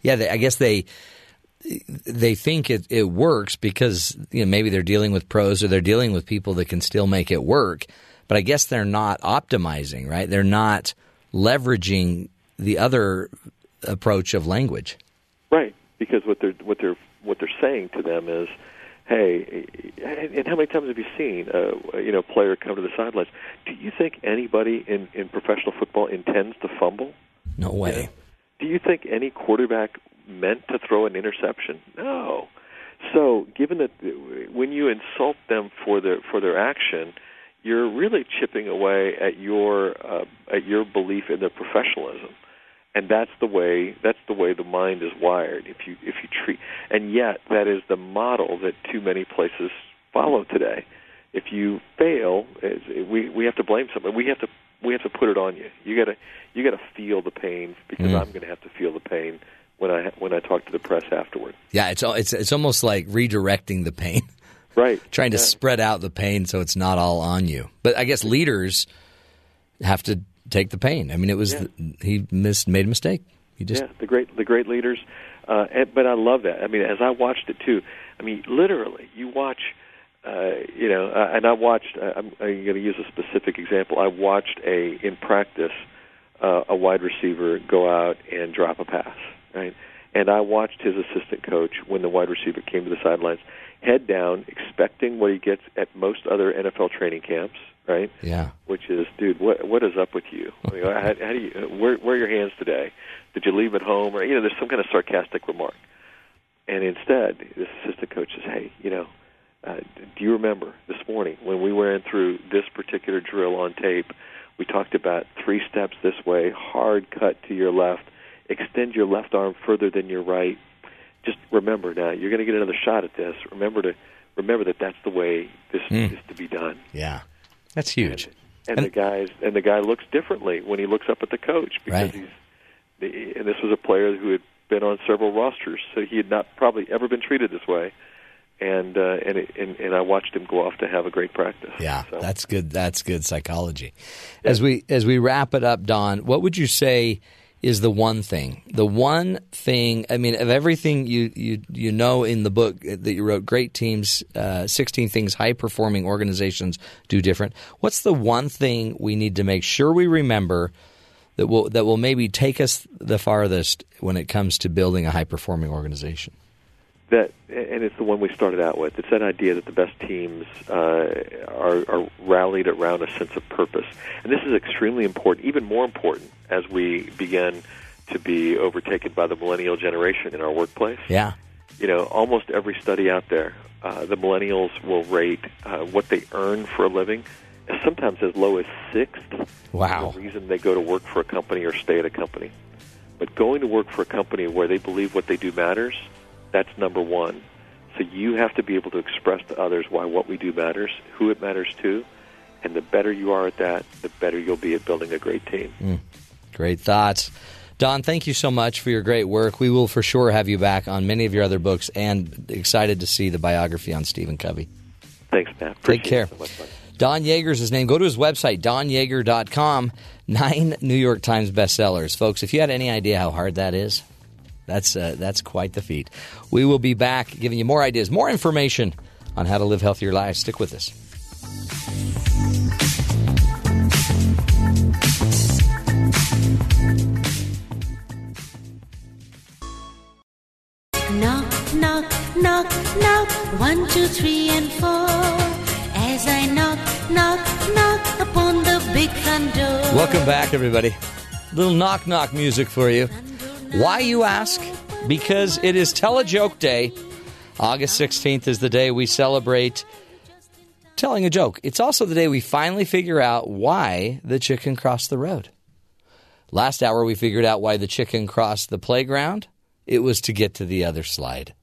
Yeah, they, I guess they they think it, it works because you know maybe they're dealing with pros or they're dealing with people that can still make it work. But I guess they're not optimizing, right? They're not leveraging the other approach of language. Right, because what they're what they're what they're saying to them is, "Hey, and how many times have you seen a you know player come to the sidelines? Do you think anybody in in professional football intends to fumble? No way. Do you think any quarterback meant to throw an interception? No. So, given that when you insult them for their for their action, you're really chipping away at your uh, at your belief in their professionalism, and that's the way that's the way the mind is wired. If you if you treat, and yet that is the model that too many places follow today. If you fail, we we have to blame someone. We have to we have to put it on you. You gotta you gotta feel the pain because Mm. I'm going to have to feel the pain when I when I talk to the press afterward. Yeah, it's it's it's almost like redirecting the pain, Right. trying to spread out the pain so it's not all on you. But I guess leaders have to take the pain. I mean, it was Yeah. he missed made a mistake. He just yeah, the great the great leaders. Uh, and, but I love that. I mean, as I watched it too. I mean, literally, you watch. Uh, you know, uh, and I watched. Uh, I'm, I'm going to use a specific example. I watched a in practice uh, a wide receiver go out and drop a pass, right? And I watched his assistant coach when the wide receiver came to the sidelines, head down, expecting what he gets at most other NFL training camps, right? yeah. which is, dude, what what is up with you? I mean, how, how do you where where are your hands today? Did you leave at home? Or you know, there's some kind of sarcastic remark. And instead, this assistant coach says, "Hey, you know, uh, do you remember this morning when we went through this particular drill on tape? We talked about three steps this way, hard cut to your left, extend your left arm further than your right. Just remember now, you're going to get another shot at this. Remember to remember that that's the way this Hmm. is to be done." Yeah. That's huge. and, And- the guys and the guy looks differently when he looks up at the coach because Right. he's the, and this was a player who had been on several rosters, so he had not probably ever been treated this way. And uh, and, it, and and I watched him go off to have a great practice. Yeah, So- that's good. That's good psychology. As we as we wrap it up, Don, what would you say is the one thing? The one thing. I mean, of everything you you you know in the book that you wrote, great teams, uh, sixteen things high performing organizations do different. What's the one thing we need to make sure we remember? That will that will maybe take us the farthest when it comes to building a high performing organization. That and it's the one we started out with. It's that idea that the best teams uh, are, are rallied around a sense of purpose, and this is extremely important, even more important as we begin to be overtaken by the millennial generation in our workplace. Yeah, You know, almost every study out there, uh, the millennials will rate uh, what they earn for a living as sometimes as low as sixth. Wow. The reason they go to work for a company or stay at a company, but going to work for a company where they believe what they do matters that's number one. So you have to be able to express to others why what we do matters, who it matters to, and the better you are at that, the better you'll be at building a great team. Hmm. Great thoughts. Don, thank you so much for your great work. We will for sure have you back on many of your other books and excited to see the biography on Stephen Covey. Thanks, Matt. Take care. so much. Don Yaeger's his name. Go to his website, donyaeger.com. Nine New York Times bestsellers. Folks, if you had any idea how hard that is, that's, uh, that's quite the feat. We will be back giving you more ideas, more information on how to live healthier lives. Stick with us. Knock, knock, knock, knock. One, two, three, and four. As I knock, knock, knock upon the big front door. Welcome back, everybody. Little knock knock music for you. Why, you ask? Because it is Tell a Joke Day. August 16th is the day we celebrate telling a joke. It's also the day we finally figure out why the chicken crossed the road. Last hour, we figured out why the chicken crossed the playground. It was to get to the other slide.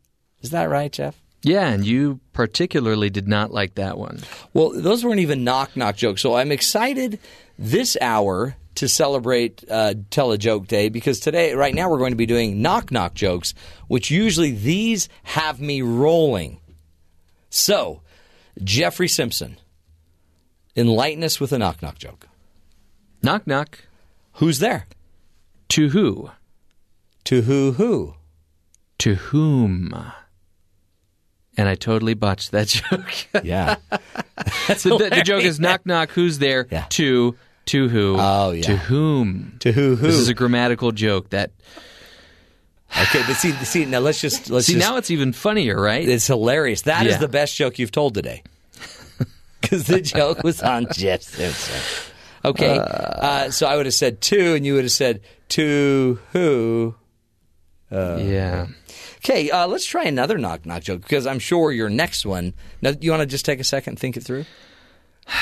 Is that right, Jeff? Yeah, and you particularly did not like that one. Well, those weren't even knock knock jokes. So I'm excited this hour to celebrate uh, Tell a Joke Day because today, right now, we're going to be doing knock knock jokes, which usually these have me rolling. So, Jeffrey Simpson, enlighten us with a knock knock joke. Knock knock. Who's there? To who? To who who? To whom? And I totally botched that joke. Yeah. the, the- the joke is knock knock. Who's there? Yeah. To to who? Oh, yeah. To whom? To who who? This is a grammatical joke. That okay, but see, see, now let's just let's see just, now it's even funnier, right? It's hilarious. That is Yeah. the best joke you've told today. Because the joke was on Jeff Simpson. Okay, uh, so I would have said two, and you would have said to who? yeah. Okay, uh, let's try another knock knock joke because I'm sure your next one. Now, you want to just take a second think it through?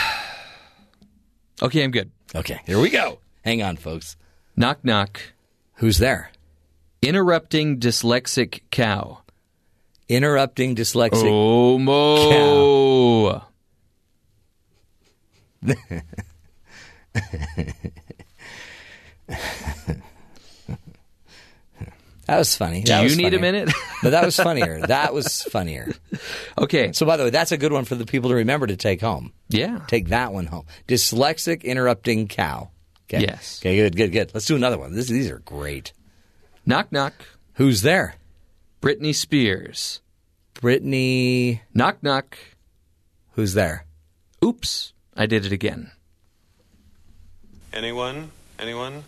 Okay, I'm good. Okay, here we go. Hang on, folks. Knock knock. Who's there? Interrupting dyslexic cow. Interrupting dyslexic. Oh mo. That was funny. Do That you was need a minute? but that was funnier. That was funnier. okay. So, by the way, that's a good one for the people to remember to take home. Yeah. Take that one home. Dyslexic interrupting cow. Okay. Yes. Okay, good, good, good. Let's do another one. This, these are great. Knock knock. Who's there? Britney Spears. Brittany. Knock knock. Who's there? Oops. I did it again. Anyone? Anyone?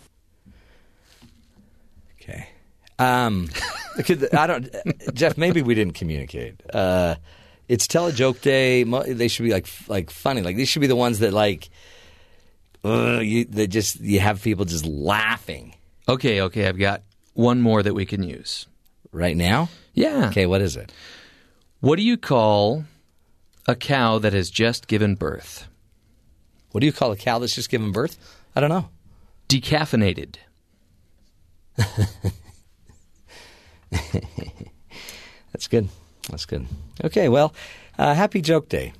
Um, could- I don't, Jeff. Maybe we didn't communicate. Uh, it's tell a joke day. They should be like like funny. Like these should be the ones that like, uh, you that just you have people just laughing Okay, okay. I've got one more that we can use. right now. Yeah. Okay, what is it? What do you call a cow that has just given birth? What do you call a cow that's just given birth? I don't know. Decaffeinated. That's good. That's good. Okay, well, uh, happy joke day.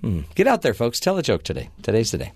Hmm. Get out there, folks. Tell a joke today. Today's the day.